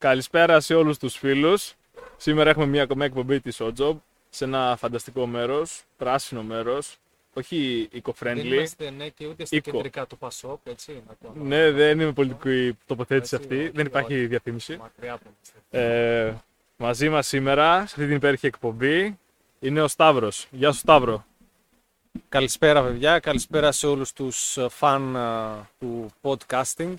Καλησπέρα σε όλους τους φίλους. Σήμερα έχουμε μια ακόμα εκπομπή της OJOB σε ένα φανταστικό μέρος, πράσινο μέρος, όχι Δεν eco-friendly. είμαστε ναι, και ούτε στα Οίκο. κεντρικά του Πασόκ, έτσι. Να το Ναι, δεν είναι πολιτική τοποθέτηση Έτσι, αυτή, όχι, δεν υπάρχει όχι. διαφήμιση. Μακριά από εμάς. Ε, μαζί μας σήμερα, σε αυτή την υπέροχη εκπομπή, είναι ο Σταύρος. Γεια σου Σταύρο. Καλησπέρα παιδιά, καλησπέρα σε όλους τους ε, φαν ε, του podcasting.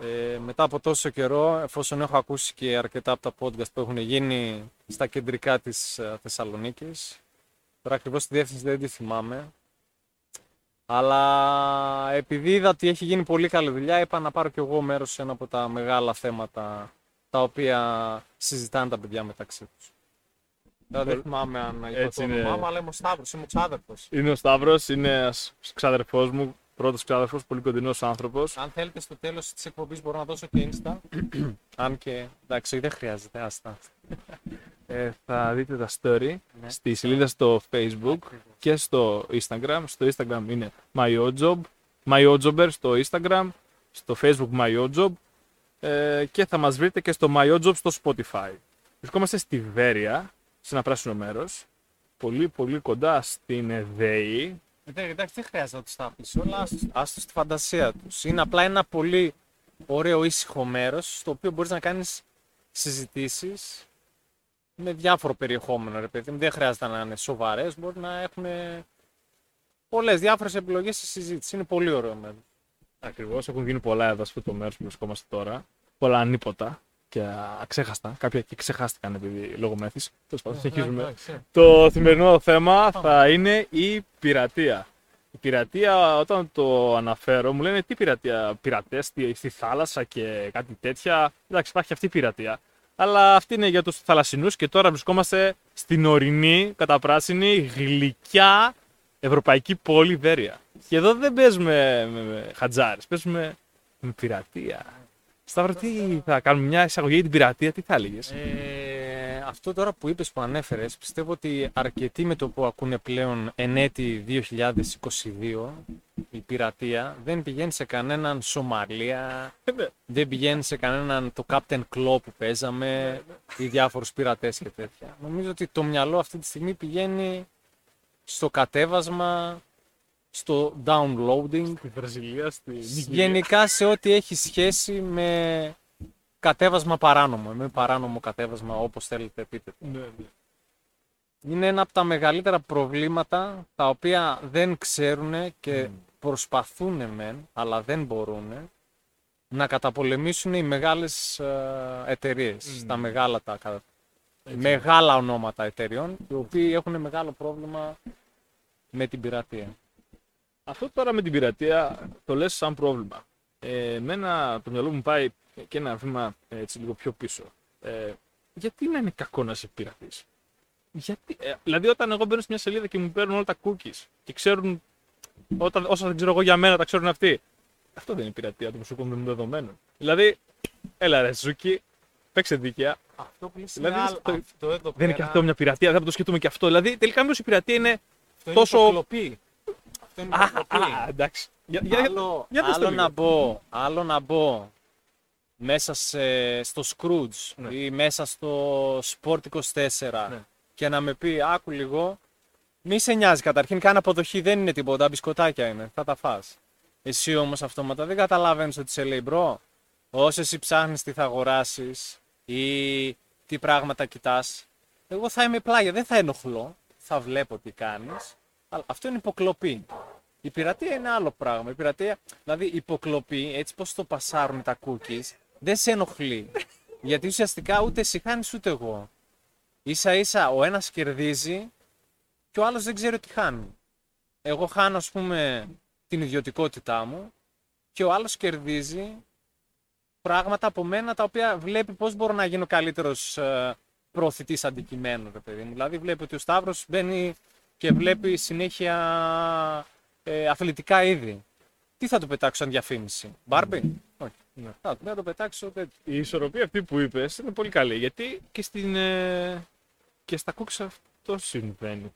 Ε, μετά από τόσο καιρό, εφόσον έχω ακούσει και αρκετά από τα podcast που έχουν γίνει στα κεντρικά της ε, Θεσσαλονίκης, τώρα ακριβώς τη διεύθυνση δεν τη θυμάμαι, αλλά επειδή είδα ότι έχει γίνει πολύ καλή δουλειά, είπα να πάρω κι εγώ μέρος σε ένα από τα μεγάλα θέματα τα οποία συζητάνε τα παιδιά μεταξύ τους. Τώρα δεν θυμάμαι αν είπα Έτσι το είναι. όνομά μου, αλλά είμαι ο Σταύρος, είμαι ο ξάδερφος. Είναι ο Σταύρος, είναι ένας ξάδερφός μου, πρώτος ξάδερφος, πολύ κοντινός άνθρωπος. Αν θέλετε στο τέλος της εκπομπής μπορώ να δώσω και Insta. Αν και, εντάξει, δεν χρειάζεται, άστα. Ε, θα δείτε τα story Ναι. στη σελίδα στο Facebook και στο Instagram. Στο Instagram είναι MyOjob, MyOjobber στο Instagram, στο Facebook MyOjob ε, και θα μας βρείτε και στο MyOjob στο Spotify. Βρισκόμαστε στη Βέρεια, σε ένα πράσινο μέρος, πολύ πολύ κοντά στην ΕΔΕΗ. Ε, Εντάξει, δεν χρειάζεται να τους τα πεις όλα, άστος- άστος στη φαντασία τους. Είναι απλά ένα πολύ ωραίο ήσυχο μέρος, στο οποίο μπορείς να κάνεις συζητήσεις με διάφορο περιεχόμενο, ρε παιδί μου. Δεν χρειάζεται να είναι σοβαρές, μπορεί να έχουν πολλές διάφορες επιλογές στη συζήτηση. Είναι πολύ ωραίο μέρος. Ακριβώς, έχουν γίνει πολλά εδώ σε αυτό το μέρος που βρισκόμαστε τώρα. Πολλά ανίποτα και αξέχαστα. Κάποια και ξεχάστηκαν επειδή λόγω μέθης. Τέλος πάντων, συνεχίζουμε. Εντάξει. Το σημερινό θέμα θα είναι η πειρατεία. Η πειρατεία, όταν το αναφέρω, μου λένε τι πειρατεία, πειρατές στη, στη θάλασσα και κάτι τέτοια. Εντάξει, υπάρχει αυτή η πειρατεία. Αλλά αυτή είναι για τους θαλασσινούς και τώρα βρισκόμαστε στην ορεινή, καταπράσινη, γλυκιά ευρωπαϊκή πόλη Βέρεια. Και εδώ δεν παίζουμε με, με χατζάρες, παίζουμε με πειρατεία. Σταύρο, τι θα κάνουμε μια εισαγωγή για την πειρατεία, τι θα έλεγες; Ε, αυτό τώρα που είπες που ανέφερες, πιστεύω ότι αρκετοί με το που ακούνε πλέον εν έτη 2022, η πειρατεία δεν πηγαίνει σε κανέναν Σομαλία, δεν πηγαίνει σε κανέναν το Captain Claw που παίζαμε ή διάφορους πειρατές και τέτοια. Νομίζω ότι το μυαλό αυτή τη στιγμή πηγαίνει στο κατέβασμα, στο downloading, Στη Βραζιλία, στη Νιγηρία. γενικά σε ό,τι έχει σχέση με κατέβασμα παράνομο, με παράνομο κατέβασμα όπως θέλετε πείτε. το. Ναι, ναι. Είναι ένα από τα μεγαλύτερα προβλήματα τα οποία δεν ξέρουν και προσπαθούν μεν, αλλά δεν μπορούν να καταπολεμήσουν οι μεγάλες ε, εταιρείες, Μμμ. τα μεγάλα τα κα- Έτσι. μεγάλα ονόματα εταιρεών, οι οποίοι έχουν μεγάλο πρόβλημα με την πειρατεία. Αυτό τώρα με την πειρατεία το λες σαν πρόβλημα. Ε, εμένα το μυαλό μου πάει και ένα βήμα ε, έτσι λίγο πιο πίσω. Ε, γιατί να είναι κακό να είσαι πειρατής; Γιατί, ε, δηλαδή όταν εγώ μπαίνω σε μια σελίδα και μου παίρνουν όλα τα cookies και ξέρουν όταν, όσα δεν ξέρω εγώ για μένα τα ξέρουν αυτοί. Αυτό δεν είναι πειρατεία των προσωπικών δεδομένων. Δηλαδή, έλα ρε Ζούκι, παίξε δίκαια. Αυτό που λες Δηλαδή, είναι άλλο. αυτό- Αυτό εδώ Δεν είναι και πέρα- αυτό μια πειρατεία, δεν θα το σκεφτούμε και αυτό. Δηλαδή, τελικά μήπως η πειρατεία είναι. αυτό είναι τόσο- υποκλοπή. Αυτό είναι Α, υποκλοπή. α, εντάξει. Για, για, άλλο, για δες το άλλο λίγο. να μπω, άλλο να μπω μέσα σε, στο Scrooge Ναι. ή μέσα στο Sport 24 Ναι. και να με πει άκου λίγο μη σε νοιάζει καταρχήν καν αποδοχή δεν είναι τίποτα μπισκοτάκια είναι θα τα φας εσύ όμως αυτόματα δεν καταλαβαίνεις ότι σε λέει bro όσο εσύ ψάχνεις τι θα αγοράσεις ή τι πράγματα κοιτάς εγώ θα είμαι πλάγια δεν θα ενοχλώ θα βλέπω τι κάνεις αλλά αυτό είναι υποκλοπή η πειρατεία είναι άλλο πράγμα. Η πειρατεία, δηλαδή η υποκλοπή, έτσι πως το πασάρουν τα cookies, δεν σε ενοχλεί. Γιατί ουσιαστικά ούτε εσύ χάνεις ούτε εγώ. Ίσα ίσα ο ένας κερδίζει και ο άλλος δεν ξέρει ότι χάνει. Εγώ χάνω ας πούμε την ιδιωτικότητά μου και ο άλλος κερδίζει πράγματα από μένα τα οποία βλέπει πώς μπορώ να γίνω καλύτερος ε, προωθητής αντικειμένου, ρε παιδί μου. Δηλαδή βλέπει ότι ο Σταύρος μπαίνει και βλέπει συνέχεια ε, αθλητικά είδη. Τι θα του πετάξω σαν διαφήμιση, Μπάρμπι; Όχι. Ναι. Θα θα το πετάξω τέτοιο. Η ισορροπία αυτή που είπες είναι πολύ καλή γιατί και, στην, ε, και στα cookies αυτό συμβαίνει.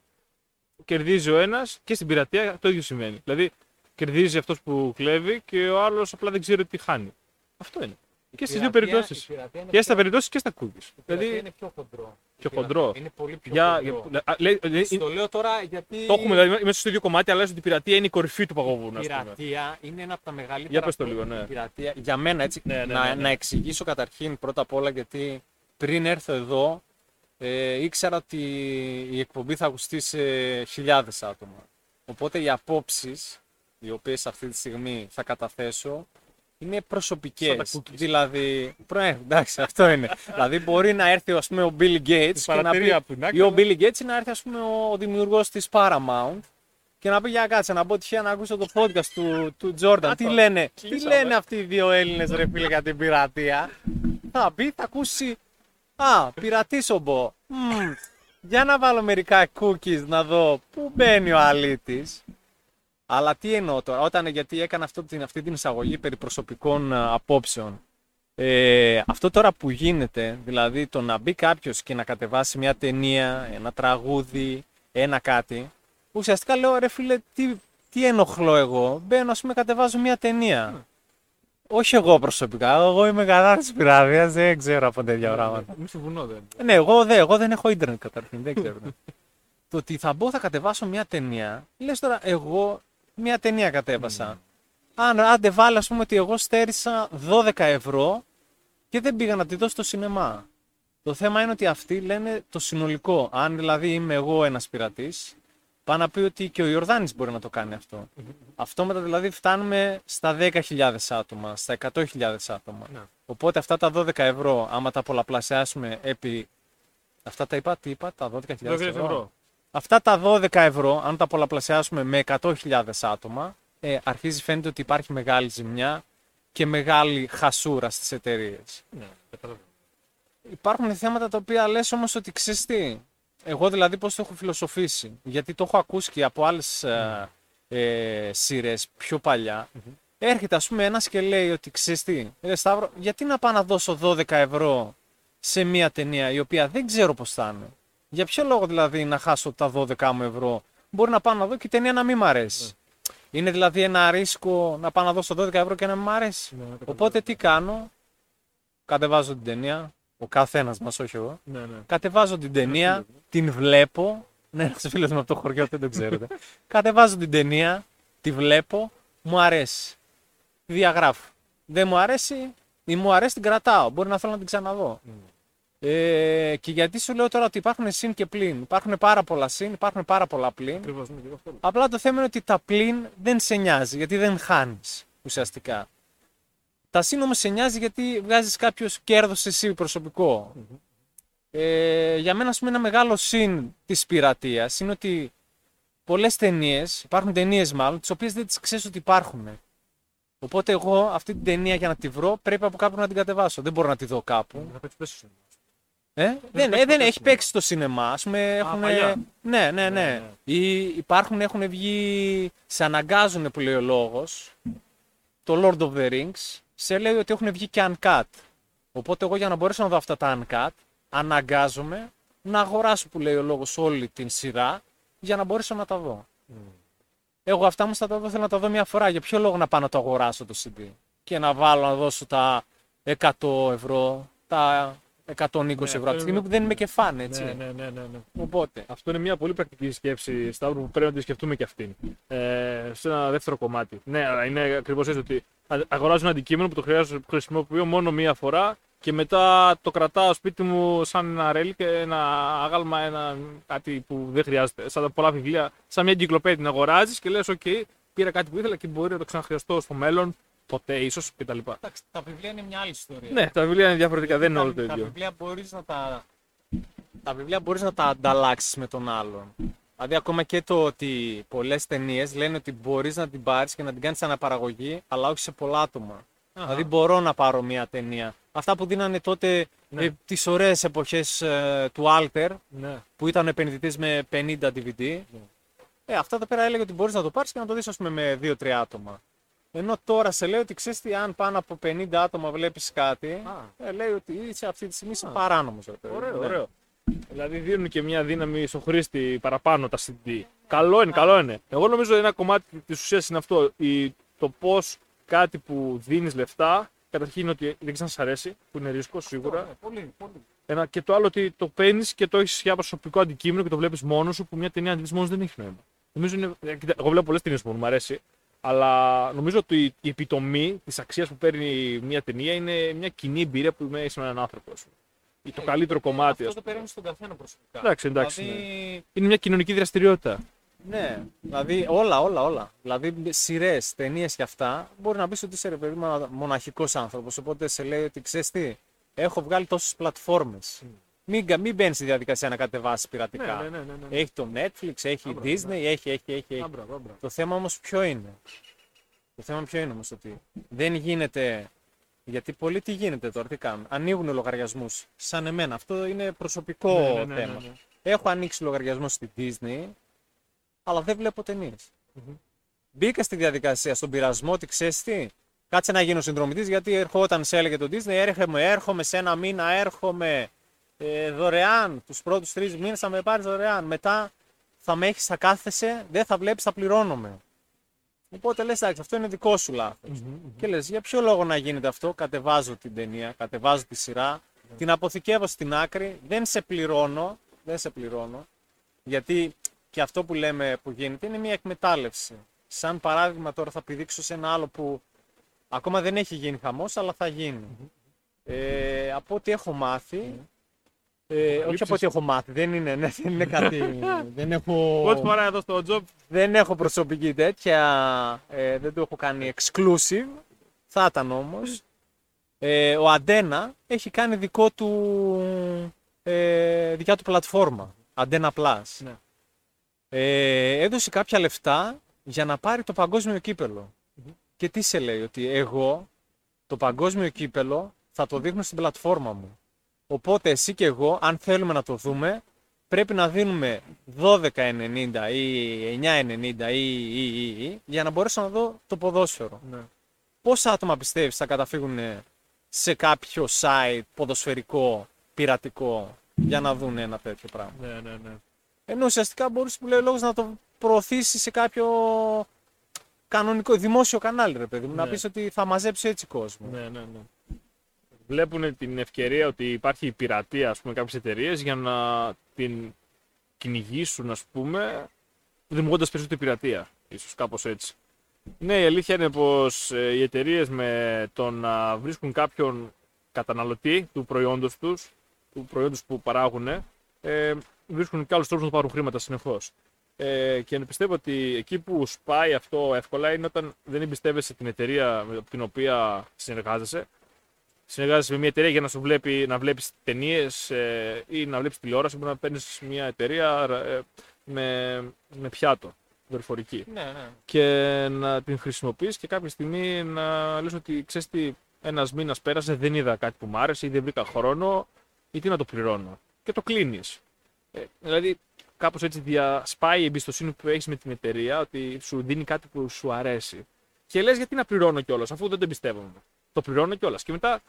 Κερδίζει ο ένας και στην πειρατεία το ίδιο συμβαίνει. Δηλαδή κερδίζει αυτός που κλέβει και ο άλλος απλά δεν ξέρει τι χάνει. Αυτό είναι. Και στις δύο πειρατεία- περιπτώσεις. η πειρατεία είναι Και στα πιο- περιπτώσεις και στα cookies. η πειρατεία Δηλαδή. είναι πιο χοντρό. Πιο Η πειρατεία χοντρό. Είναι πολύ πιο Για, χοντρό. για- α, λέει- λέει- Στο λέω τώρα γιατί το έχουμε δηλαδή μέσα στο ίδιο κομμάτι, αλλά λες ότι η πειρατεία είναι η κορυφή του παγωβούνου. η ας πούμε. πειρατεία είναι ένα από τα μεγαλύτερα. Για πες το προ- λίγο, ναι. η πειρατεία, για μένα έτσι. Ναι, ναι, να, ναι, ναι. να εξηγήσω καταρχήν πρώτα απ' όλα γιατί πριν έρθω εδώ ε, ήξερα ότι η εκπομπή θα ακουστεί σε χιλιάδες άτομα. Οπότε οι απόψεις οι οποίες αυτή τη στιγμή θα καταθέσω είναι Σαν προσωπικές. τα cookies. Δηλαδή, προ- ε, εντάξει, αυτό είναι. δηλαδή μπορεί να έρθει ας πούμε, ο Bill Gates και να παρατηρία πει, από την άκρη, ή ο αλλά- Bill Gates να έρθει ας πούμε, ο δημιουργός της Paramount και να πει για κάτσε να μπω τυχαία να ακούσω το podcast του, του Jordan. Τι λένε, τι Κλείσαμε. λένε αυτοί οι δύο Έλληνες ρε φίλε για την πειρατεία; Θα μπει, θα ακούσει. Α, πειρατήσομπο. Μμμ, Για να βάλω μερικά cookies να δω πού μπαίνει ο αλήτης. Αλλά τι εννοώ τώρα, όταν γιατί έκανα αυτό, την, αυτή την εισαγωγή περί προσωπικών α, απόψεων. Ε, αυτό τώρα που γίνεται, δηλαδή το να μπει κάποιος και να κατεβάσει μια ταινία, ένα τραγούδι, ένα κάτι, ουσιαστικά λέω ρε φίλε τι, τι ενοχλώ εγώ, μπαίνω ας πούμε κατεβάζω μια ταινία. Όχι εγώ προσωπικά, εγώ είμαι κατά της πειρατείας, δεν ξέρω από τέτοια πράγματα. Μη συμφωνώ δεν. Ναι, εγώ, δεν, εγώ δεν έχω ίντερνετ καταρχήν, δεν ξέρω. το ότι θα μπω, θα κατεβάσω μια ταινία, λες τώρα εγώ μια ταινία κατέβασα. Αν άντε βάλε ας πούμε ότι εγώ στέρισα 12 ευρώ και δεν πήγα να τη δω στο σινεμά. Το θέμα είναι ότι αυτοί λένε το συνολικό. Αν δηλαδή είμαι εγώ ένας πειρατής, πάει να πει ότι και ο Ιορδάνης μπορεί να το κάνει αυτό. Αυτόματα δηλαδή φτάνουμε στα 10.000 άτομα, στα 100.000 άτομα. Ναι. Οπότε αυτά τα 12 ευρώ, άμα τα πολλαπλασιάσουμε επί... Αυτά τα είπα, τι είπα, τα 12.000 12.000 ευρώ. Αυτά τα 12 ευρώ, αν τα πολλαπλασιάσουμε με 100.000 άτομα, ε, αρχίζει φαίνεται ότι υπάρχει μεγάλη ζημιά και μεγάλη χασούρα στις εταιρείες. Ναι, καταλαβαίνω. Υπάρχουν θέματα τα οποία λες όμως ότι ξέρεις τι, εγώ δηλαδή πώς το έχω φιλοσοφήσει, γιατί το έχω ακούσει και από άλλες ε, ε, σειρές πιο παλιά, έρχεται ας πούμε ένας και λέει ότι ξέρεις τι, ρε Σταύρο, γιατί να πάω να δώσω 12 ευρώ σε μια ταινία η οποία δεν ξέρω πώς θα είναι. Για ποιο λόγο δηλαδή να χάσω τα 12 μου ευρώ, μπορεί να πάω να δω και η ταινία να μην μ' αρέσει. Είναι δηλαδή ένα ρίσκο να πάω να δώσω 12 ευρώ και να μην μ' αρέσει. Ναι, το Οπότε τι κάνω, κατεβάζω την ταινία, ο καθένας μας, όχι εγώ, Ναι, ναι. κατεβάζω την ταινία, την βλέπω, ναι, ένας φίλος μου από το χωριό, δεν το ξέρετε, κατεβάζω την ταινία, τη βλέπω, μου αρέσει, διαγράφω. Δεν μου αρέσει ή μου αρέσει την κρατάω, μπορεί να θέλω να την ξαναδώ. Ε, και γιατί σου λέω τώρα ότι υπάρχουν συν και πλην. Υπάρχουν πάρα πολλά συν, υπάρχουν πάρα πολλά πλην. Ακριβώς, ναι, και εγώ αυτό. Απλά το θέμα είναι ότι τα πλην δεν σε νοιάζει, γιατί δεν χάνεις ουσιαστικά. Τα συν όμως σε νοιάζει γιατί βγάζεις κάποιος κέρδος εσύ προσωπικό. Ε, για μένα, ας πούμε, ένα μεγάλο συν της πειρατείας είναι ότι πολλές ταινίες, υπάρχουν ταινίες μάλλον, τις οποίες δεν τις ξέρεις ότι υπάρχουν. Οπότε εγώ αυτή την ταινία για να τη βρω πρέπει από κάπου να την κατεβάσω. Δεν μπορώ να τη δω κάπου. Θα παίξει πέσει. Ε; Δεν, παίξει ε, δεν ποτέ έχει στο παίξει στο σινεμά. Ας πούμε, έχουν... παλιά. Ναι, ναι, ναι. ναι. Ή υπάρχουν, έχουν βγει, σε αναγκάζουν που λέει ο λόγος, το Lord of the Rings, σε λέει ότι έχουν βγει και uncut. Οπότε εγώ για να μπορέσω να δω αυτά τα uncut, αναγκάζομαι να αγοράσω που λέει ο λόγος όλη την σειρά για να μπορέσω να τα δω. Εγώ αυτά μου θα τα δω, θέλω να τα δω μια φορά. Για ποιο λόγο να πάω να το αγοράσω το CD και να βάλω να δώσω τα 100 ευρώ, τα 120 ευρώ. αυτό Από τη στιγμή είναι- που δεν είμαι και φαν, έτσι. Ναι, ναι, ναι, ναι, ναι. Οπότε. Αυτό είναι μια πολύ πρακτική σκέψη, Σταύρο, που πρέπει να τη σκεφτούμε και αυτήν. Ε, σε ένα δεύτερο κομμάτι. Ναι, αλλά είναι ακριβώς έτσι ότι α- αγοράζω ένα αντικείμενο που το χρειάζω- που χρησιμοποιώ μόνο μία φορά και μετά το κρατάω σπίτι μου σαν ένα ρέλ και ένα άγαλμα, ένα, κάτι που δεν χρειάζεται. Σαν τα πολλά βιβλία, σαν μια εγκυκλοπαίδεια την αγοράζεις και λες: OK, πήρα κάτι που ήθελα και μπορεί να το ξαναχρειαστώ στο μέλλον, ποτέ ίσως κτλ. Εντάξει, τα βιβλία είναι μια άλλη ιστορία. Ναι, τα βιβλία είναι διαφορετικά, δεν είναι τα, όλο το τα ίδιο. βιβλία μπορείς να τα... Τα βιβλία μπορείς να τα ανταλλάξεις με τον άλλον. Δηλαδή ακόμα και το ότι πολλές ταινίες λένε ότι μπορείς να την πάρεις και να την κάνεις αναπαραγωγή, αλλά όχι σε πολλά άτομα. Δηλαδή μπορώ να πάρω μια ταινία. Αυτά που δίνανε τότε Ναι. ε, τις ωραίες εποχές ε, του Alter, Ναι. που ήταν επενδυτής με 50 DVD. Ε, αυτά εδώ πέρα έλεγε ότι μπορείς να το πάρεις και να το δεις ας πούμε με 2-3 άτομα. Ενώ τώρα σε λέει ότι ξέρεις τι, αν πάνω από 50 άτομα βλέπεις κάτι, Α. ε, λέει ότι είσαι αυτή τη στιγμή είσαι Α. παράνομος. ρε παιδί. Ωραίο, Ναι. ωραίο. Δηλαδή δίνουν και μια δύναμη στο χρήστη παραπάνω τα CD. Καλό είναι, καλό είναι. Εγώ νομίζω ένα κομμάτι της ουσίας είναι αυτό. Η, το πώς κάτι που δίνεις λεφτά Καταρχήν ότι δεν ξέρεις αν σα αρέσει, που είναι ρίσκο σίγουρα. Ναι, Πολύ, πολύ. Ένα, και το άλλο ότι το παίρνεις και το έχεις για προσωπικό αντικείμενο και το βλέπεις μόνος σου, που μια ταινία αν τη δεις μόνος δεν έχει νόημα. Νομίζω είναι. ε, κοίτα, Εγώ βλέπω πολλές ταινίες που μου αρέσει, αλλά νομίζω ότι η επιτομή της αξίας που παίρνει μια ταινία είναι μια κοινή εμπειρία που είσαι με έναν άνθρωπο. ας πούμε. Ή το καλύτερο κομμάτι. Ε, Αυτό ας το παίρνει στον καθένα προσωπικά. Εντάξει, εντάξει, Δηλαδή, Είναι μια κοινωνική δραστηριότητα. Ναι, δηλαδή όλα, όλα, όλα. Δηλαδή σειρές, ταινίες και αυτά, μπορεί να πεις ότι είσαι ρε παιδί μοναχικός άνθρωπος. Οπότε σε λέει ότι ξέρεις τι, έχω βγάλει τόσες πλατφόρμες. Μην, κα- μην μπαίνεις στη διαδικασία να κατεβάσεις πειρατικά. Ναι, ναι, ναι, ναι, ναι. Έχει το Netflix, έχει η Άμπρα, Disney, έχει, έχει, έχει. έχει. Α, μπράβο, μπράβο. Το θέμα όμως ποιο είναι; Το θέμα ποιο είναι όμως ότι δεν γίνεται. Γιατί πολλοί τι γίνεται τώρα, τι κάνουν; Ανοίγουν λογαριασμούς σαν εμένα. Αυτό είναι προσωπικό Ναι, ναι, ναι, θέμα. ναι, ναι. Έχω ανοίξει λογαριασμό στη Disney, αλλά δεν βλέπω ταινίες. Μπήκα στη διαδικασία, στον πειρασμό, ότι ξέρεις τι, κάτσε να γίνω συνδρομητής γιατί ερχόταν, σε έλεγε το Disney, έρχομαι, έρχομαι σε ένα μήνα, έρχομαι ε, δωρεάν. Τους πρώτους τρεις μήνες θα με πάρεις δωρεάν. Μετά θα με έχεις, θα κάθεσαι, δεν θα βλέπεις, θα πληρώνομαι. Οπότε λες, εντάξει, αυτό είναι δικό σου λάθος. Και λες, για ποιο λόγο να γίνεται αυτό, κατεβάζω την ταινία, κατεβάζω τη σειρά, την αποθηκεύω στην άκρη, δεν σε πληρώνω, δεν σε πληρώνω, γιατί και αυτό που λέμε που γίνεται είναι μια εκμετάλλευση. Σαν παράδειγμα τώρα θα πηδήξω σε ένα άλλο που ακόμα δεν έχει γίνει χαμός, αλλά θα γίνει. Ε, από ό,τι έχω μάθει, ε, όχι Λήψεις. από ό,τι έχω μάθει, δεν είναι, ναι, δεν είναι κάτι, δεν έχω... Πρώτη φορά εδώ στο job; Δεν έχω προσωπική τέτοια, ε, δεν το έχω κάνει exclusive, θα ήταν όμως. Ε, ο Αντένα έχει κάνει δικό του, ε, δικιά του πλατφόρμα, Αντένα Plus. Ναι. Ε, έδωσε κάποια λεφτά για να πάρει το παγκόσμιο κύπελο. Και τι σε λέει, ότι εγώ το παγκόσμιο κύπελο θα το δείχνω στην πλατφόρμα μου. Οπότε εσύ και εγώ, αν θέλουμε να το δούμε, πρέπει να δίνουμε 12,90 ή 9,90 ή, ή, ή, ή, για να μπορέσω να δω το ποδόσφαιρο. Ναι. Πόσα άτομα πιστεύεις θα καταφύγουν σε κάποιο site ποδοσφαιρικό, πειρατικό, για να δουν ένα τέτοιο πράγμα; Ναι, ναι, ναι. Ενώ ουσιαστικά μπορούσε που λέει ο λόγος να το προωθήσει σε κάποιο κανονικό, δημόσιο κανάλι, ρε παιδί μου. Να Ναι. πεις ότι θα μαζέψει έτσι κόσμο. Ναι, ναι, ναι. Βλέπουν την ευκαιρία ότι υπάρχει η πειρατεία, ας πούμε, κάποιες εταιρείες για να την κυνηγήσουν, ας πούμε, δημιουργώντας περισσότερη πειρατεία. Ίσως κάπως έτσι. Ναι, η αλήθεια είναι πως ε, οι εταιρείες με το να βρίσκουν κάποιον καταναλωτή του προϊόντος τους, του προϊόντος που παράγουν, ε, βρίσκουν και άλλους τρόπους να πάρουν χρήματα συνεχώς. Ε, και πιστεύω ότι εκεί που σπάει αυτό εύκολα είναι όταν δεν εμπιστεύεσαι την εταιρεία με την οποία συνεργάζεσαι. Συνεργάζεσαι με μια εταιρεία για να σου βλέπει να βλέπεις ταινίες ε, ή να βλέπεις τηλεόραση μπορεί να παίρνεις μια εταιρεία ε, με, με πιάτο δορυφορική Ναι, ναι. και να την χρησιμοποιείς και κάποια στιγμή να λες ότι ξέρεις τι, ένας μήνας πέρασε, δεν είδα κάτι που μου άρεσε ή δεν βρήκα χρόνο ή τι να το πληρώνω. Και το κλείνεις. Ε, δηλαδή κάπως έτσι διασπάει η εμπιστοσύνη που έχεις με την εταιρεία ότι σου δίνει κάτι που σου αρέσει. Και λες γιατί να πληρώνω κιόλας αφού δεν το εμπιστεύομαι. Το πληρώνω κιόλας. Και μετά,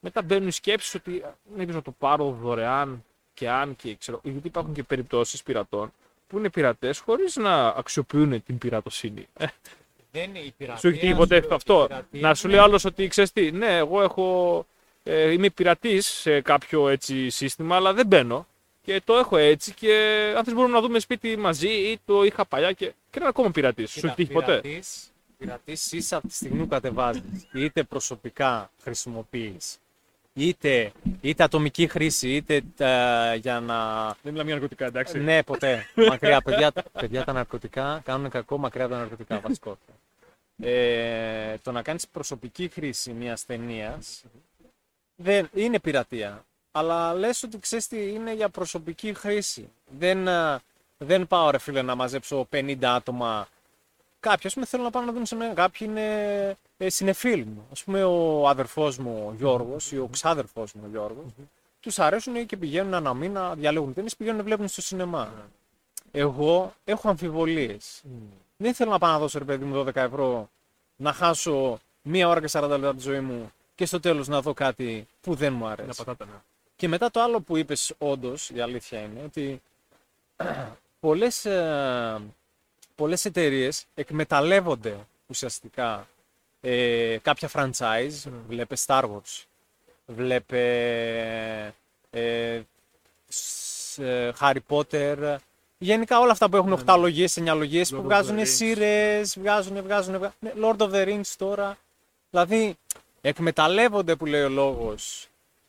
μετά μπαίνουν οι σκέψεις ότι α, μήπως να το πάρω δωρεάν και αν και ξέρω. Γιατί υπάρχουν και περιπτώσεις πειρατών που είναι πειρατές χωρίς να αξιοποιούν την πειρατοσύνη. Ε, Δεν είναι η πειρατεία. σου έχει τύχει ποτέ σου- αυτό; η πειρατεία Να σου είναι- λέει άλλος ότι ξέρεις τι, ναι, εγώ έχω, ε, είμαι πειρατής σε κάποιο έτσι σύστημα, αλλά δεν μπαίνω. Και το έχω έτσι και αν θες μπορούμε να δούμε σπίτι μαζί ή το είχα παλιά και, και είναι ακόμα πειρατής. Σου έχει τύχει ποτέ; Πειρατής, πειρατής είσαι από τη στιγμή που κατεβάζεις. Είτε προσωπικά χρησιμοποιείς, είτε, είτε ατομική χρήση, είτε ε, για να... Δεν μιλάμε για ναρκωτικά, εντάξει. Ναι, ποτέ. Μακριά. παιδιά, παιδιά τα ναρκωτικά κάνουν κακό μακριά από τα ναρκωτικά βασικότητα. Ε, το να κάνεις προσωπική χρήση μιας ταινίας δεν είναι πειρατεία. Αλλά λες ότι ξέρεις τι είναι για προσωπική χρήση. Δεν, ε, δεν πάω ρε φίλε να μαζέψω 50 άτομα. Κάποιοι ας πούμε θέλουν να πάνε να δουν σε μένα. Κάποιοι είναι ε, συνεφίλ μου. Ας πούμε ο αδερφός μου ο Γιώργος ή ο ξάδερφός μου ο Γιώργος. Τους αρέσουν και πηγαίνουν ένα μήνα, διαλέγουν ταινίες, πηγαίνουν να βλέπουν στο σινεμά. Εγώ έχω αμφιβολίες. Δεν θέλω να πάω να δώσω ρε παιδί μου 12 ευρώ να χάσω μία ώρα και 40 λεπτά από τη ζωή μου και στο τέλος να δω κάτι που δεν μου αρέσει. Μια πατάτα, ναι. Και μετά το άλλο που είπες όντως, η αλήθεια είναι ότι πολλές, ε, πολλές εταιρείες εκμεταλλεύονται ουσιαστικά ε, κάποια franchise. Βλέπε Star Wars. Βλέπε ε, σ- ε, Harry Potter. Γενικά όλα αυτά που έχουν 8 λογίες, 9 λογίες Lord που of the βγάζουν Rings. σειρές, βγάζουν, βγάζουν, βγάζουν. Ναι, Lord of the Rings τώρα. Δηλαδή, εκμεταλλεύονται που λέει ο λόγος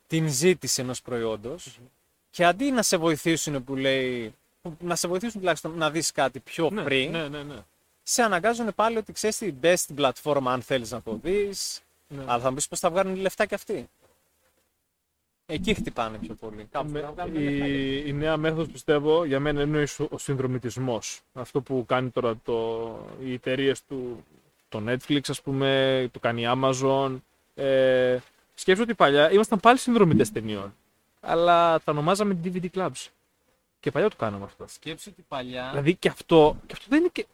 την ζήτηση ενός προϊόντος και αντί να σε βοηθήσουν που λέει, που- να σε βοηθήσουν τουλάχιστον να δεις κάτι πιο Ναι, πριν, ναι, ναι, ναι. σε αναγκάζουν πάλι ότι ξέρεις την best πλατφόρμα αν θέλεις να το δεις, Ναι. αλλά θα μου πεις πώς θα βγάλουν λεφτά κι αυτοί. Εκεί χτυπάνε πιο πολύ. Κάπου Με- θα βγάλουν λεφτά κι αυτοί. η, η νέα μέθοδος πιστεύω για μένα είναι ο ισο- ο συνδρομητισμός. Αυτό που κάνει τώρα το, οι εταιρείες του το Netflix ας πούμε, το κάνει η Amazon. Ε, σκέφτομαι ότι παλιά ήμασταν πάλι συνδρομητές ταινιών. Αλλά τα ονομάζαμε DVD clubs. Και παλιά το κάναμε αυτό. Σκέψου ότι παλιά. Δηλαδή και αυτό, και αυτό δεν είναι και...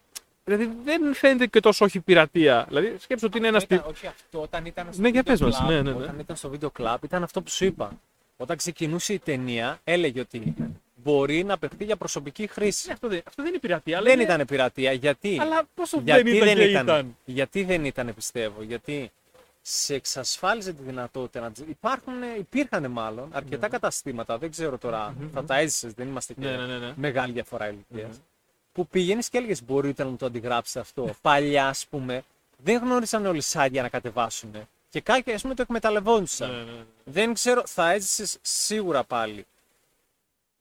Δηλαδή δεν φαίνεται και τόσο όχι πειρατεία. Δηλαδή σκέψου ότι είναι ένας. Ήταν- όχι αυτό, όταν ήταν στο Ναι, για video πες μας. club, Ναι, ναι, ναι. Όταν ήταν στο βίντεο club, ήταν αυτό που σου είπα. Όταν ξεκινούσε η ταινία, έλεγε ότι μπορεί να παιχτεί για προσωπική χρήση. αυτό, δεν, αυτό δεν είναι πειρατεία. αλλά Δεν είναι- ήταν πειρατεία. Γιατί, Αλλά πόσο γιατί δεν ήταν, δεν και ήταν, ήταν; Γιατί δεν ήταν, πιστεύω. Γιατί σε εξασφάλιζε τη δυνατότητα να. τις- Υπάρχουν, υπήρχαν μάλλον αρκετά καταστήματα, δεν ξέρω τώρα, θα τα έζησες, δεν είμαστε και Ναι, ναι, ναι, ναι. μεγάλη διαφορά ηλικίας, Που πήγαινες και έλεγες: Μπορείτε να μου το αντιγράψετε αυτό. Παλιά, ας πούμε, δεν γνώρισαν όλοι site για να κατεβάσουν. Και κάποιοι, ας πούμε, το εκμεταλλευόντουσαν. Ναι, ναι, ναι. Δεν ξέρω, θα έζησες σίγουρα πάλι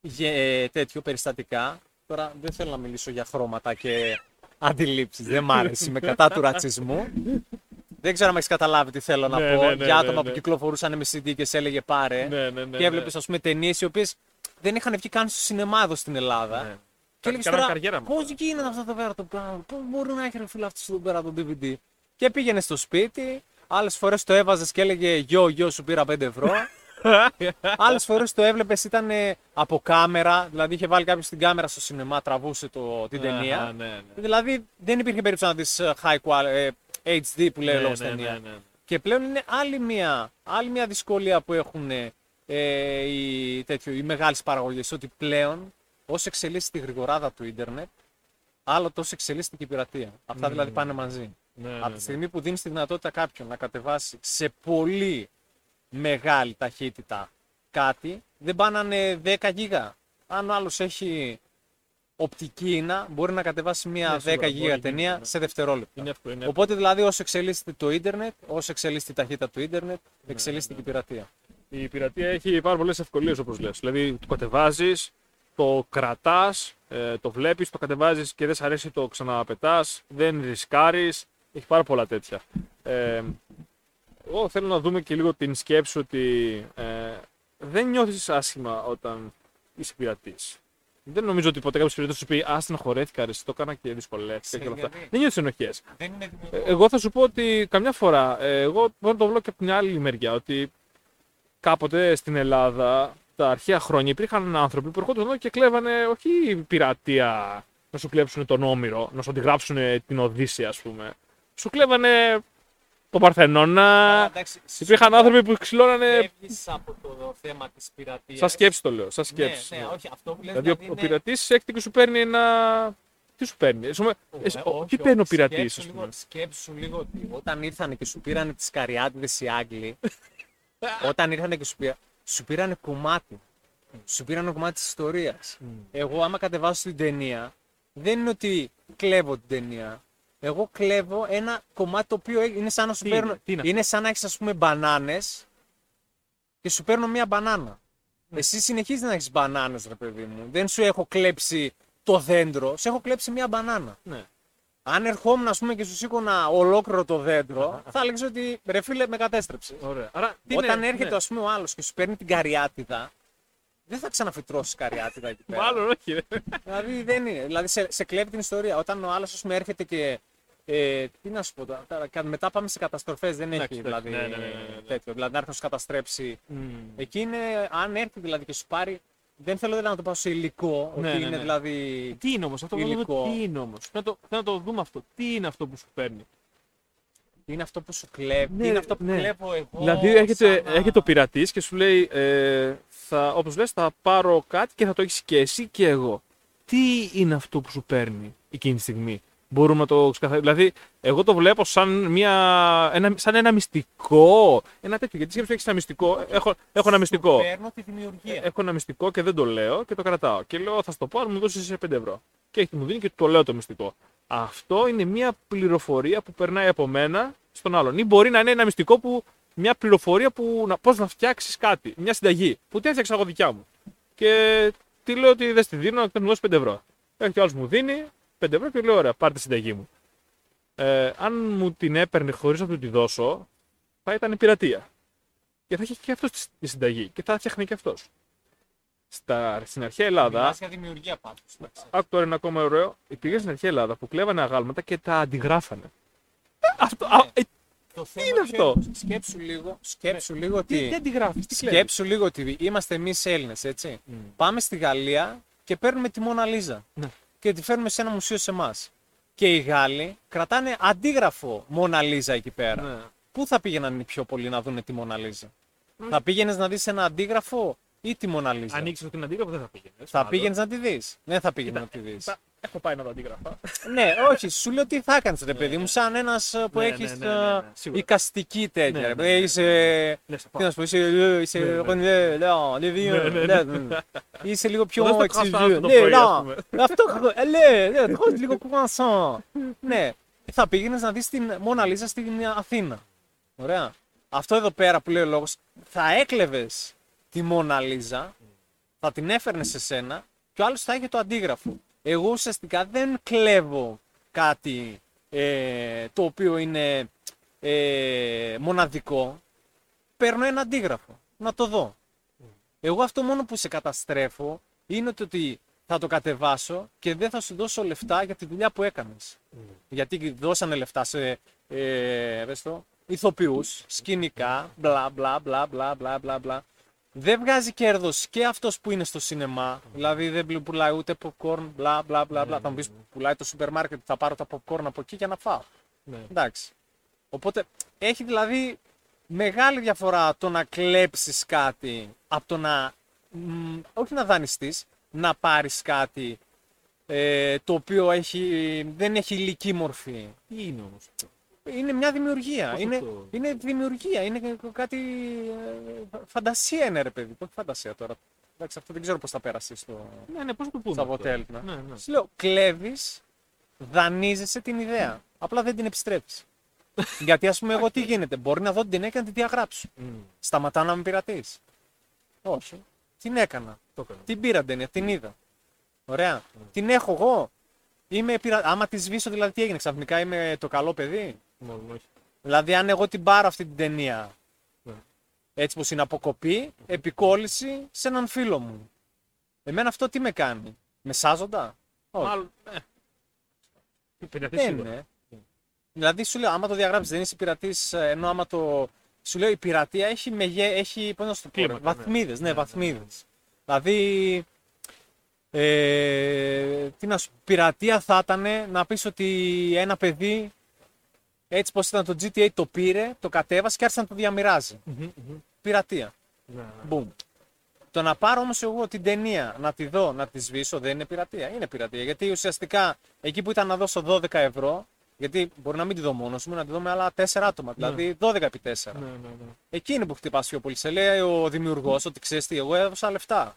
για ε, τέτοιο περιστατικά. Τώρα δεν θέλω να μιλήσω για χρώματα και αντιλήψεις. δεν μ' άρεσε. Είμαι κατά του ρατσισμού. Δεν ξέρω αν έχεις καταλάβει τι θέλω να Ναι, πω. ναι, ναι, για άτομα ναι, που ναι. κυκλοφορούσαν με CD και σε έλεγε πάρε. Ναι, ναι, ναι, και έβλεπες, ναι. ας πούμε, ταινίες οι οποίες δεν είχαν βγει καν στο σινεμά εδώ στην Ελλάδα. Ναι. Και έλεγες Κάναν τώρα, καριέρα με πώς αυτά. γίνεται αυτό εδώ πέρα το πράγμα, πώς μπορεί να έχει ρε φίλε αυτό εδώ πέρα το DVD. Και πήγαινε στο σπίτι, άλλες φορές το έβαζες και έλεγε Γιο, γιο, σου πήρα 5 ευρώ. Άλλες φορές το έβλεπες, ήταν ε, από κάμερα, δηλαδή είχε βάλει κάποιος την κάμερα στο σινεμά, τραβούσε το, την ταινία. Αχα, ναι, ναι. Δηλαδή δεν υπήρχε περίπτωση να δεις high quality, ε, HD που λέει ο Ναι, λόγος ναι, ταινία. ναι, ναι. Και πλέον είναι άλλη μια, άλλη μια δυσκολία που έχουν ε, οι, τέτοιο, οι μεγάλες παραγωγές, ότι πλέον όσο εξελίσσεται η γρηγοράδα του ίντερνετ, άλλο τόσο εξελίσσεται και η πειρατεία. Αυτά δηλαδή πάνε μαζί. Ναι, ναι, Από ναι. τη στιγμή που δίνεις τη δυνατότητα κάποιον να κατεβάσει σε πολύ μεγάλη ταχύτητα κάτι, δεν πάνε να είναι 10 γίγα. Αν ο άλλος έχει οπτική ίνα, μπορεί να κατεβάσει μια Ναι, 10 σίγουρα, γίγα μπορεί, ταινία ναι. σε δευτερόλεπτα. Είναι εύκολο. Είναι Οπότε δηλαδή όσο εξελίσσεται το ίντερνετ, όσο εξελίσσεται η ταχύτητα του ίντερνετ, εξελίσσεται και η πειρατεία. Η πειρατεία έχει πάρα πολλές ευκολίες όπως λες. Δηλαδή το κατεβάζεις, το κρατάς, το βλέπεις, το κατεβάζεις και δεν σ' αρέσει το ξαναπετάς, δεν ρισκάρεις. Έχει πάρα πολλά τέτοια. Ε, εγώ θέλω να δούμε και λίγο την σκέψη ότι ε, δεν νιώθεις άσχημα όταν είσαι πειρατής. Δεν νομίζω ότι ποτέ κάποιος πειρατή σου πει Α, στενοχωρέθηκα, ρε, εσύ, το έκανα και δυσκολεύτηκα και όλα αυτά. γιατί; Δεν νιώθει ενοχέ. Δεν είναι Ε, Εγώ θα σου πω ότι καμιά φορά, ε, εγώ μπορώ να το βλέπω και από την άλλη μεριά, ότι κάποτε στην Ελλάδα, τα αρχαία χρόνια, υπήρχαν άνθρωποι που ερχόντουσαν εδώ και κλέβανε όχι πειρατεία να σου κλέψουν τον Όμηρο, να σου αντιγράψουν την Οδύσσια, ας πούμε. Σου κλέβανε τον Παρθενώνα. Υπήρχαν άνθρωποι που ξυλώνανε. Φεύγεις από το θέμα της πειρατείας; Σαν σκέψη το λέω, σαν σκέψη. Ναι, ναι, όχι, αυτό που λες Δηλαδή, ο, δηλαδή ο είναι- πειρατής έρχεται και σου παίρνει ένα. Τι σου παίρνει, ας πούμε, εσύ- Ε, ο- όχι, τι παίρνει ο όχι, πειρατής, σκέψου ας λίγο- πούμε; Σκέψου λίγο ότι όταν ήρθαν και σου πήραν τις καριάτιδες οι Άγγλοι, όταν ήρθαν και σου πήραν, σου πήραν κομμάτι. Σου πήραν κομμάτι της ιστορίας. Εγώ άμα κατεβάσω την ταινία, δεν είναι ότι κλέβω την ταινία. Εγώ κλέβω ένα κομμάτι το οποίο είναι σαν να σου Τι παίρνω. είναι, τι είναι είναι σαν να έχεις, ας πούμε, μπανάνες και σου παίρνω μία μπανάνα. Ναι. Εσύ συνεχίζεις να έχεις μπανάνες, ρε παιδί μου. Δεν σου έχω κλέψει το δέντρο, σε έχω κλέψει μία μπανάνα. Ναι. Αν ερχόμουν, ας πούμε, και σου σήκωνα ολόκληρο το δέντρο, θα έλεγες ότι ρε φίλε, με κατέστρεψες. Ωραία. Άρα, τι Όταν είναι- έρχεται, ναι. ας πούμε, ο άλλος και σου παίρνει την καριάτιδα, δεν θα ξαναφυτρώσεις καριάτιδα εκεί πέρα. Μάλλον όχι. ρε. Δηλαδή δεν είναι. Δηλαδή σε, σε κλέβει την ιστορία. Όταν ο άλλος, ας πούμε, έρχεται και. Ε, τι να σου πω τώρα, τώρα, κα- μετά πάμε σε καταστροφές. Δεν έχει Εντάξει, δηλαδή ναι, ναι, ναι, ναι, ναι. τέτοιο. Δηλαδή να έρθει να σου καταστρέψει. Μμμ. Εκεί είναι, αν έρθει δηλαδή και σου πάρει. Δεν θέλω δηλαδή να το πάω σε υλικό. Ναι, ότι ναι, είναι ναι. δηλαδή. Τι είναι όμως αυτό, θέλω να Υλικό. δούμε τι είναι όμως; Θέλω, να το- θέλω να το δούμε αυτό. Τι είναι αυτό που σου παίρνει; Τι είναι αυτό που σου κλέβει. Ναι, τι είναι αυτό που ναι. κλέβω εγώ. δηλαδή έρχεται, σαν να- έρχεται ο πειρατής και σου λέει, ε, θα, όπως λες, θα πάρω κάτι και θα το έχεις και εσύ και εγώ. Τι είναι αυτό που σου παίρνει εκείνη τη στιγμή; Μπορούμε να το ξεκαθαρίσουμε. Δηλαδή, εγώ το βλέπω σαν, μια, ένα, σαν ένα μυστικό. Ένα τέτοιο. Γιατί σκέψου έχεις ένα μυστικό. Έχω, έχω ένα μυστικό. Παίρνω τη δημιουργία. Έχω ένα μυστικό και δεν το λέω και το κρατάω. Και λέω, θα σου το πω, αν μου δώσεις 5 ευρώ. Και έχει μου δίνει και το λέω το μυστικό. Αυτό είναι μια πληροφορία που περνάει από μένα στον άλλον. Ή μπορεί να είναι ένα μυστικό που. Μια πληροφορία που. Να, πώς να φτιάξεις κάτι. Μια συνταγή. Που την έφτιαξα εγώ δικιά μου. Και τι λέω ότι δεν στη δίνω, να μου δώσει 5 ευρώ. Έχει ο άλλος μου δίνει 5 ευρώ και λέω: Ωραία, πάρτε τη συνταγή μου. Ε, αν μου την έπαιρνε χωρίς να του τη δώσω, θα ήταν πειρατεία. Και θα είχε και αυτός τη συνταγή και θα φτιάχνει και αυτός. Στην αρχαία Ελλάδα. Μιλάς για δημιουργία πάντως. Άκου τώρα είναι ακόμα ωραίο. Υπήρχε στην αρχαία Ελλάδα που κλέβανε αγάλματα και τα αντιγράφανε. Ε, Αυτό. α, ε, Το είναι αυτό; ποιο είναι, Σκέψου λίγο, σκέψου λίγο τι, ότι. τι αντιγράφεις, τι κλέβεις; Σκέψου λίγο ότι είμαστε εμείς Έλληνες, έτσι. Μμ. Πάμε στη Γαλλία και παίρνουμε τη Μόνα Λίζα. Ναι. Και τη φέρνουμε σε ένα μουσείο σε εμάς. Και οι Γάλλοι κρατάνε αντίγραφο Μόνα Λίζα εκεί πέρα. Ναι. Πού θα πήγαιναν οι πιο πολλοί να δουν τη Μόνα Λίζα. Θα πήγαινες να δεις ένα αντίγραφο ή τη Μόνα Λίζα. Αν ήξερες την αντίγραφο δεν θα πήγαινες. Θα πήγαινες να τη δεις. Δεν θα πήγαινες να τη δεις. Έχω πάει να το αντίγραφα. ναι, όχι, σου λέω τι θα έκανε, ρε παιδί μου, σαν ένας που Ναι, έχεις ναι, ναι, ναι, ναι, σίγουρα. οικαστική τέτοια. Ναι, ρε ναι, παιδί, ναι. Είσαι. Ναι, σε Τι να σου πω, είσαι. είσαι Ναι, ναι. Ρονιέ, λέω, le vieux, Ναι, ναι, ναι, ναι. ναι. Είσαι λίγο πιο Δώστε εξηγού. croissant το Ναι, πρωί, ας ναι. πούμε. Αυτό. Ναι, ναι, τρώω λίγο κουβανσόν. Ναι, θα πήγαινες να δεις την Μόνα Λίζα στην Αθήνα. Ωραία. Αυτό εδώ πέρα που λέει ο λόγος, θα έκλεβες τη Μόνα Λίζα, θα την έφερνες σε σένα και ο άλλος θα είχε το αντίγραφο. Εγώ ουσιαστικά δεν κλέβω κάτι ε, το οποίο είναι ε, μοναδικό. Παίρνω ένα αντίγραφο να το δω. Εγώ αυτό μόνο που σε καταστρέφω είναι το ότι θα το κατεβάσω και δεν θα σου δώσω λεφτά για τη δουλειά που έκανες. Γιατί δώσανε λεφτά σε ε, πες το, ηθοποιούς, σκηνικά, μπλα μπλα μπλα μπλα μπλα μπλα μπλα. Δεν βγάζει κέρδος και αυτός που είναι στο σινεμά, δηλαδή δεν πουλάει ούτε popcorn, μπλα μπλα μπλα μπλα. Θα μου πεις πουλάει το σούπερ μάρκετ, θα πάρω τα popcorn από εκεί για να φάω. Ναι. Εντάξει. Οπότε έχει δηλαδή μεγάλη διαφορά το να κλέψεις κάτι από το να, μ, όχι να δανειστείς, να πάρεις κάτι ε, το οποίο έχει, δεν έχει υλική μορφή. Τι είναι όμως. Είναι μια δημιουργία. Πώς Είναι, αυτό; είναι δημιουργία. Είναι κάτι. ε, φαντασία είναι ρε παιδί. Όχι φαντασία τώρα. Εντάξει, αυτό δεν ξέρω πώς θα πέρασει στο, Ναι, ναι, πώς το πούμε. στο αυτό; αποτέλεσμα. Ναι, ναι. Σου λέω, κλέβεις, δανείζεσαι την ιδέα. Απλά δεν την επιστρέφεις. Γιατί ας πούμε, εγώ τι γίνεται; Μπορεί να δω την ταινία και να την διαγράψω. Μμ, Σταματάω να με πειρατείς. Όχι. Την έκανα. Το έκανα. Την πήρα την ταινία, την είδα. Ωραία. Την έχω εγώ. Είμαι πειρα... Άμα τη σβήσω, δηλαδή τι έγινε; Ξαφνικά, είμαι το καλό παιδί; Μόνο, όχι. Δηλαδή, αν εγώ την πάρω αυτή την ταινία, Ναι. έτσι πως είναι αποκοπή, επικόλληση σε έναν φίλο μου. Εμένα αυτό τι με κάνει. Με σάζοντα; Όχι. Μάλλον. Ναι. Πειρατής Δεν σίγουρα. είναι. Δηλαδή, σου λέω, άμα το διαγράψεις, δεν είσαι πειρατής, ενώ άμα το. Σου λέω, η πειρατεία έχει, μεγέ... έχει πώς να σου το πω, ρε, Κλίμακα, ναι. βαθμίδες, ναι, Ναι, ναι, βαθμίδες. Δηλαδή, ε, τι να σου πειρατεία θα ήταν να πεις ότι ένα παιδί, έτσι πως ήταν το GTA, το πήρε, το κατέβασε και άρχισε να το διαμοιράζει. Μμμ, μμμ. Πειρατεία. Ναι, ναι. Boom. Το να πάρω όμως εγώ την ταινία, να τη δω, να τη σβήσω, δεν είναι πειρατεία. Είναι πειρατεία. Γιατί ουσιαστικά εκεί που ήταν να δώσω 12 ευρώ, γιατί μπορεί να μην τη δω μόνος μου, να τη δω με άλλα 4 άτομα. Δηλαδή 12 επί 4. Ναι, ναι, ναι. Εκεί είναι που χτυπάς πιο πολύ. Σε λέει ο δημιουργός ότι ξέρεις τι, εγώ έδωσα λεφτά.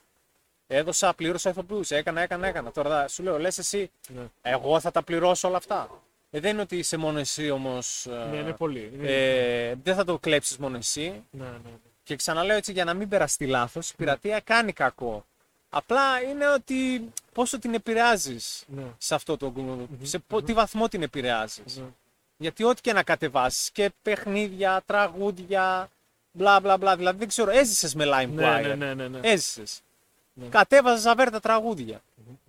Έδωσα, πλήρωσα ηθοποιούς, έκανα, έκανα, έκανα. Τώρα σου λέω, λες εσύ, Ναι. εγώ θα τα πληρώσω όλα αυτά. Ε, δεν είναι ότι είσαι μόνο εσύ όμως. Ναι, είναι πολύ. Είναι- Ε, δεν θα το κλέψεις μόνο εσύ. Ναι, ναι, ναι. Και ξαναλέω έτσι για να μην περαστεί λάθος, η πειρατεία κάνει κακό. Απλά είναι ότι πόσο την επηρεάζεις Ναι. σε αυτό το. σε πο- τι βαθμό την επηρεάζεις. Ναι. Γιατί ό,τι και να κατεβάσεις και παιχνίδια, τραγούδια, μπλα μπλα μπλα. Δηλαδή δεν ξέρω, έζησες με LimeWire. Ναι, ναι, ναι, ναι, ναι. Έζησες. Ναι. Κατέβαζες ζαβέρτα τραγούδια.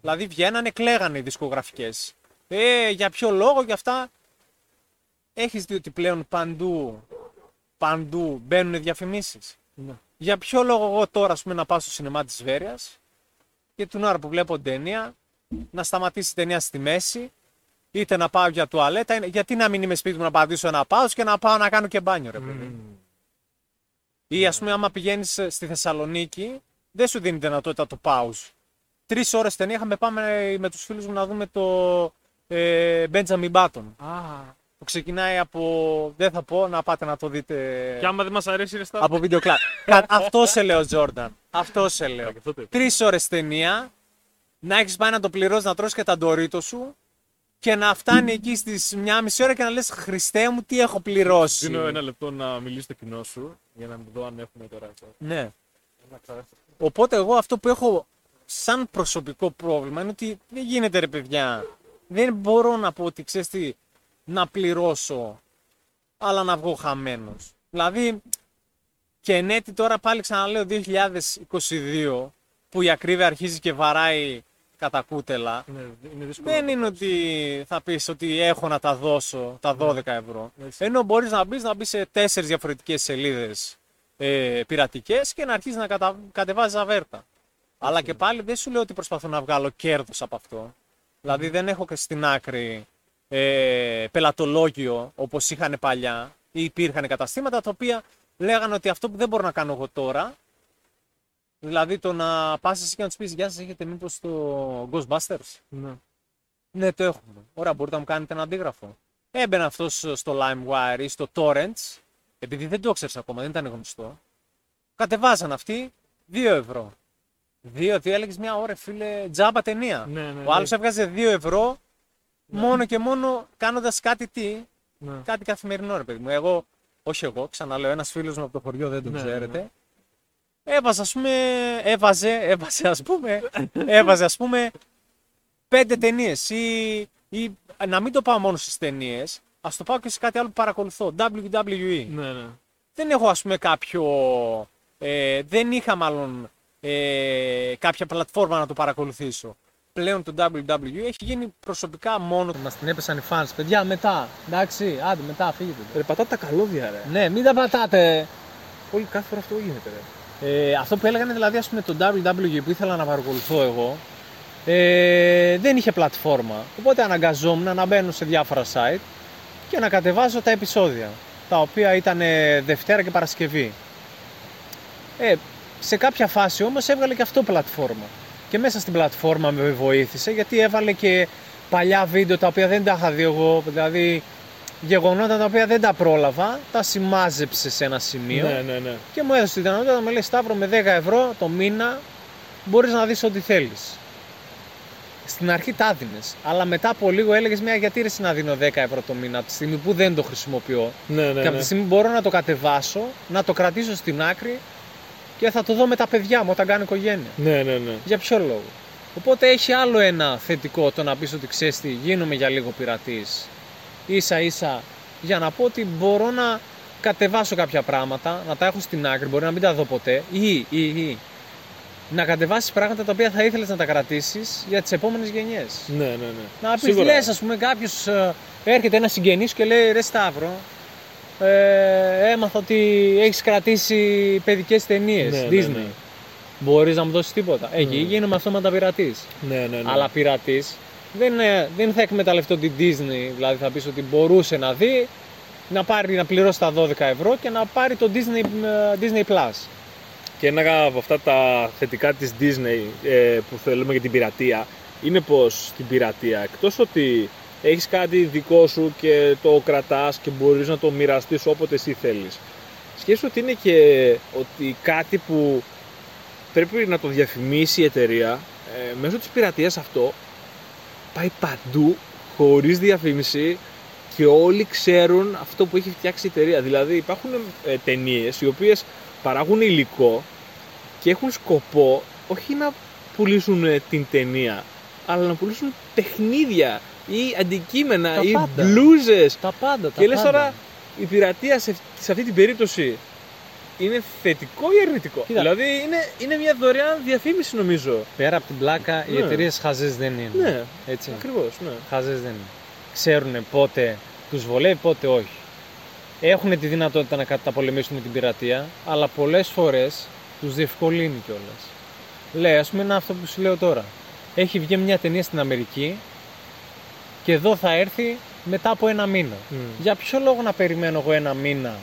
Δηλαδή βγαίνανε, κλαίγανε οι δισκογραφικές. Ε, για ποιο λόγο, για αυτά. Έχεις δει ότι πλέον παντού, παντού μπαίνουν διαφημίσεις; Ναι. Για ποιο λόγο εγώ τώρα ας πούμε, να πάω στο σινεμά της Βέρειας και την ώρα που βλέπω ταινία να σταματήσει η ταινία στη μέση, είτε να πάω για τουαλέτα, είναι- γιατί να μην είμαι σπίτι μου να πατήσω ένα πάω και να πάω να κάνω και μπάνιο, ρε παιδί. Μμμ. Ή ας πούμε, άμα πηγαίνεις στη Θεσσαλονίκη, δεν σου δίνει δυνατότητα το pause. Τρεις ώρες ταινία είχαμε πάμε με τους φίλους μου να δούμε το, ε, Benjamin Button. Α, Που ξεκινάει από. Δεν θα πω να πάτε να το δείτε. και άμα δεν μας αρέσει, ρε στα. Από βίντεο κλαμπ. Κα- Αυτό σε λέω, Τζόρνταν. Αυτό σε λέω. Και αυτό το είπα. Τρεις ώρες ταινία, να έχεις πάει να το πληρώσεις, να τρώσει και τα ντορίτο σου και να φτάνει εκεί στις μια μισή ώρα και να λες Χριστέ μου, τι έχω πληρώσει. Δίνω ένα λεπτό να μιλήσεις στο κοινό σου για να δω αν έχουμε τώρα αυτό. Ναι. Οπότε εγώ αυτό που έχω σαν προσωπικό πρόβλημα είναι ότι δεν γίνεται ρε παιδιά. Δεν μπορώ να πω ότι ξέρεις τι, να πληρώσω αλλά να βγω χαμένος. Δηλαδή και εν έτη τώρα πάλι ξαναλέω 2022 που η ακρίβεια αρχίζει και βαράει κατά κούτελα. Ναι, είναι δύσκολο. Δεν είναι ότι θα πεις ότι έχω να τα δώσω τα 12 ευρώ. Έτσι. Ενώ μπορείς να μπεις να μπεις σε τέσσερις διαφορετικές σελίδες ε, πειρατικές και να αρχίσεις να κατα... κατεβάζεις αβέρτα. Αλλά και πάλι δεν σου λέω ότι προσπαθώ να βγάλω κέρδος από αυτό. Δηλαδή δεν έχω και στην άκρη ε, πελατολόγιο όπως είχαν παλιά ή υπήρχαν καταστήματα τα οποία λέγανε ότι αυτό που δεν μπορώ να κάνω εγώ τώρα Δηλαδή το να πας εσύ και να τους πεις Γεια σας έχετε μήπως το Ghostbusters; Ναι. ναι, το έχουμε. Ωραία, μπορείτε να μου κάνετε ένα αντίγραφο. Έμπαινε αυτός στο LimeWire ή στο Torrents, επειδή δεν το ξέρει ακόμα, δεν ήταν γνωστό. Κατεβάζαν αυτοί 2 ευρώ. 2, τι έλεγες μια ώρα, φίλε, τζάμπα ταινία. Ναι, ναι, Ο άλλος ναι. έβγαζε 2 ευρώ μόνο και μόνο κάνοντας κάτι τι, Ναι. κάτι καθημερινό, ρε παιδί μου. Εγώ, όχι εγώ, ξαναλέω, ένας φίλος μου από το χωριό δεν τον Ναι, ξέρετε. ναι. Έβαζε, ας πούμε, έβαζε, έβαζε, ας πούμε, έβαζε, ας πούμε, πέντε ταινίες ή, ή να μην το πάω μόνο στις ταινίες, ας το πάω και σε κάτι άλλο που παρακολουθώ. WWE. Ναι, ναι. Δεν έχω, ας πούμε, κάποιο. Ε, δεν είχα μάλλον ε, κάποια πλατφόρμα να το παρακολουθήσω. Πλέον το WWE έχει γίνει προσωπικά μόνο. Μα την έπεσαν οι fans. Παιδιά, μετά. Εντάξει, άντε, μετά φύγετε. Ρε, πατάτε τα καλώδια, ρε. Ναι, μην τα πατάτε. Όλη κάθε φορά αυτό γίνεται, ρε. Ε, αυτό που έλεγαν δηλαδή ας πούμε το WWE που ήθελα να παρακολουθώ εγώ ε, δεν είχε πλατφόρμα. Οπότε αναγκαζόμουν να μπαίνω σε διάφορα site και να κατεβάζω τα επεισόδια. Τα οποία ήταν ε, Δευτέρα και Παρασκευή. Ε, σε κάποια φάση όμως έβγαλε και αυτό πλατφόρμα. Και μέσα στην πλατφόρμα με βοήθησε γιατί έβαλε και παλιά βίντεο τα οποία δεν τα είχα δει εγώ. Δηλαδή γεγονότα τα οποία δεν τα πρόλαβα, τα σημάζεψε σε ένα σημείο Ναι, ναι, ναι. και μου έδωσε τη δυνατότητα να μου λέει Σταύρο με 10 ευρώ το μήνα μπορείς να δεις ό,τι θέλεις. Στην αρχή τα δίνες, αλλά μετά από λίγο έλεγες μια γιατί ρε εσύ να δίνω 10 ευρώ το μήνα από τη στιγμή που δεν το χρησιμοποιώ Ναι, ναι, και από ναι. τη στιγμή που μπορώ να το κατεβάσω, να το κρατήσω στην άκρη και θα το δω με τα παιδιά μου όταν κάνω οικογένεια. Ναι, ναι, ναι. Για ποιο λόγο; Οπότε έχει άλλο ένα θετικό το να πεις ότι ξέρεις τι, γίνομαι για λίγο πειρατής. Ίσα ίσα για να πω ότι μπορώ να κατεβάσω κάποια πράγματα, να τα έχω στην άκρη, μπορεί να μην τα δω ποτέ ή, ή, ή να κατεβάσεις πράγματα τα οποία θα ήθελες να τα κρατήσεις για τις επόμενες γενιές. Ναι, ναι, ναι. Να πεις, Σίγουρα. λες ας πούμε κάποιος ε, έρχεται ένας συγγενής και λέει ρε Σταύρο, ε, έμαθα ότι έχεις κρατήσει παιδικές ταινίες, Ναι, ναι, Disney. ναι. Μπορείς να μου δώσεις τίποτα. Εκεί Ναι. γίνομαι αυτόματα πειρατής. Ναι, ναι, ναι. Αλλά πειρατής δεν, ε, δεν θα εκμεταλλευτώ την Disney, δηλαδή θα πεις ότι μπορούσε να δει, να, πάρει, να πληρώσει τα 12 ευρώ και να πάρει το Disney, ε, Disney Plus. Και ένα από αυτά τα θετικά της Disney ε, που θέλουμε για την πειρατεία είναι πως στην πειρατεία εκτός ότι έχεις κάτι δικό σου και το κρατάς και μπορείς να το μοιραστείς όποτε εσύ θέλεις. Σκέψου ότι είναι και ότι κάτι που πρέπει να το διαφημίσει η εταιρεία ε, μέσω της πειρατείας αυτό πάει παντού χωρίς διαφήμιση και όλοι ξέρουν αυτό που έχει φτιάξει η εταιρεία. Δηλαδή υπάρχουν ε, ταινίες οι οποίες παράγουν υλικό και έχουν σκοπό όχι να πουλήσουν ε, την ταινία, αλλά να πουλήσουν παιχνίδια ή αντικείμενα Τα ή πάντα. μπλούζες. Τα πάντα, τα Και λες πάντα. τώρα η πειρατεία σε, σε αυτή την περίπτωση είναι θετικό ή αρνητικό; Κοίτα. Δηλαδή είναι, είναι μια δωρεάν διαφήμιση νομίζω. Πέρα από την πλάκα, οι Ναι. εταιρείες χαζές δεν είναι. Ναι, Έτσι. ακριβώς, ναι. Χαζές δεν είναι. Ξέρουν πότε τους βολεύει, πότε όχι. Έχουν τη δυνατότητα να καταπολεμήσουν την πειρατεία, αλλά πολλές φορές τους διευκολύνει κιόλας. Λέει, ας πούμε, είναι αυτό που σου λέω τώρα. Έχει βγει μια ταινία στην Αμερική και εδώ θα έρθει μετά από ένα μήνα. Μμ. Για ποιο λόγο να περιμένω εγώ ένα μήνα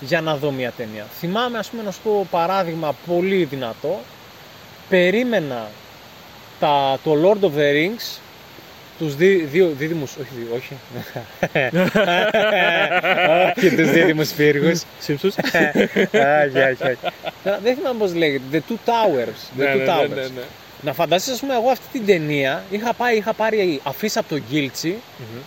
για να δω μια ταινία; Θυμάμαι, ας πούμε, να σου πω παράδειγμα πολύ δυνατό. Περίμενα τα, το Lord of the Rings τους δι, δύο δίδυμους, όχι δύο, όχι. όχι τους δίδυμους πύργους. Σύμψους. όχι, όχι, όχι. Τώρα, Δεν θυμάμαι πώς λέγεται. The Two Towers. The Ναι, Two ναι, Towers. Ναι, ναι, ναι. Να φανταστείς, ας πούμε, εγώ αυτή την ταινία είχα, πάει, είχα πάρει αφίσα από το Γκίλτσι Μμμ.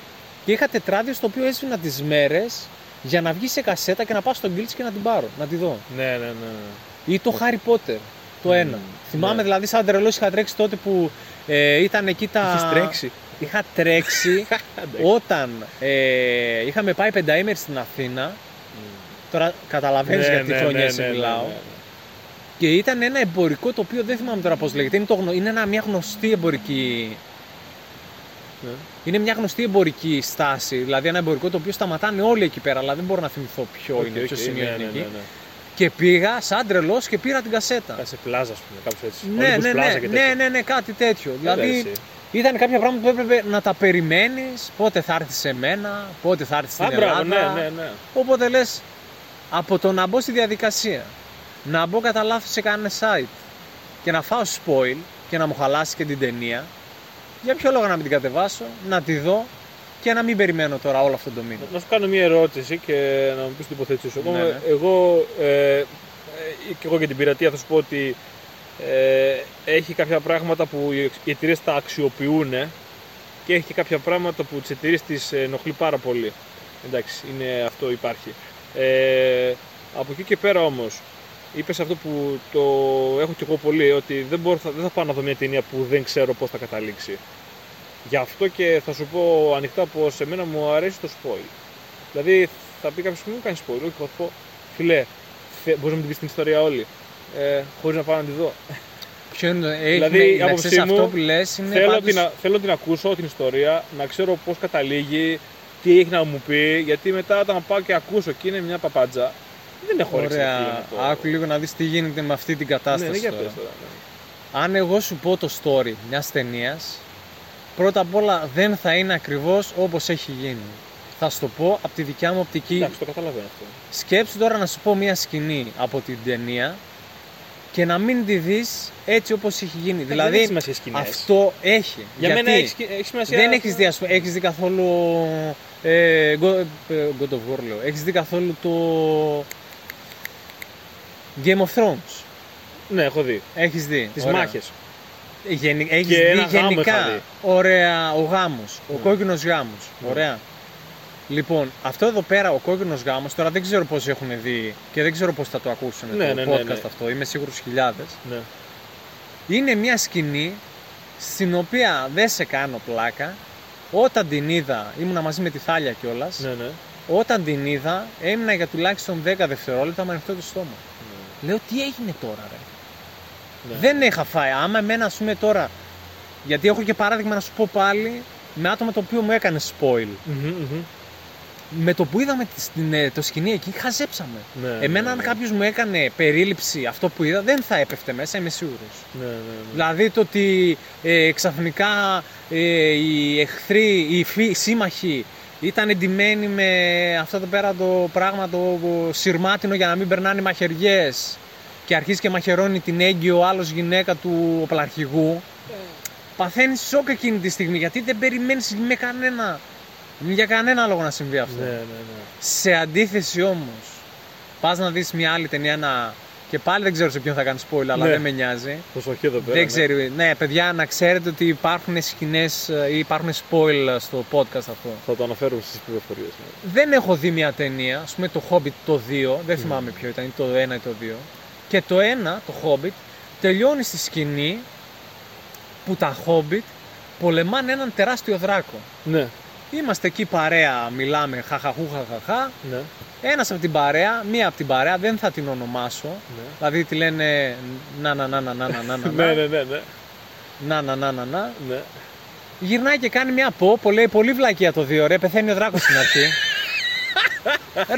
και είχα τετράδιο στο οποίο έσβηνα τις μέρες για να βγει σε κασέτα και να πάω στον Γκίλτσι και να την πάρω, να τη δω. Ναι, ναι, ναι. Ή το Harry Potter, το ένα. Θυμάμαι ναι. δηλαδή σαν τρελός είχα τρέξει τότε που ε, ήταν εκεί τα... Είχες τρέξει. Είχα τρέξει όταν ε, είχαμε πάει πενταήμερη στην Αθήνα. Τώρα καταλαβαίνεις για τι χρονιές μιλάω. Και ήταν ένα εμπορικό το οποίο δεν θυμάμαι τώρα πώς λέγεται. Είναι, το, γνω- είναι ένα, μια γνωστή εμπορική... Ναι. Είναι μια γνωστή εμπορική στάση. Δηλαδή ένα εμπορικό το οποίο σταματάνε όλοι εκεί πέρα. Αλλά δεν μπορώ να θυμηθώ ποιο Οκ, είναι, οκ, ποιος σημείο ναι, είναι ναι, εκεί. ναι, ναι. Και πήγα σαν τρελός και πήρα την κασέτα. Σε πλάζα, ας πούμε, κάπως έτσι. Ναι, Olympus ναι, ναι, Plaza και ναι, τέτοια. ναι, ναι, κάτι τέτοιο. Έλα, Δηλαδή εσύ. ήταν κάποια πράγματα που έπρεπε να τα περιμένεις, πότε θα έρθεις σε μένα, πότε θα έρθεις στην Α, μπράβο, Ελλάδα. ναι, ναι, ναι. Οπότε λες, από το να μπω στη διαδικασία, να μπω κατά λάθος σε κανένα site και να φάω spoil και να μου χαλάσει και την ταινία, για ποιο λόγο να μην την κατεβάσω, να τη δω και να μην περιμένω τώρα όλο αυτό το μήνα. Να σου κάνω μια ερώτηση και να μου πεις την υποθέτηση σου. Ναι, Εγώ- ναι. Εγώ, ε, ε, και εγώ για την πειρατεία θα σου πω ότι ε, έχει κάποια πράγματα που οι- οι εταιρείες τα αξιοποιούν και έχει και κάποια πράγματα που τις εταιρείες τις ενοχλεί πάρα πολύ. Εντάξει, είναι αυτό υπάρχει. Ε, από εκεί και πέρα όμως, είπες αυτό που το έχω και εγώ πολύ, ότι δεν, μπορώ, θα, δεν θα πάω να δω μια ταινία που δεν ξέρω πώς θα καταλήξει. Γι' αυτό και θα σου πω ανοιχτά πως σε μένα μου αρέσει το spoil. Δηλαδή θα πει κάποιος μου κάνεις spoil, όχι, θα σου πω φιλέ, μπορείς να μου την πεις την ιστορία όλη. Ε, Χωρίς να πάω να τη δω. Ποιο είναι το. Έχει, Δηλαδή, με- η να άποψή ξέρεις, μου, αυτό που λες είναι θέλω, πάντως- την, α- θέλω να την ακούσω την ιστορία, να ξέρω πώς καταλήγει, τι έχει να μου πει, γιατί μετά όταν πάω και ακούσω και είναι μια παπάντζα, δεν έχω όρεξη να Ωραία. φύγω με το- Άκου λίγο να δεις τι γίνεται με αυτή την Ναι, κατάσταση ναι, για τώρα. πες τώρα, ναι. Αν εγώ σου πω το story μιας ταινίας, πρώτα απ' όλα δεν θα είναι ακριβώς όπως έχει γίνει. Θα σου το πω από τη δικιά μου οπτική. Εντάξει, το καταλαβαίνω αυτό. Σκέψου τώρα να σου πω μια σκηνή από την ταινία και να μην τη δεις έτσι όπως έχει γίνει. δεν δηλαδή έχει σημασία σκηνές. αυτό έχει. Για Γιατί μένα έχει, έχεις σημασία. δεν έχεις δει, ας πούμε, έχεις δει καθόλου ε, God, ε, God of War λέω. Έχεις δει καθόλου το Game of Thrones. Ναι, έχω δει. Έχεις δει. Τις Ωραία. μάχες. Γενι... Έχεις Και δει ένα γάμο γενικά. είχα δει. Ωραία, ο γάμος. Ο Ναι. κόκκινος γάμος. Ναι. Ωραία. Λοιπόν, αυτό εδώ πέρα, ο κόκκινος γάμος, τώρα δεν ξέρω πώς έχουν δει και δεν ξέρω πώς θα το ακούσουν Ναι, το ναι, ναι, podcast ναι. αυτό, είμαι σίγουρος χιλιάδες. Ναι. Είναι μια σκηνή στην οποία δεν σε κάνω πλάκα. Όταν την είδα, ήμουνα μαζί με τη Θάλια κιόλας. Ναι, ναι. Όταν την είδα, έμεινα για τουλάχιστον 10 δευτερόλεπτα με ανοιχτό το στόμα. Λέω, τι έγινε τώρα, ρε; Ναι. Δεν είχα φάει. Άμα εμένα, ας πούμε τώρα. Γιατί έχω και παράδειγμα να σου πω πάλι με άτομα το οποίο μου έκανε spoil. Μμμ, μμμ. Με το που είδαμε τη- στην, ε, το σκηνή εκεί, χαζέψαμε. Ναι, Εμένα, ναι, αν ναι. κάποιος μου έκανε περίληψη αυτό που είδα, δεν θα έπεφτε μέσα, είμαι σίγουρος. Ναι, ναι, ναι. Δηλαδή το ότι ε, ξαφνικά ε, οι εχθροί, οι φύ- σύμμαχοι ήταν εντυμένοι με αυτό το πέρα το πράγμα το σειρμάτινο για να μην περνάνε μαχαιριές και αρχίζει και μαχαιρώνει την έγκυο ο άλλος γυναίκα του οπλαρχηγού παθαίνεις σοκ εκείνη τη στιγμή γιατί δεν περιμένεις με κανένα για κανένα λόγο να συμβεί αυτό. Ναι, ναι, ναι. Σε αντίθεση όμως πας να δεις μια άλλη ταινία να... και πάλι δεν ξέρω σε ποιον θα κάνει spoiler αλλά Ναι. δεν με νοιάζει Προσοχή εδώ πέρα. δεν ναι. ξέρω. Ναι, παιδιά, να ξέρετε ότι υπάρχουν σκηνές ή υπάρχουν spoil στο podcast αυτό. Θα το αναφέρουμε στις πληροφορίες. Ναι. Δεν έχω δει μια ταινία, ας πούμε το Hobbit το 2, δεν θυμάμαι ποιο ήταν, ή το 1 ή το 2. Και το 1, το Hobbit, τελειώνει στη σκηνή που τα Hobbit πολεμάνε έναν τεράστιο δράκο. ναι. Είμαστε εκεί παρέα, μιλάμε, χαχαχού, χαχαχά. Ναι. Ένας από την παρέα, μία από την παρέα, δεν θα την ονομάσω. Ναι. Δηλαδή τη λένε να να να να να να να. ναι, ναι, ναι, ναι. Να να να να να. Ναι. Γυρνάει και κάνει μια πόπο, λέει πολύ βλακία το δύο ρε, πεθαίνει ο Δράκος στην αρχή.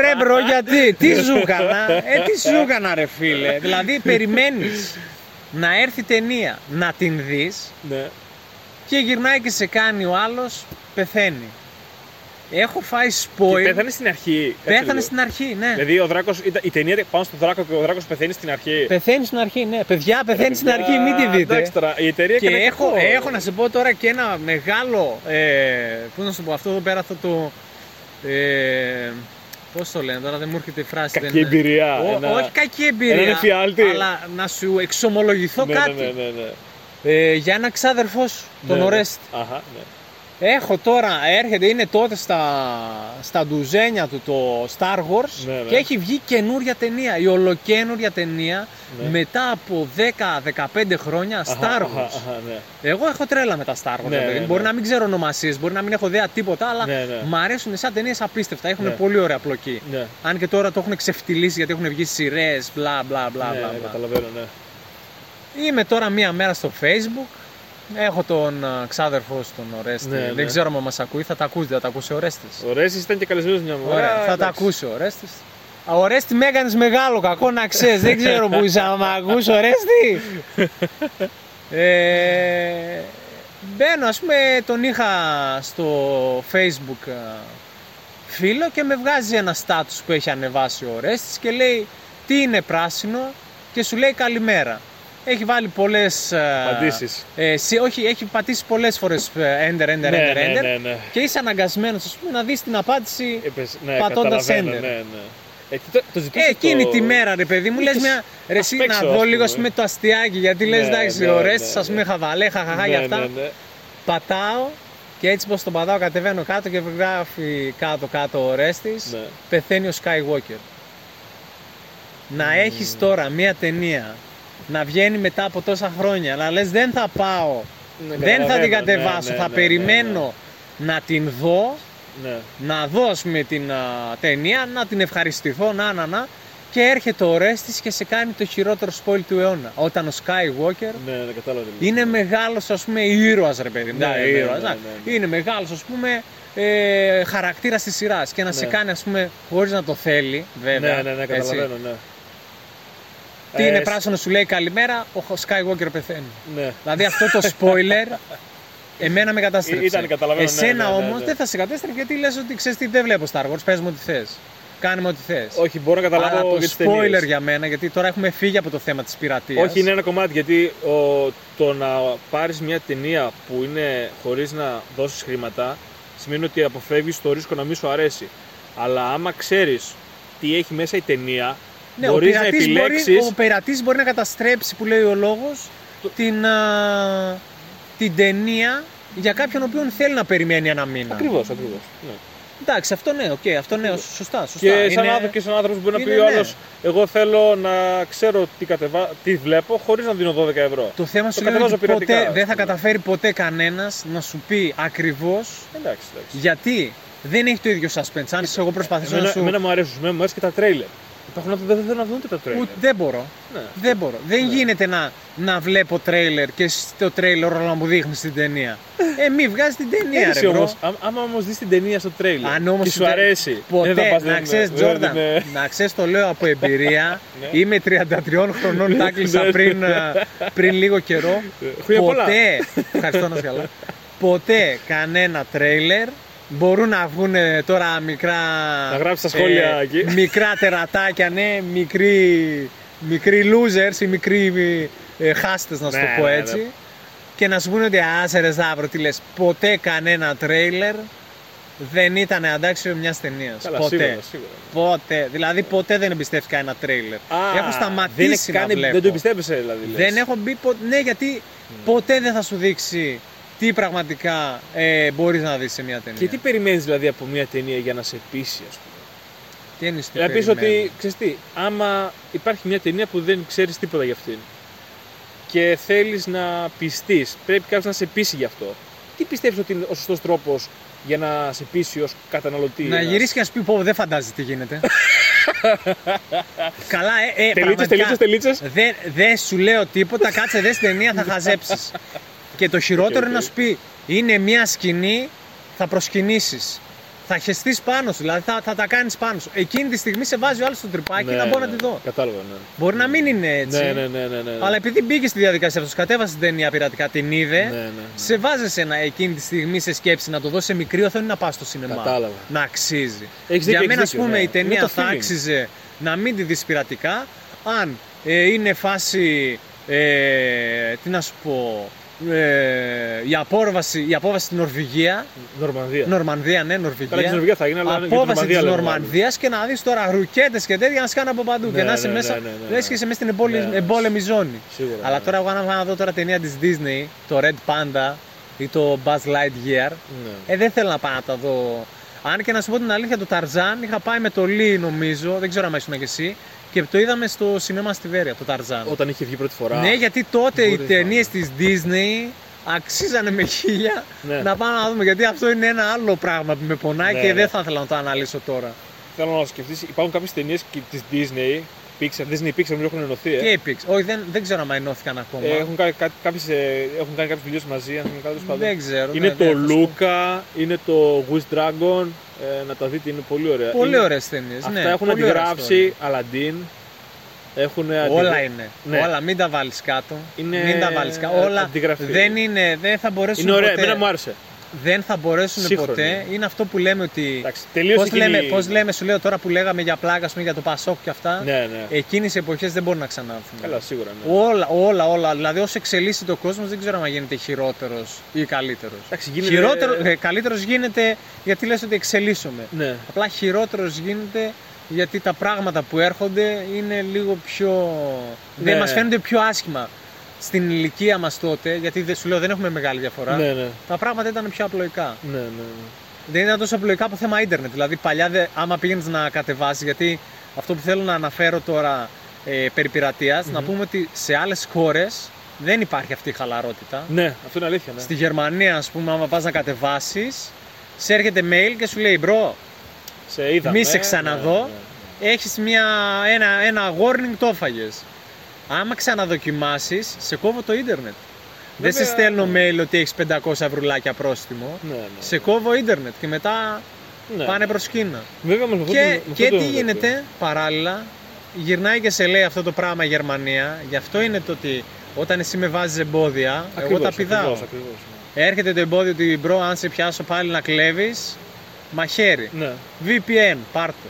ρε bro, γιατί, τι σου ε τι σου ρε φίλε. δηλαδή περιμένεις να έρθει ταινία, να την δεις ναι. και γυρνάει και σε κάνει ο άλλος, πεθαίνει. Έχω φάει Και spoil. πέθανε στην αρχή. Κάτσε Πέθανε λίγο. στην αρχή, ναι. Δηλαδή ο Δράκος, ήταν- η ταινία πάνω στον Δράκο και ο Δράκος πεθαίνει στην αρχή. Πεθαίνει στην αρχή, ναι. Παιδιά, πεθαίνει στην αρχή, μην τη δείτε. Εντάξει τώρα, η εταιρεία Και έκανε έχω, κακό. έχω να σε πω τώρα και ένα μεγάλο. Ε, Πού να σου πω, αυτό εδώ πέρα αυτό το. Ε, Πώς το λένε τώρα, δεν μου έρχεται η φράση. Κακή δεν είναι. εμπειρία, Ω- ένα- Όχι κακή εμπειρία. έναν εφιάλτη. Αλλά να σου εξομολογηθώ ναι, κάτι. Ναι, ναι, ναι, ναι. Ε, για ένα ξάδερφό σου, τον Ναι, ναι. Ορέστη. Αχα, ναι. Έχω τώρα, έρχεται, είναι τότε στα, στα ντουζένια του το Star Wars Ναι, ναι. και έχει βγει καινούρια ταινία, η ολοκένουρια ταινία Ναι. μετά από 10-15 χρόνια Αχα, Star αχα, Wars. αχα, ναι. Εγώ έχω τρέλα με τα Star Wars. Ναι, ρε παιδί. ναι, Μπορεί ναι. να μην ξέρω ονομασίες, μπορεί να μην έχω δέα τίποτα, αλλά Ναι, ναι. μ' αρέσουν σαν ταινίες απίστευτα. Έχουν Ναι. πολύ ωραία πλοκή. Ναι, Αν και τώρα το έχουν ξεφτυλίσει γιατί έχουν βγει σειρές, μπλα μπλα μπλα. ναι, μπλα, ναι, μπλα. καταλαβαίνω, ναι. Είμαι τώρα μία μέρα στο Facebook. Έχω τον α, ξάδερφό σου, τον Ορέστη. Ναι, ναι. Δεν ξέρω αν μας ακούει, θα τα ακούσει, θα τα ακούσει ο Ορέστης. Ο Ρέσης ήταν και καλεσμένος μια μέρα. Ωραία, θα τα εντάξει. ακούσει ο Ορέστης. Α, Ο Ορέστη με έκανες μεγάλο κακό να ξέρεις. Δεν ξέρω που είσαι, άμα ακούς Ορέστη. ε, μπαίνω, ας πούμε, τον είχα στο facebook α, φίλο και με βγάζει ένα status που έχει ανεβάσει ο Ορέστης και λέει τι είναι πράσινο; και σου λέει καλημέρα. Έχει βάλει πολλές... α, Απαντήσεις. Ε, σε- όχι, έχει πατήσει πολλές φορές ε, enter, enter, Ναι, enter, ναι, enter ναι, ναι. και είσαι αναγκασμένος ας πούμε, να δεις την απάντηση Είπες, ναι, πατώντας καταλαβαίνω, enter. Ναι, ναι. Ε, τι το, το ζητούσε ε, εκείνη το... τη μέρα, ρε παιδί μου, λες Είχες- μια. Ρε, ας εσύ να παίξω, ας δω πούμε. λίγο ας πούμε, το αστιάκι γιατί λες Ναι, εντάξει, ναι, ωραίε, ναι, α πούμε, ναι. χαβαλέ, χαχαχά ναι, για αυτά. Ναι, ναι. Πατάω και έτσι πως τον πατάω, κατεβαίνω κάτω και γράφει κάτω-κάτω ο Ρέστης, Ναι. πεθαίνει ο Skywalker. Να έχεις τώρα μια ταινία να βγαίνει μετά από τόσα χρόνια, να λες δεν θα πάω, Ναι, δεν θα την καταλαβαίνω, κατεβάσω, ναι, ναι, θα ναι, περιμένω να την δω Ναι, να δω ας πούμε, την α, ταινία, να την ευχαριστηθώ, να, να, να. Και έρχεται ο Ρέστης και σε κάνει το χειρότερο spoil του αιώνα. Όταν ο Skywalker ναι, ναι, κατάλαβα. τι λες. είναι μεγάλος ας πούμε ήρωας ρε παιδί μου. Ναι, Ναι, ναι, ήρωας, ναι, να. ναι, ναι. Είναι μεγάλος ας πούμε ε, χαρακτήρας της σειράς και να σε Ναι. κάνει ας πούμε χωρίς να το θέλει βέβαια. Ναι, ναι, ναι, έτσι. καταλαβαίνω, ναι. Τι Ε, είναι σ- πράσινο σου λέει καλημέρα, ο Skywalker πεθαίνει. Ναι. Δηλαδή αυτό το spoiler εμένα με κατάστρεψε. Ήταν, καταλαβαίνω, ναι, Εσένα ναι, ναι, όμως ναι. δεν θα σε κατέστρεψε γιατί λες ότι ξέρεις τι δεν βλέπω Star Wars, πες μου ό,τι θες. Κάνε μου ό,τι θες. Όχι, μπορώ να Αλλά καταλάβω το για τις spoiler ταινίες. για μένα, γιατί τώρα έχουμε φύγει από το θέμα της πειρατείας. Όχι, είναι ένα κομμάτι γιατί ο, το να πάρεις μια ταινία που είναι χωρίς να δώσεις χρήματα σημαίνει ότι αποφεύγεις το ρίσκο να μην σου αρέσει. Αλλά άμα ξέρεις τι έχει μέσα η ταινία, Ναι, ο μπορείς να πειρατής επιλέξει. Μπορεί, ο πειρατής μπορεί να καταστρέψει, που λέει ο λόγος, την, α, την ταινία για κάποιον ο οποίον θέλει να περιμένει ένα μήνα. Ακριβώς, ακριβώς. Ναι. Εντάξει, αυτό ναι, οκ, αυτό ναι, σωστά. σωστά. Και σαν, Είναι- άνθρωπο, και σαν άνθρωπος μπορεί να πει είναι, ο ναι. άλλος: Εγώ θέλω να ξέρω τι, κατεβα... τι βλέπω χωρίς να δίνω 12 ευρώ. Το θέμα σου είναι κατεβάζω ότι πειρατικά, ποτέ, ας δεν θα πούμε. καταφέρει ποτέ κανένας να σου πει ακριβώς Εντάξει, εντάξει. γιατί δεν έχει το ίδιο suspense. Αν είσαι εγώ προσπαθήσω να Εμένα, σου... εμένα μου αρέσουν, εμένα μου αρέσει και τα τρέιλερ. Υπάρχουν άτομα που δεν θέλουν να δουν και τα τρέιλερ. Ούτε, δεν μπορώ. Ναι. Δεν μπορώ. Δεν γίνεται να, να βλέπω τρέιλερ και στο τρέιλερ όλα να μου δείχνει την ταινία. ε, μη βγάζεις την ταινία, Έτσι ρε bro. όμως, άμα, άμα όμως δεις την ταινία στο τρέιλερ Αν όμως και σου αρέσει, Ποτέ, δεν θα πας, να δεν- ξέρεις δεν- Τζόρνταν, δεν- να ξέρεις το λέω από εμπειρία, Ναι. είμαι 33 χρονών, τα έκλεισα Ναι, πριν, ε, πριν λίγο καιρό. Χρόνια πολλά. ποτέ, ευχαριστώ να είσαι καλά, ποτέ κανένα τρέιλερ μπορούν να βγουν ε, τώρα μικρά... Να γράψεις τα σχόλια εκεί. Μικρά τερατάκια, ναι, μικροί, μικροί losers ή μικροί ε, χάστες να σου Ναι, το πω ναι, ναι. έτσι. Και να σου πούνε ότι άσε ρε Σταύρο, τι λες, ποτέ κανένα τρέιλερ δεν ήταν αντάξιο μιας ταινίας. Καλά, Ποτέ. σίγουρα, σίγουρα. Ποτέ. Δηλαδή ποτέ δεν εμπιστεύτηκα ένα τρέιλερ. έχω δεν, σταματήσει έχεις να κάνει, βλέπω. δεν το εμπιστεύεσαι δηλαδή. λες. Δεν έχω μπει ποτέ. Ναι, γιατί ποτέ δεν θα σου δείξει τι πραγματικά ε, μπορείς να δεις σε μια ταινία; Και τι περιμένεις δηλαδή από μια ταινία για να σε πείσει, ας πούμε; τι εννοείς, τι Να πεις περιμένω. ότι, ξέρεις τι, άμα υπάρχει μια ταινία που δεν ξέρεις τίποτα για αυτήν και θέλεις να πιστείς, πρέπει κάποιος να σε πείσει γι' αυτό. Τι πιστεύεις ότι είναι ο σωστός τρόπος για να σε πείσει ως καταναλωτής; Να ένας- γυρίσεις και να σου πει πω δεν φαντάζει τι γίνεται. Καλά, ε, ε, Τελίτσες, πραγματικά. τελίτσες, τελίτσες. Δεν δεν σου λέω τίποτα, κάτσε δες την ταινία, θα χαζέψεις. και το χειρότερο OK, OK. είναι να σου πει, είναι μια σκηνή, θα προσκυνήσεις. Θα χεστείς πάνω σου, δηλαδή θα, θα τα κάνεις πάνω σου. Εκείνη τη στιγμή σε βάζει ο άλλος στο τριπάκι Ναι, να μπορώ ναι, να τη δω. Κατάλαβα, ναι. Μπορεί να μην είναι έτσι. Ναι, ναι, ναι, ναι, ναι. Αλλά επειδή μπήκε στη διαδικασία αυτός, κατέβασε την ταινία πειρατικά, την είδε, Ναι, ναι, ναι. σε βάζεσαι να, εκείνη τη στιγμή σε σκέψη να το δώσει σε μικρή οθόνη να πας στο σινεμά. Κατάλαβα. Να αξίζει. Έχεις δίκιο, Για έχεις μένα, α δίκιο, πούμε, ναι. η Είναι ταινία το θα feeling. άξιζε να μην τη δεις πειρατικά αν ε, είναι φάση. Ε, τι να σου πω. Ε, η, απόρβαση, η απόβαση στην Νορβηγία. Νορμανδία. Νορμανδία, ναι, Νορβηγία. Καλά, και στην Νορβηγία θα γίνει, αλλά και την Απόβαση της Νορμανδία λέμε Νορμανδίας και να δεις τώρα ρουκέτες και τέτοια να σκάνε από παντού. Ναι, και να είσαι ναι, μέσα. ναι, ναι, ναι, λες και ναι. είσαι μέσα στην εμπόλη- Ναι, ναι. εμπόλεμη ζώνη. Σίγουρα, Αλλά ναι. τώρα, εγώ αν πάω να δω τώρα ταινία της Disney, το Red Panda ή το Buzz Lightyear, Ναι. ε, δεν θέλω να πάω να τα δω. Αν και να σου πω την αλήθεια, το Tarzan είχα πάει με το Lee νομίζω, δεν ξέρω αν ήσουν και εσύ, και το είδαμε στο σινέμα στη Βέρεια, το Tarzan. Όταν είχε βγει πρώτη φορά. Ναι, γιατί τότε οι μπορείς ταινίες να- της Disney αξίζανε με χίλια Ναι. να πάμε να δούμε. Γιατί αυτό είναι ένα άλλο πράγμα που με πονάει Ναι, και ναι. δεν θα ήθελα να το αναλύσω τώρα. Θέλω να σκεφτείς, υπάρχουν κάποιες ταινίες της Disney, Pixar, Disney Pixar που έχουν ενωθεί. Ε. Και η Pix. Όχι, δεν, δεν ξέρω αν ενώθηκαν ακόμα. Ε, έχουν, κάνει, κάτι- κάποιες, ε, έχουν κάνει κάποιες δουλειέ μαζί, αν θυμάμαι καλά, τέλος πάντων. δεν ξέρω. Είναι ναι, το δεν θα σου πω. Luca, είναι το Wish Dragon. Ε, να τα δείτε, είναι πολύ ωραία. Πολύ είναι, ωραίες ταινίες. Αυτά ναι, έχουν πολύ ωραία αντιγράψει Aladdin. Έχουν story. Όλα είναι. Ναι. Όλα, μην τα βάλεις κάτω. Είναι Μην τα βάλεις κάτω. α- Όλα αντιγραφή. δεν είναι, δεν θα μπορέσουν Είναι ωραία, ποτέ. εμένα μου άρεσε. Δεν θα μπορέσουν Σύγχρονη. ποτέ. Είναι αυτό που λέμε ότι. Εντάξει, τελείωσε Πώς εκείνη- λέμε, πώς λέμε, σου λέω τώρα που λέγαμε για πλάκα, ας πούμε, για το Πασόκ και αυτά. Ναι, ναι. Εκείνες οι εποχές δεν μπορούν να ξανάρθουν. Καλά, σίγουρα. Ναι. Όλα, όλα, όλα. Δηλαδή, όσο εξελίσσεται ο κόσμος, δεν ξέρω αν γίνεται χειρότερος ή καλύτερος. Εντάξει, γίνεται- Χειρότερο, ε, καλύτερος γίνεται γιατί λες ότι εξελίσσομαι. Ναι. Απλά χειρότερος γίνεται γιατί τα πράγματα που έρχονται είναι λίγο πιο. Ναι. Δεν μας φαίνονται πιο άσχημα. Στην ηλικία μας τότε, γιατί δεν σου λέω δεν έχουμε μεγάλη διαφορά, Ναι, ναι. τα πράγματα ήταν πιο απλοϊκά. Ναι, ναι. Δεν ήταν τόσο απλοϊκά από θέμα ίντερνετ. Δηλαδή, παλιά, δε, άμα πήγαινες να κατεβάσεις, γιατί αυτό που θέλω να αναφέρω τώρα ε, περί πειρατειας να πούμε ότι σε άλλες χώρες δεν υπάρχει αυτή η χαλαρότητα. Ναι, αυτό είναι αλήθεια. Ναι. Στη Γερμανία, ας πούμε, άμα πας να κατεβάσεις, σε έρχεται mail και σου λέει bro, Σε είδαμε. μη σε ναι, ξαναδώ. ναι. Έχεις μια, ένα, ένα warning το έφαγες. Άμα ξαναδοκιμάσεις, σε κόβω το ίντερνετ. Δεν σε Βέβαια, στέλνω mail ότι έχεις 500 ευρουλάκια πρόστιμο. Ναι, ναι. Σε κόβω ίντερνετ και μετά Ναι. πάνε προς Κίνα. Βέβαια, όμως, με αυτό Και, το- με και αυτό τι το- γίνεται παράλληλα, γυρνάει και σε λέει αυτό το πράγμα η Γερμανία. Γι' αυτό είναι το ότι όταν εσύ με βάζεις εμπόδια, εγώ Ακριβώς, τα πηδάω. ακριβώς, ακριβώς, ναι. Έρχεται το εμπόδιο ότι bro, αν σε πιάσω πάλι να κλέβεις, μαχαίρι. Ναι. VPN, πάρτο.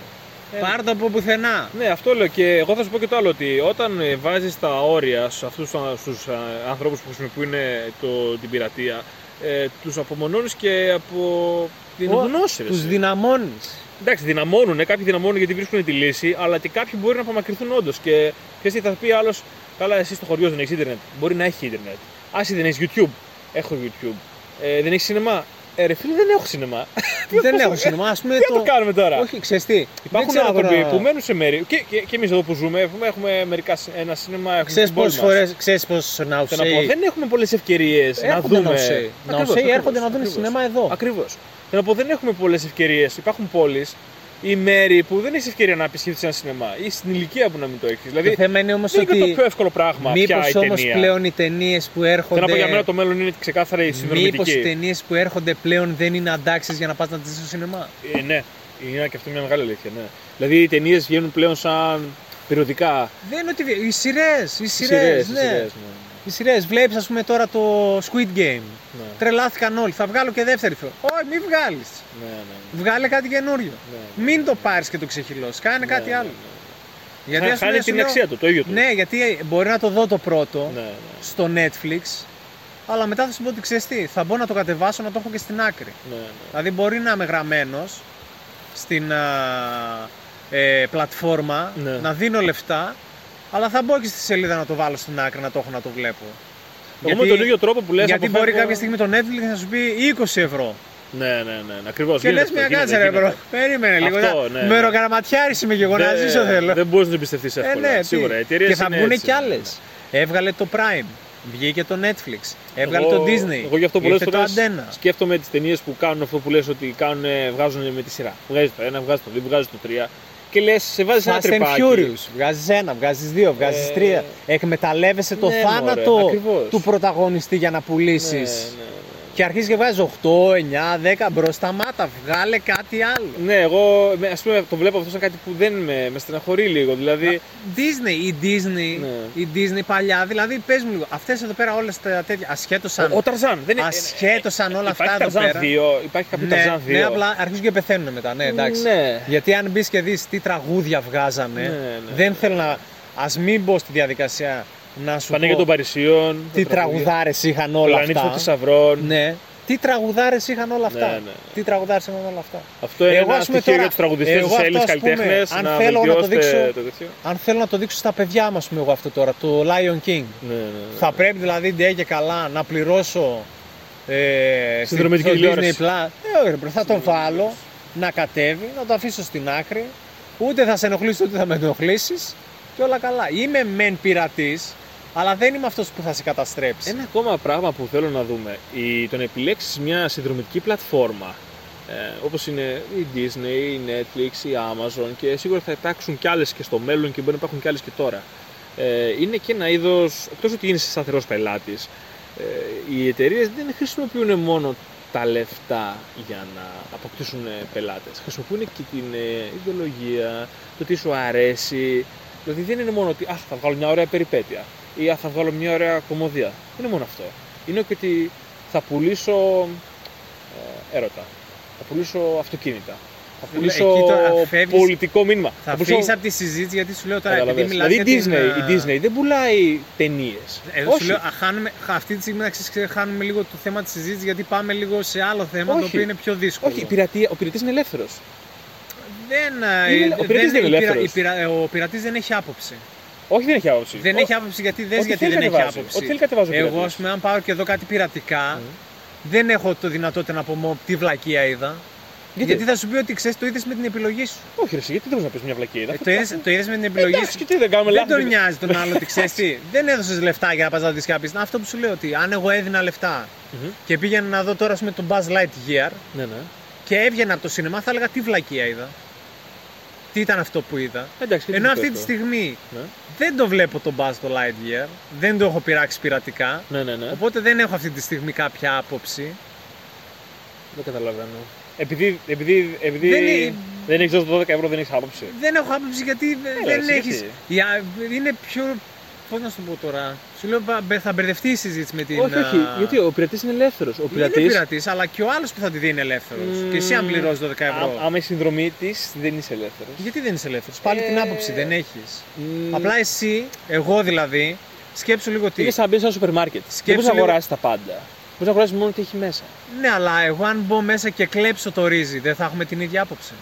Ε, Πάρτο από πουθενά. Ναι, αυτό λέω και εγώ θα σου πω και το άλλο ότι όταν ε, βάζεις τα όρια σε αυτούς του- στους α, ανθρώπους που χρησιμοποιούν ε, το, την πειρατεία, ε, τους απομονώνεις και από την Ω, γνώση. ρε, Τους εσύ. δυναμώνεις. Εντάξει, δυναμώνουν, κάποιοι δυναμώνουν γιατί βρίσκουν τη λύση, αλλά και κάποιοι μπορεί να απομακρυνθούν όντως. Και ξέρεις τι θα πει άλλος, καλά, εσύ στο χωριό δεν έχεις Ιντερνετ. Μπορεί να έχει Ιντερνετ. Άσε δεν έχεις YouTube. Έχω YouTube. Ε, δεν έχεις σινεμά. Ε, ρε φίλε, δεν έχω σινεμά. δεν έχω σινεμά. Ας πούμε Τι να το κάνουμε τώρα. Όχι, ξέρεις τι. Υπάρχουν δεν ξέρω άνθρωποι τώρα- που μένουν σε μέρη. Και, και, και εμείς εδώ που ζούμε, έχουμε, έχουμε μερικά, σι- ένα σινεμά. Έχουμε Ξέρεις στην πόλη πόσες μας. φορές, ξέρεις πόσους Θέλω να πω, ναουσέοι δεν έχουμε πολλές ευκαιρίες να έρχονται δούμε. ναουσέοι. Ναουσέοι έρχονται να δουν σινεμά εδώ. Ακριβώς. Θέλω να πω, δεν έχουμε πολλές ευκαιρίες. Υπάρχουν πόλεις ή μέρη που δεν έχεις ευκαιρία να επισκεφτείς ένα σινεμά ή στην ηλικία που να μην το έχεις. Δηλαδή, Το θέμα είναι όμως δεν είναι και το ότι πιο εύκολο πράγμα πια μήπως η όμως ταινία. πλέον οι ταινίες που Θέλω να πω για μένα έρχονται... το μέλλον είναι ξεκάθαρα η Μήπως οι συνδρομητική. ταινίες που έρχονται πλέον δεν είναι αντάξεις για να πας να τις δεις στο σινεμά; Ε, ναι, είναι και αυτό μια μεγάλη αλήθεια. Ναι. Δηλαδή οι ταινίες βγαίνουν πλέον σαν περιοδικά. Δεν είναι ότι... Οι σειρές, οι Σειρές, σειρές, οι ναι. Σειρές, Οι σειρές. Βλέπεις ας πούμε τώρα το Squid Game. ναι. Τρελάθηκαν όλοι. Θα βγάλω και δεύτερη φορά. Όχι, μην βγάλεις. Ναι, ναι, Βγάλε κάτι καινούριο. ναι. Μην το πάρεις και το ξεχυλώσεις. Κάνε κάτι ναι, άλλο. ναι. Γιατί Χα- ας πούμε, Χάνει σου την λέω- αξία του, το ίδιο του. Ναι, γιατί μπορεί να το δω το πρώτο ναι, ναι. στο Netflix, αλλά μετά θα σου πω ότι ξέρεις τι, θα μπορώ να το κατεβάσω να το έχω και στην άκρη. ναι, ναι. Δηλαδή μπορεί να είμαι γραμμένος στην α, ε, πλατφόρμα, Ναι. να δίνω λεφτά, αλλά θα μπω και στη σελίδα να το βάλω στην άκρη να το έχω να το βλέπω. Εγώ με τον ίδιο τρόπο που λες γιατί αποφεύγω- μπορεί κάποια στιγμή το Netflix να σου πει 20 ευρώ. Ναι, ναι, ναι, ναι. ακριβώς. Και λες μια κάτσε ρε bro. Περίμενε λίγο. Αυτό, να- ναι, ναι. Μεροκαματιάρης είμαι και εγώ να ζήσω θέλω. Δεν μπορείς να την εμπιστευτείς εύκολα. Ε, ναι, τι. Σίγουρα. Οι εταιρείες και θα είναι βγουν έτσι. κι άλλες. Έβγαλε το Prime, βγήκε το Netflix, έβγαλε Εγώ- το Disney. Εγώ γι' αυτό πολλέ ήρθε το φορέ Antenna. σκέφτομαι τις ταινίες που κάνουν αυτό που λες ότι κάνουν, βγάζουν με τη σειρά. Βγάζεις το ένα, βγάζεις το δύο, βγάζεις το τρία. Και λες, σε βάζεις ένα Fast and τρυπάκι. Furious. Βγάζεις ένα, βγάζεις δύο, βγάζεις Ε, τρία. Εκμεταλλεύεσαι το ναι, θάνατο μωρέ, ακριβώς. του πρωταγωνιστή για να Ναι, πουλήσει ναι, ναι. Και αρχίζει και βγάζει 8, 9, 10 μπροστά μάτα. Βγάλε κάτι άλλο. Ναι, εγώ με- ας πούμε, το βλέπω αυτό σαν κάτι που δεν με, με στεναχωρεί λίγο. Δηλαδή, Disney, η Disney, Ναι. η Disney παλιά, δηλαδή πες μου λίγο, αυτές εδώ πέρα όλες τα τέτοια, ασχέτως σαν, ο, ο Ταρζάν. Δεν είναι, ασχέτως σαν όλα αυτά υπάρχει εδώ Ταρζάν πέρα. 2, υπάρχει κάποιο ναι, Ταρζάν 2. ναι, απλά αρχίζουν και πεθαίνουν μετά, ναι, εντάξει. Ναι. Γιατί αν μπεις και δεις τι τραγούδια βγάζανε, Ναι, ναι. δεν θέλω να, ας μην μπω στη διαδικασία να σου Πανέγια πω των Παρισίων. τι τα τραγούδια. τραγουδάρες είχαν όλα Πλανήτη των αυτά. θησαυρών. Ναι, τι τραγουδάρες είχαν όλα αυτά. Ναι, ναι. Τι τραγουδάρες είχαν όλα αυτά. Αυτό είναι Εγώ, ένα ας πούμε, στοιχείο τώρα- για τους τραγουδιστές, εγώ του αυτό, Έλληνε ας πούμε, καλλιτέχνες. αν να θέλω να το βελτιώσετε δείξω- το τέτοιο. Αν θέλω να το δείξω στα παιδιά μου, ας πούμε, εγώ αυτό τώρα, το Lion King. Ναι, ναι, ναι. Θα πρέπει δηλαδή ντε και καλά να πληρώσω ε, στη- Συνδρομητική στο τηλεόραση. Disney Plus. Ε, όχι, ρε, bro, θα τον βάλω να κατέβει, να το αφήσω στην άκρη. Ούτε θα σε ενοχλήσει ούτε θα με ενοχλήσεις. Και όλα καλά. Είμαι μεν πειρατής, αλλά δεν είμαι αυτός που θα σε καταστρέψει. Ένα ακόμα πράγμα που θέλω να δούμε. Η, το να επιλέξεις μια συνδρομητική πλατφόρμα ε, όπως είναι η Disney, η Netflix, η Amazon και σίγουρα θα υπάρξουν κι άλλες και στο μέλλον και μπορεί να υπάρχουν κι άλλες και τώρα. Ε, είναι και ένα είδος, εκτός ότι είναι σταθερός πελάτης, ε, οι εταιρείες δεν χρησιμοποιούν μόνο τα λεφτά για να αποκτήσουν ε, πελάτες. Χρησιμοποιούν και την ε, ιδεολογία, το τι σου αρέσει. Δηλαδή δεν είναι μόνο ότι «Αχ, θα βγάλω μια ωραία περιπέτεια» ή «Αχ, θα βγάλω μια ωραία κομμωδία». Δεν είναι μόνο αυτό. Είναι και ότι θα πουλήσω ε, έρωτα. Θα πουλήσω αυτοκίνητα. Θα Φίλε, πουλήσω εκεί τώρα φεύγεις- πολιτικό μήνυμα. Θα πουλήσω- φύγεις από τη συζήτηση γιατί σου λέω τώρα, επειδή Καταλαβαίνεις. μιλάς Δηλαδή η για Disney, την, η Disney δεν πουλάει ταινίες. Εγώ σου λέω, α, χάνουμε, χα- αυτή τη στιγμή να ξέρεις, χάνουμε λίγο το θέμα της συζήτησης γιατί πάμε λίγο σε άλλο θέμα το Όχι. οποίο είναι πιο δύσκολο. Όχι, η πειρατεία, ο πειρατής είναι ελεύθερος. Δεν, Είναι- ε, ο πειρατής δεν είναι η πειρα- ελεύθερος. η πειρα- ε, ο πειρατής δεν έχει άποψη. Όχι, δεν έχει άποψη. Δεν Ό- έχει άποψη γιατί δεν ό,τι γιατί θέλει δεν έχει κατεβάζει. άποψη. Ό,τι θέλει κατεβάζει ο Εγώ, πειρατής. ας πούμε, αν πάω και εδώ κάτι πειρατικά, δεν έχω το δυνατότητα να πω μόνο τι βλακεία είδα. Γιατί; Γιατί, θα σου πει ότι ξέρεις, το είδες με την επιλογή σου. Όχι, ρε, εσύ, γιατί δεν μπορείς να πεις μια βλακίδα. Ε, το είδες- το είδες με την επιλογή Εντάξει, σου. και τι δεν κάνουμε Δεν λάθος. τον νοιάζει τον άλλο ότι ξέρεις τι. Δεν έδωσες λεφτά για να πας να δεις κάποια. Να, Αυτό που σου λέω ότι αν εγώ έδινα λεφτά Μμμ. και πήγαινα να δω τώρα ας πούμε, τον Buzz Lightyear Ναι, ναι. και έβγαινα από το σινεμά, θα έλεγα τι βλακεία είδα. Τι ήταν αυτό που είδα. Εντάξει, και τι Ενώ σου αυτή το τη αυτό. στιγμή Ναι. Δεν το βλέπω τον Buzz το Lightyear, δεν το έχω πειράξει πειρατικά. Ναι, ναι, ναι. Οπότε δεν έχω αυτή τη στιγμή κάποια άποψη. Δεν καταλαβαίνω. Επειδή, επειδή, επειδή Δεν δεν, είναι- έχεις δώσει 12 ευρώ, δεν έχεις άποψη. Δεν έχω άποψη γιατί δε- Έλα, δεν εσύ, έχει. γιατί; Είναι πιο. Πώς να σου πω τώρα. Σου λέω μπα- θα μπερδευτεί η συζήτηση με την. όχι, όχι. α, Γιατί ο πειρατής είναι ελεύθερος. Ο Είναι πειρατής, πειρατής, αλλά και ο άλλος που θα τη δει είναι ελεύθερος. Μμμ, Και εσύ αν πληρώσεις 12 ευρώ. α- Άμα η συνδρομή της, δεν είσαι ελεύθερος. Γιατί δεν είσαι ελεύθερος; Πάλι την Ε, άποψη δεν έχεις. Απλά εσύ, εγώ δηλαδή, σκέψου λίγο τι. Είναι σαν να μπεις σε ένα σούπερ μάρκετ. Δεν Σκέψου μπορείς να λίγο- αγοράσεις τα πάντα. Μπορείς να αγοράσεις μόνο τι έχει μέσα. Ναι, αλλά εγώ αν μπω μέσα και κλέψω το ρύζι, δεν θα έχουμε την ίδια άποψη.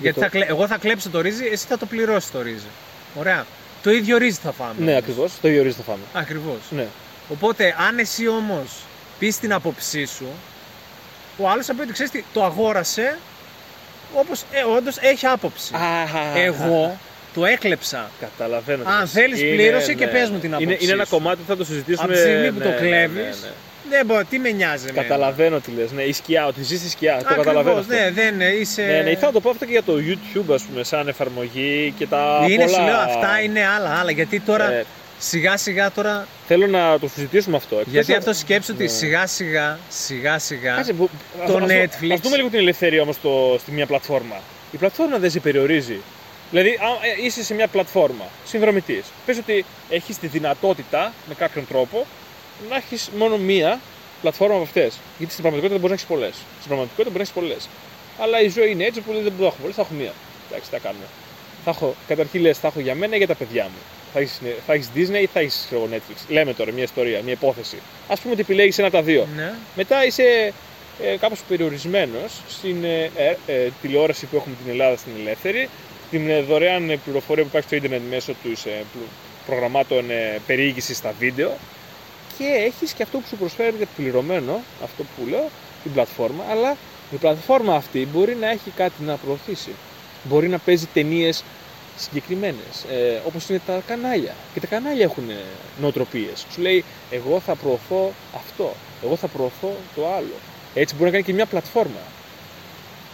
Γιατί το- θα κλε- εγώ θα κλέψω το ρύζι, εσύ θα το πληρώσεις το ρύζι. Ωραία. Το ίδιο ρύζι θα φάμε. Ναι, ακριβώς. Το ίδιο ρύζι θα φάμε. Ακριβώς. Ναι. Οπότε, αν εσύ όμως πεις την άποψή σου, ο άλλος θα πει ότι ξέρεις τι, το αγόρασε όπως ε, όντως έχει άποψη. Εγώ το έκλεψα. Καταλαβαίνω. τι Αν λες. θέλεις, Είναι- πλήρωσε και ναι. πες μου την Είναι, άποψή είναι ένα σου. κομμάτι που θα το συζητήσουμε. Από τη στιγμή που ναι, το ναι, κλέβεις, ναι, ναι. Δεν μπορώ, τι με νοιάζει. εμένα. Καταλαβαίνω τι λες. Ναι, η σκιά, ότι ζεις στη σκιά. Το Ακριβώς, καταλαβαίνω. αυτό. ναι, δεν είναι, είσαι. Ναι, ναι, ήθελα να το πω αυτό και για το YouTube, ας πούμε, σαν εφαρμογή και τα είναι, πολλά... σου λέω, αυτά είναι άλλα, άλλα. Γιατί τώρα Ε, σιγά σιγά τώρα. Θέλω να το συζητήσουμε αυτό. Εκτός Γιατί να- αυτό σκέψου ότι Ναι. σιγά σιγά, σιγά σιγά. Κάτσε, που- Το ας- ας- Netflix. Ας δούμε λίγο την ελευθερία όμως στο, στη μια πλατφόρμα. Η πλατφόρμα δεν σε περιορίζει. Δηλαδή, α, ε, είσαι σε μια πλατφόρμα, συνδρομητής. Πες ότι έχεις τη δυνατότητα με κάποιον τρόπο να έχεις μόνο μία πλατφόρμα από αυτές. Γιατί στην πραγματικότητα μπορείς να έχεις πολλές. Στην πραγματικότητα μπορείς να έχεις πολλές. Αλλά η ζωή είναι έτσι που δεν μπορώ να έχω πολλές, θα έχω μία. Εντάξει, τι θα κάνουμε. Θα έχω, καταρχήν λες, θα έχω για μένα ή για τα παιδιά μου. Θα έχεις, θα έχεις Disney ή θα έχεις ξέρω εγώ, Netflix. Λέμε τώρα μια ιστορία, μια υπόθεση. Ας πούμε ότι επιλέγεις ένα από τα δύο. Ναι. Μετά είσαι ε, κάπως περιορισμένος στην ε, ε, ε, τηλεόραση που έχουμε την Ελλάδα στην ελεύθερη, την ε, δωρεάν ε, πληροφορία που υπάρχει στο ίντερνετ μέσω τους ε, πλου- προγραμμάτων ε, περιήγησης στα βίντεο και έχεις και αυτό που σου προσφέρει πληρωμένο, αυτό που λέω, την πλατφόρμα, αλλά η πλατφόρμα αυτή μπορεί να έχει κάτι να προωθήσει. Μπορεί να παίζει ταινίες συγκεκριμένες, ε, όπως είναι τα κανάλια. Και τα κανάλια έχουν ε, νοοτροπίες. Σου λέει, Εγώ θα προωθώ αυτό. Εγώ θα προωθώ το άλλο. Έτσι μπορεί να κάνει και μια πλατφόρμα.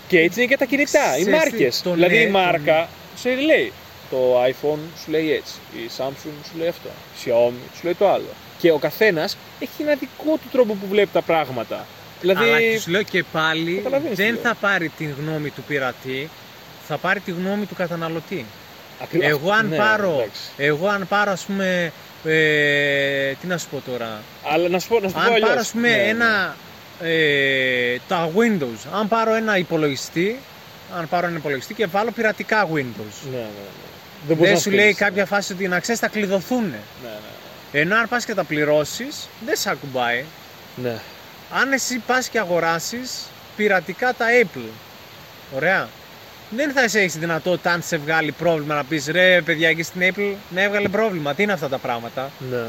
Και έτσι είναι και τα κινητά, οι Ξέρεις τι, μάρκε. το Δηλαδή ναι, η το μάρκα σε λέει, Το iPhone σου λέει έτσι. Η Samsung σου λέει αυτό. Η Xiaomi σου λέει το άλλο. Και ο καθένας έχει ένα δικό του τρόπο που βλέπει τα πράγματα. Δηλαδή. Αλλά και σου λέω και πάλι Καταλαβαίνεις τι δεν λέω. θα πάρει την γνώμη του πειρατή, θα πάρει τη γνώμη του καταναλωτή. ακριβώς- Εγώ αν ναι, πάρω, εντάξει. εγώ αν πάρω ας πούμε, ε, τι να σου πω τώρα, Αλλά να σου πω, να σου το πω αν αλλιώς. πάρω ας πούμε Ναι, ναι. ένα, ε, τα Windows, αν πάρω ένα υπολογιστή, αν πάρω ένα υπολογιστή και βάλω πειρατικά Windows. Ναι, ναι, ναι. Δεν, μπορείς Δεν να σου πεις, λέει ναι. κάποια φάση ότι να ξέρεις θα κλειδωθούν. Ναι, ναι, Ενώ αν πας και τα πληρώσεις, δεν σε ακουμπάει. ναι. Αν εσύ πας και αγοράσεις πειρατικά τα Apple, ωραία, δεν θα σε έχει δυνατότητα αν σε βγάλει πρόβλημα να πεις ρε παιδιά εκεί στην Apple με έβγαλε πρόβλημα, τι είναι αυτά τα πράγματα; ναι.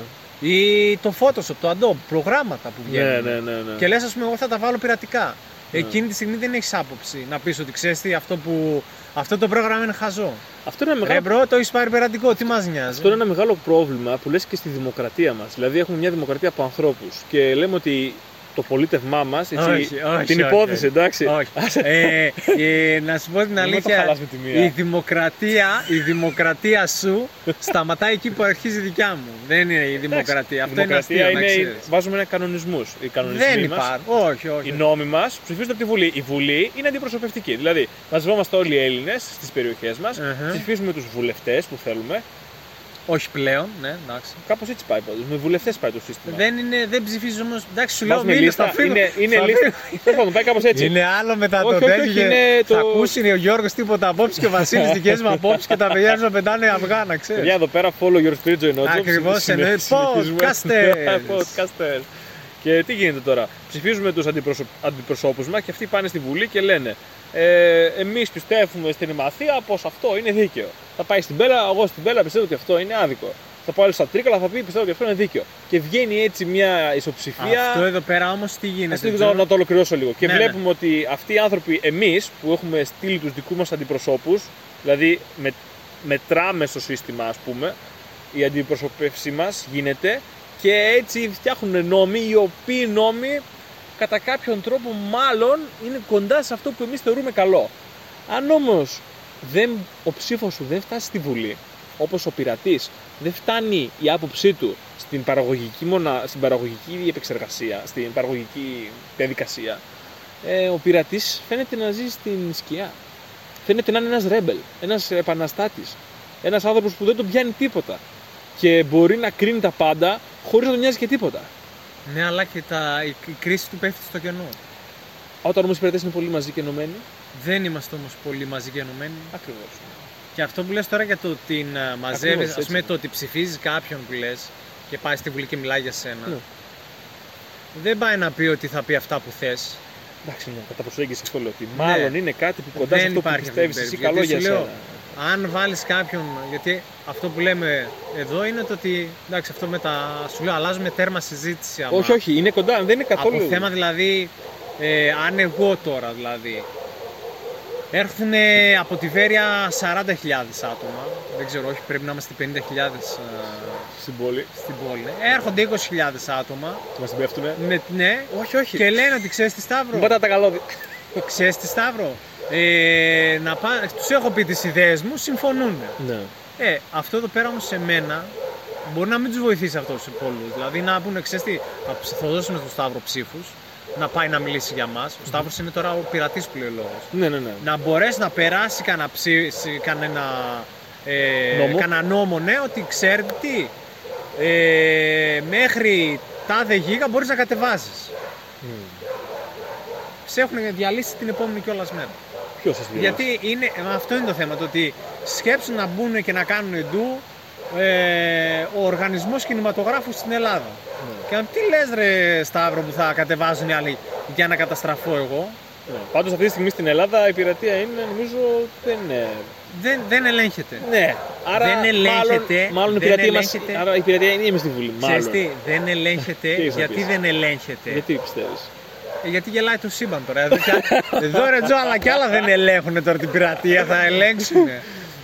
Ή το Photoshop, το Adobe, προγράμματα που Ναι, βγαίνουν. ναι, ναι, ναι. Και λες ας πούμε εγώ θα τα βάλω πειρατικά. Ναι. Εκείνη τη στιγμή δεν έχεις άποψη να πεις ότι ξέρεις τι αυτό, που, αυτό το πρόγραμμα είναι χαζό. Αυτό είναι ένα Ρε μεγάλο bro το έχεις πάρει πειρατικό, τι μας νοιάζει; Αυτό είναι ένα μεγάλο πρόβλημα που λες και στη δημοκρατία μας. Δηλαδή έχουμε μια δημοκρατία από ανθρώπους και λέμε ότι το πολίτευμά μας, έτσι, Όχι, όχι, την όχι, υπόθεση, όχι. εντάξει. Όχι. ε, ε, να σου πω την Μην το αλήθεια, χαλάς με τη μία. η δημοκρατία, η δημοκρατία σου σταματάει εκεί που αρχίζει η δικιά μου. Δεν είναι η δημοκρατία. η Αυτό είναι δημοκρατία αστείο, να είναι, ξέρεις. βάζουμε ένα κανονισμούς. Οι κανονισμοί Δεν μας, υπάρχουν. Όχι, όχι. Οι νόμοι μας ψηφίζονται από τη Βουλή. Η Βουλή είναι αντιπροσωπευτική. Δηλαδή, μαζευόμαστε όλοι οι Έλληνες στις περιοχές μας, Αχα. ψηφίζουμε τους βουλευτές που θέλουμε. Όχι πλέον, ναι, εντάξει. Κάπως έτσι πάει πάντω. Με βουλευτές πάει το σύστημα. Δεν, είναι, δεν ψηφίζεις όμως. Εντάξει, σου λέω Βάζουμε μήνε λίστα. θα φύγω. Είναι, είναι θα λίστα. φύγω. Τέλος πάντων, πάει κάπως έτσι. Είναι άλλο μετά Όχι, το όχι, τέτοιο. όχι, και είναι Θα το- ακούσει ο Γιώργος τίποτα απόψε και ο Βασίλης δικές μου απόψεις και τα παιδιά σου να πετάνε αυγά, να ξέρεις. Παιδιά εδώ πέρα, follow your spiritual jobs. Ακριβώς, Συνε- εννοεί συνεχίζουμε. podcasters. Podcasters. Και τι γίνεται τώρα; Ψηφίζουμε τους αντιπροσω... αντιπροσώπους μας και αυτοί πάνε στη Βουλή και λένε ε, Εμείς πιστεύουμε στην Ημαθία πως αυτό είναι δίκαιο. Θα πάει στην Πέλα, εγώ στην Πέλα πιστεύω ότι αυτό είναι άδικο. Θα πάω άλλο στα Τρίκαλα, θα πει πιστεύω ότι αυτό είναι δίκαιο. Και βγαίνει έτσι μια ισοψηφία. Αυτό εδώ πέρα όμως τι Ας γίνεται. το Τζο; να το ολοκληρώσω λίγο. Και Ναι, ναι. βλέπουμε ότι αυτοί οι άνθρωποι, εμείς που έχουμε στείλει τους δικούς μας αντιπροσώπους, δηλαδή με, μετράμε στο σύστημα, ας πούμε, η αντιπροσωπεύση μας γίνεται και έτσι φτιάχνουν νόμοι οι οποίοι νόμοι κατά κάποιον τρόπο μάλλον είναι κοντά σε αυτό που εμείς θεωρούμε καλό. Αν όμως ο ψήφος σου δεν φτάσει στη Βουλή, όπως ο πειρατής, δεν φτάνει η άποψή του στην παραγωγική, μονα... στην παραγωγική επεξεργασία, στην παραγωγική διαδικασία, ε, ο πειρατής φαίνεται να ζει στην σκιά. Φαίνεται να είναι ένας ρέμπελ, ένας επαναστάτης. Ένας άνθρωπος που δεν τον πιάνει τίποτα. Και μπορεί να κρίνει τα πάντα χωρίς να τον νοιάζει και τίποτα. Ναι, αλλά και τα, η, η κρίση του πέφτει στο κενό. Όταν όμως οι πειρατέ είναι πολύ μαζί και ενωμένοι. Δεν είμαστε όμως πολύ μαζί και ενωμένοι. Ακριβώς. Και αυτό που λες τώρα για το ότι μαζεύεις, Ακριβώς, ας πούμε έτσι. το ότι ψηφίζεις κάποιον που λες και πάει στη Βουλή και μιλάει για σένα. Ναι. Δεν πάει να πει ότι θα πει αυτά που θες. Εντάξει, ναι, κατά προσέγγιση αυτό λέω ότι μάλλον είναι κάτι που κοντά Δεν σε αυτό που υπάρχει πιστεύεις αυτή η εσύ περίπτωση. καλό για Γιατί σου σένα. Αν βάλεις κάποιον. Γιατί αυτό που λέμε εδώ είναι το ότι. Εντάξει, αυτό με τα. Σου λέω, αλλάζουμε τέρμα συζήτηση. άμα- Όχι, όχι, είναι κοντά, δεν είναι καθόλου. Από θέμα δηλαδή, ε, αν εγώ τώρα δηλαδή, έρθουν από τη Βέρεια 40.000 άτομα, δεν ξέρω, όχι πρέπει να είμαστε 50.000 ε, στην πόλη. στην πόλη, έρχονται 20.000 άτομα, Μας την πέφτουνε. με, ναι, Όχι, όχι. και λένε ότι ξέρεις τι Σταύρο, Μπάτα τα καλώδια. ξέρεις τι Σταύρο, ε, να πά, τους έχω πει τις ιδέες μου, συμφωνούν. Ναι. Ε, αυτό εδώ πέρα όμως σε μένα μπορεί να μην τους βοηθήσει αυτό σε πολλούς. Δηλαδή να πούνε, ξέρεις τι, θα, ψ- θα δώσουμε στον Σταύρο ψήφους, να πάει να μιλήσει για μας. Ο Σταύρος είναι τώρα ο πειρατής που λέει ο λόγος. Ναι, ναι, ναι. Να μπορέσει να περάσει κανένα, ψή, σι- κανένα, ε, Νόμο. κανένα νόμο, ναι, ότι ξέρετε τι, ε, μέχρι τάδε γίγα μπορείς να κατεβάζεις. Μμ. Σε έχουν διαλύσει την επόμενη κιόλας μέρα. Ποιος σας Γιατί είναι, ε, αυτό είναι το θέμα, το ότι σκέψουν να μπουν και να κάνουν ντου ε, ο οργανισμός κινηματογράφου στην Ελλάδα. Και αν τι λες ρε Σταύρο που θα κατεβάζουν οι άλλοι για να καταστραφώ εγώ, Ναι. Πάντως αυτή τη στιγμή στην Ελλάδα η πειρατεία είναι, νομίζω, δεν είναι. δεν, δεν ελέγχεται. Ναι, άρα Δεν ελέγχεται, Μάλλον, μάλλον η δεν πειρατεία μας, ελέγχεται. άρα η πειρατεία είναι μες στη Βουλή. Ξέρεις Μάλλον. τι, δεν ελέγχεται, Τι έχεις να γιατί πεις; δεν ελέγχεται. Γιατί πιστεύεις; Ε, Γιατί γελάει το σύμπαν τώρα. Εδώ, κι α- εδώ ρε Τζο, αλλά κι άλλα δεν ελέγχουν τώρα την πειρατεία, θα ελέγξουν.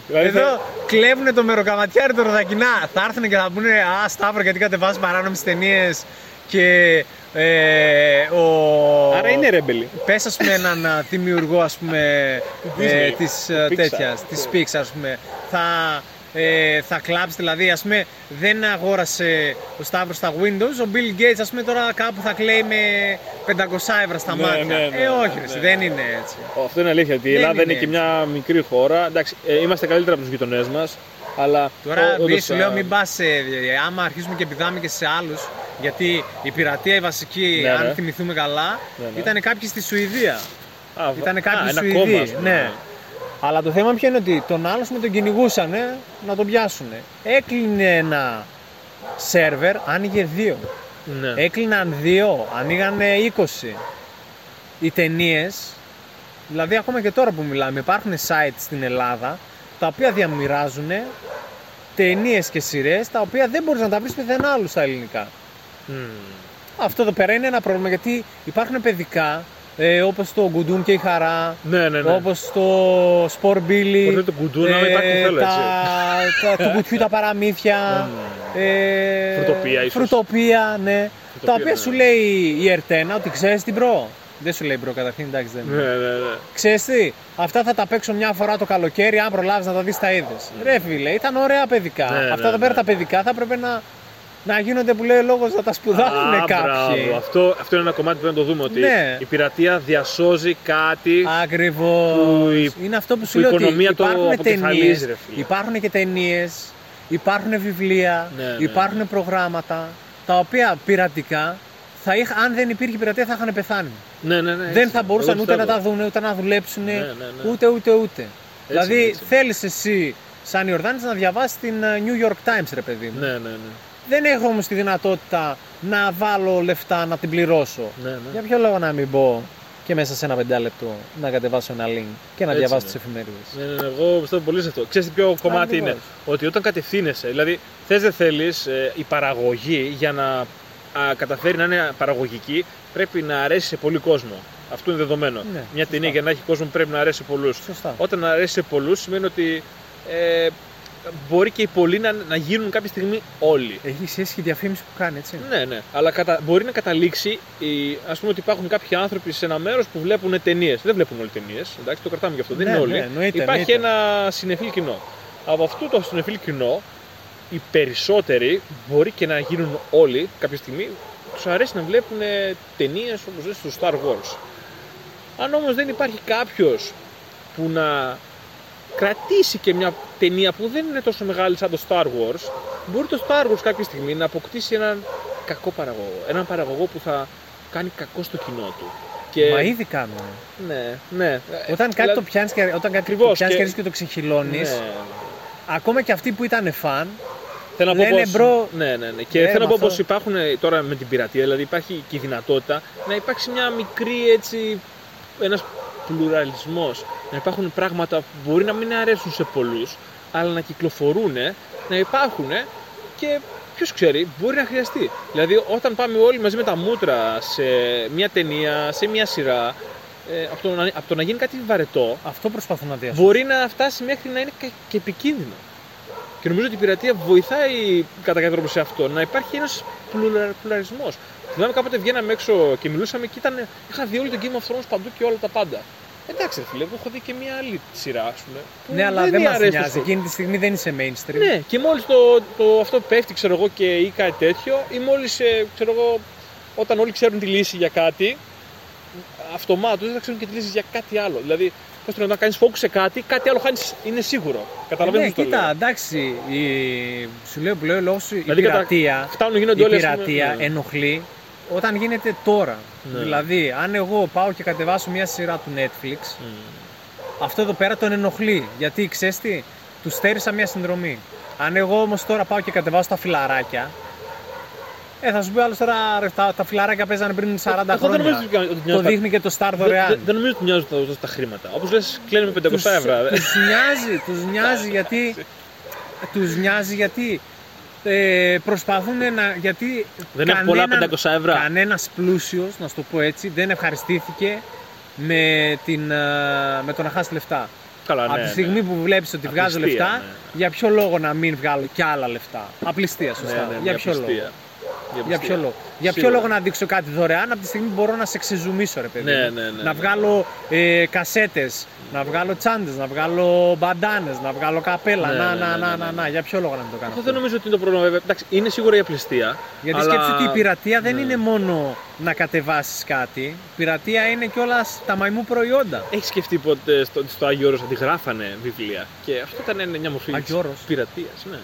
Δηλαδή Εδώ κλέβουν το μεροκαματιάρι το ροδακινά. Θα έρθουν και θα πούνε Α, Σταύρο, γιατί κατεβάζεις παράνομες ταινίες και ε, ο... Άρα είναι ρεμπελή. Πες ας πούμε έναν α, δημιουργό ας πούμε ε, Disney, της του ε, Pixar. τέτοιας, της Pixar ας πούμε θα, ε, θα κλάψει δηλαδή ας πούμε δεν αγόρασε ο Σταύρος τα Windows ο Bill Gates ας πούμε τώρα κάπου θα κλαίει με 500 ευρώ στα Ναι, μάτια ναι, ναι, ε όχι ναι, ρε, ναι. δεν είναι έτσι Αυτό είναι αλήθεια. Ότι η Δεν Ελλάδα είναι, είναι και μια μικρή χώρα. Εντάξει, ε, είμαστε καλύτερα από τους γειτονές μας. Αλλά Τώρα ό- μη όντως, σου α, λέω μην πας, ε, ε, άμα αρχίσουμε και πηδάμε και σε άλλους γιατί η πειρατεία η βασική, Ναι, αν ναι. θυμηθούμε καλά, Ναι, ναι. ήταν κάποιοι στη Σουηδία. α, Ήταν α, κάποιοι ένα Σουηδοί. κόμμα, ας πούμε. ναι. Αλλά το θέμα ποιο είναι ότι τον άλλο με τον κυνηγούσαν να τον πιάσουν. Έκλεινε ένα σερβερ, άνοιγε δύο. Ναι. Έκλειναν δύο, ανοίγανε 20. Οι ταινίες, δηλαδή ακόμα και τώρα που μιλάμε, υπάρχουν site στην Ελλάδα τα οποία διαμοιράζουν ταινίες και σειρές τα οποία δεν μπορείς να τα βρει πουθενά άλλους στα ελληνικά. Μμ. Αυτό εδώ πέρα είναι ένα πρόβλημα γιατί υπάρχουν παιδικά ε, όπως το Γκουντούν και η Χαρά, Ναι, ναι, ναι. όπως το Σπορ Μπίλι. Πώς λέει το Γκουντούν, άμα υπάρχει, το θέλω, τα, τα, του κουτιού τα παραμύθια. ε, Φρουτοπία, ίσως. Φρουτοπία, ναι. τα οποία ναι. σου λέει η Ερτένα ότι ξέρεις την προ. Δεν σου λέει bro καταρχήν, εντάξει δεν Ναι, ναι, ναι. Ξέρεις τι, αυτά θα τα παίξω μια φορά το καλοκαίρι, αν προλάβεις να τα δεις τα είδες. Ρε φίλε, ήταν ωραία παιδικά. Ναι, αυτά ναι, εδώ πέρα ναι. τα παιδικά θα έπρεπε να, να γίνονται που λέει ο λόγος να τα σπουδάσουν Α, κάποιοι. μπράβο. Αυτό, αυτό είναι ένα κομμάτι που πρέπει να το δούμε. Ότι Ναι. η πειρατεία διασώζει κάτι. Ακριβώς. που η- Είναι αυτό που σου που η λέω ότι οικονομία το υπάρχουν αποκεφαλίζει, ταινίες, ρε φίλε. υπάρχουν και ταινίες, υπάρχουν βιβλία, Ναι, ναι, υπάρχουν προγράμματα τα οποία πειρατικά θα είχα, αν δεν υπήρχε πειρατεία θα είχαν πεθάνει. Ναι, ναι, ναι. δεν έτσι. θα μπορούσαν Εγώ ούτε να πιστεύω. τα δουν, ούτε να δουλέψουν, Ναι, ναι, ναι. ούτε ούτε ούτε. δηλαδή έτσι. θέλεις εσύ, σαν Ιορδάνης, να διαβάσεις την ε, New York Times, ρε παιδί μου. Ναι, ναι, ναι. Δεν έχω όμως τη δυνατότητα να βάλω λεφτά να την πληρώσω. ναι, ναι. Για ποιο λόγο να μην πω και μέσα σε ένα πεντάλεπτο να κατεβάσω ένα link και να Έτσι διαβάσω είναι. τις εφημερίδες; Ναι, ναι, ναι, εγώ πιστεύω πολύ σε αυτό. Ξέρεις τι ποιο κομμάτι Ακριβώς. είναι; Ότι όταν κατευθύνεσαι, δηλαδή θες δεν θέλεις ε, η παραγωγή για να α, καταφέρει να είναι παραγωγική πρέπει να αρέσει σε πολύ κόσμο. Αυτό είναι δεδομένο. Ναι, Μια σωστά. ταινία για να έχει κόσμο πρέπει να αρέσει σε πολλούς. Σωστά. Όταν αρέσει σε πολλούς σημαίνει ότι ε, μπορεί και οι πολλοί να, να γίνουν κάποια στιγμή όλοι. Έχει σχέση και η διαφήμιση που κάνει, έτσι. Ναι, ναι. Αλλά κατα... μπορεί να καταλήξει, η... ας πούμε, ότι υπάρχουν κάποιοι άνθρωποι σε ένα μέρος που βλέπουν ταινίες. Δεν βλέπουν όλοι ταινίες. Εντάξει, το κρατάμε γι' αυτό. δεν Ναι, είναι όλοι. ναι, εννοείται, Υπάρχει εννοείται. ένα συνεφίλ κοινό. Από αυτό το συνεφίλ κοινό, οι περισσότεροι μπορεί και να γίνουν όλοι κάποια στιγμή. Τους αρέσει να βλέπουν ταινίες όπως λες στο Star Wars. Αν όμως δεν υπάρχει κάποιος που να κρατήσει και μια ταινία που δεν είναι τόσο μεγάλη σαν το Star Wars, μπορεί το Star Wars κάποια στιγμή να αποκτήσει έναν κακό παραγωγό. Έναν παραγωγό που θα κάνει κακό στο κοινό του. Και... Μα ήδη κάνουν. Ναι, ναι. Όταν κάτι το πιάνεις και, όταν κάτι το Ακριβώς, πιάνεις και- και... και το ξεχειλώνεις, Ναι. ακόμα και αυτοί που ήταν φαν, Θέλω να πω Λένε, πως... bro, Ναι, ναι, ναι. Και ε, θέλω να με πω αυτό- πως υπάρχουν ε, τώρα με την πειρατεία, δηλαδή υπάρχει και η δυνατότητα να υπάρξει μια μικρή έτσι, ένας πλουραλισμός. Να υπάρχουν πράγματα που μπορεί να μην αρέσουν σε πολλούς, αλλά να κυκλοφορούν, να υπάρχουν και ποιος ξέρει, μπορεί να χρειαστεί. Δηλαδή, όταν πάμε όλοι μαζί με τα μούτρα σε μια ταινία, σε μια σειρά, ε, από, το να, από το να γίνει κάτι βαρετό, αυτό προσπαθούν να διασώσουν. μπορεί να φτάσει μέχρι να είναι και- και επικίνδυνο. Και νομίζω ότι η πειρατεία βοηθάει κατά κάποιο τρόπο σε αυτό, να υπάρχει ένας πλουραλισμός. Θυμάμαι κάποτε βγαίναμε έξω και μιλούσαμε και ήταν, είχα δει όλο το Game of Thrones παντού και όλα τα πάντα. Εντάξει, ρε φίλε, εγώ έχω δει και μια άλλη σειρά, ας πούμε. που Ναι, αλλά δεν είναι μας αρέσει νοιάζει. τόσο. Εκείνη τη στιγμή δεν είσαι mainstream. Ναι, και μόλις το, το, αυτό πέφτει, ξέρω εγώ, και ή κάτι τέτοιο, ή μόλις, ξέρω εγώ, όταν όλοι ξέρουν τη λύση για κάτι, αυτομάτως δεν θα ξέρουν και τη λύση για κάτι άλλο. Δηλαδή, πώς το να κάνεις focus σε κάτι, κάτι άλλο χάνεις, είναι σίγουρο. Καταλαβαίνεις ναι, τι το κοίτα, λέω. εντάξει. Η... Σου λέω που λέω λόγω σου, η Δηλαδή, κατα- πειρατεία, Φτάνουν, γίνονται η όλοι, ας πούμε, πειρατεία ναι. ενοχλεί όταν γίνεται τώρα. Ναι. Δηλαδή, αν εγώ πάω και κατεβάσω μια σειρά του Netflix, Μμ. αυτό εδώ πέρα τον ενοχλεί. Γιατί ξέρεις τι, τους στέρισα μια συνδρομή. Αν εγώ όμως τώρα πάω και κατεβάσω τα φιλαράκια, ε, θα σου πει άλλος τώρα ρε, τα, τα φιλαράκια παίζανε πριν 40 Αυτό δεν χρόνια. νομίζω ότι ότι Το νοιάζει τα- δείχνει και το Star δεν- δωρεάν. δεν- Δεν νομίζω ότι μοιάζουν τα, τα χρήματα. Όπως λες, κλαίνε με 500 ευρώ. ε. Τους νοιάζει, τους νοιάζει γιατί, τους νοιάζει γιατί ε, προσπαθούν να, γιατί Δεν έχουν πολλά κανέναν- 500 ευρώ. Κανένας πλούσιος, να σου το πω έτσι, δεν ευχαριστήθηκε με, την, ε, με το να χάσει λεφτά. Καλά, Από ναι, τη στιγμή ναι. που βλέπεις ότι βγάζω Απληστία, λεφτά, ναι. για ποιο λόγο να μην βγάλω κι άλλα λεφτά; Απληστία, σωστά. Ναι, ναι, για μια ποιο λόγο; Απληστία. Για πληστία. ποιο λόγο; Για ποιο Σίγουρα. λόγο να δείξω κάτι δωρεάν; Από τη στιγμή που μπορώ να σε ξεζουμίσω, ρε παιδί. Ναι, μου. ναι, ναι, να ναι. βγάλω ε, κασέτες, να βγάλω τσάντες, να βγάλω μπαντάνες, να βγάλω καπέλα. Ναι, να, ναι, να, ναι, να, ναι, να, ναι. να. Για ποιο λόγο να μην το κάνω. Αυτό αυτό; δεν νομίζω ότι είναι το πρόβλημα, βέβαια. Εντάξει, είναι σίγουρα η απληστία. Γιατί αλλά... σκέψου ότι η πειρατεία δεν Ναι. είναι μόνο να κατεβάσεις κάτι. Η πειρατεία είναι κιόλας τα μαϊμού προϊόντα. Έχεις σκεφτεί ποτέ στο, στο Άγιο Όρος ότι γράφανε βιβλία; Και αυτό ήταν μια μορφή Άγιο Όρος. πειρατείας. Ναι.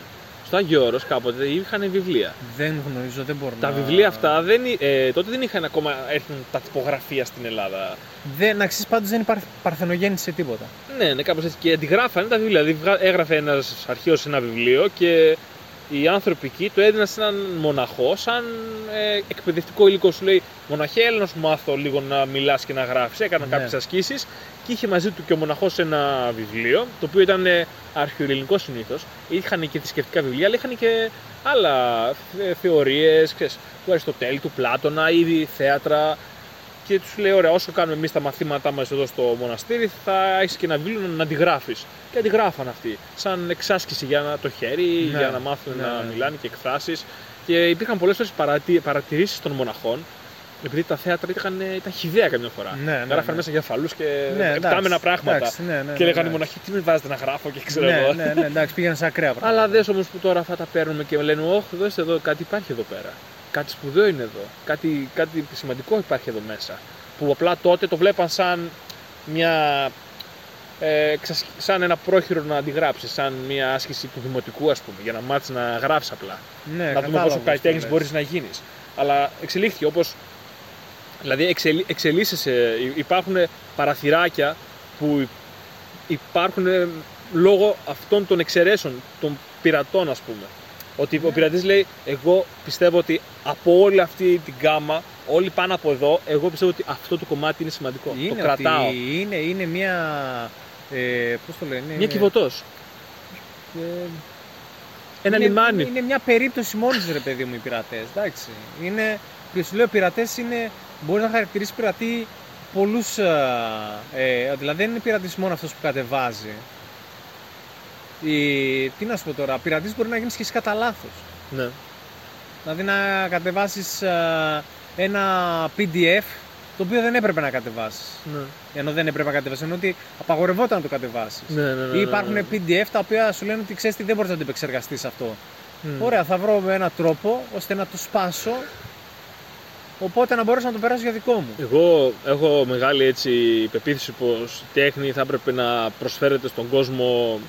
Στο Άγιο Όρος κάποτε είχαν βιβλία. Δεν γνωρίζω, δεν μπορώ Τα να. βιβλία αυτά δεν, ε, τότε δεν είχαν ακόμα έρθουν τα τυπογραφία στην Ελλάδα. Δεν, να ξέρεις πάντως δεν υπάρχει παρθενογέννηση σε τίποτα. Ναι, ναι, κάπως έτσι. Και αντιγράφανε τα βιβλία. Δηλαδή βγα- έγραφε ένας αρχαίος ένα βιβλίο και οι άνθρωποι εκεί το έδιναν σε έναν μοναχό σαν ε, εκπαιδευτικό υλικό. Σου λέει Μοναχέ, έλα να σου μάθω λίγο να μιλάς και να γράφει. Έκαναν Ναι. κάποιες ασκήσεις και είχε μαζί του και ο μοναχός ένα βιβλίο, το οποίο ήταν ε, αρχαιοελληνικό συνήθως. Είχαν και θρησκευτικά βιβλία, αλλά είχαν και άλλα θεωρίες του Αριστοτέλη, του Πλάτωνα, ήδη θέατρα. Και τους λέει: Ωραία, όσο κάνουμε εμείς τα μαθήματά μας εδώ στο μοναστήρι, θα έχεις και ένα βιβλίο να αντιγράφεις. Και αντιγράφαν αυτοί. Σαν εξάσκηση για να, το χέρι, Ναι, για να μάθουν ναι, να ναι. μιλάνε και εκφράσεις. Και υπήρχαν πολλές φορές παρατη... παρατηρήσεις των μοναχών, επειδή τα θέατρα ήταν, ήταν χιδέα καμιά φορά. Ναι, ναι, Γράφανε ναι. μέσα για φαλούς και Ναι, επτάμενα εντάξει, πράγματα. εντάξει, ναι, ναι, και ναι, λέγανε οι ναι. μοναχοί, τι με βάζετε να γράφω και ξέρω Ναι, εγώ. ναι, ναι, εντάξει, πήγαινε σε ακραία πράγματα. Αλλά δες όμως που τώρα αυτά τα παίρνουμε και λένε: Όχι, δώστε εδώ, κάτι υπάρχει εδώ πέρα. Κάτι σπουδαίο είναι εδώ. Κάτι, κάτι σημαντικό υπάρχει εδώ μέσα. Που απλά τότε το βλέπαν σαν μια. Ε, ξασ- σαν ένα πρόχειρο να αντιγράψεις, σαν μια άσκηση του δημοτικού, ας πούμε, για να μάθεις να γράφεις απλά. Ναι, να δούμε κατάλαβα πόσο πώς το καλλιτέχνη λες. μπορείς να γίνεις. Αλλά εξελίχθηκε όπως. Δηλαδή εξελί, εξελίσσεσαι. Υ- Υπάρχουν παραθυράκια που υπάρχουν ε, λόγω αυτών των εξαιρέσεων, των πειρατών, ας πούμε. Ότι Ναι. ο πειρατής λέει: Εγώ πιστεύω ότι από όλη αυτή την γάμα, όλοι πάνω από εδώ, εγώ πιστεύω ότι αυτό το κομμάτι είναι σημαντικό. Είναι το κρατάω. Ότι είναι, είναι μια. Ε, Πώς το λένε, Μια είναι- κυβωτός. ε, Ένα είναι, λιμάνι. Είναι μια περίπτωση μόνη ρε παιδί μου οι πειρατές. Εντάξει. Είναι, και σου λέω, πειρατές είναι. Μπορεί να χαρακτηρίσει πειρατή πολλούς. Ε, δηλαδή δεν είναι πειρατής μόνο αυτός που κατεβάζει. Η, τι να σου πω τώρα, πειρατής μπορεί να γίνει και εσύ κατά λάθος. Ναι. Δηλαδή να κατεβάσεις ένα PDF το οποίο δεν έπρεπε να κατεβάσεις. Ναι. Ενώ δεν έπρεπε να κατεβάσεις, ενώ ότι απαγορευόταν να το κατεβάσεις. Ναι, ναι, ναι, Ή ναι, υπάρχουν ναι. PDF τα οποία σου λένε ότι ξέρεις τι δεν μπορείς να το επεξεργαστείς αυτό. Μμ. Ωραία, θα βρω έναν τρόπο ώστε να το σπάσω. Οπότε να μπορέσω να το περάσω για δικό μου. Εγώ έχω μεγάλη έτσι πεποίθηση πως η τέχνη θα έπρεπε να προσφέρεται στον κόσμο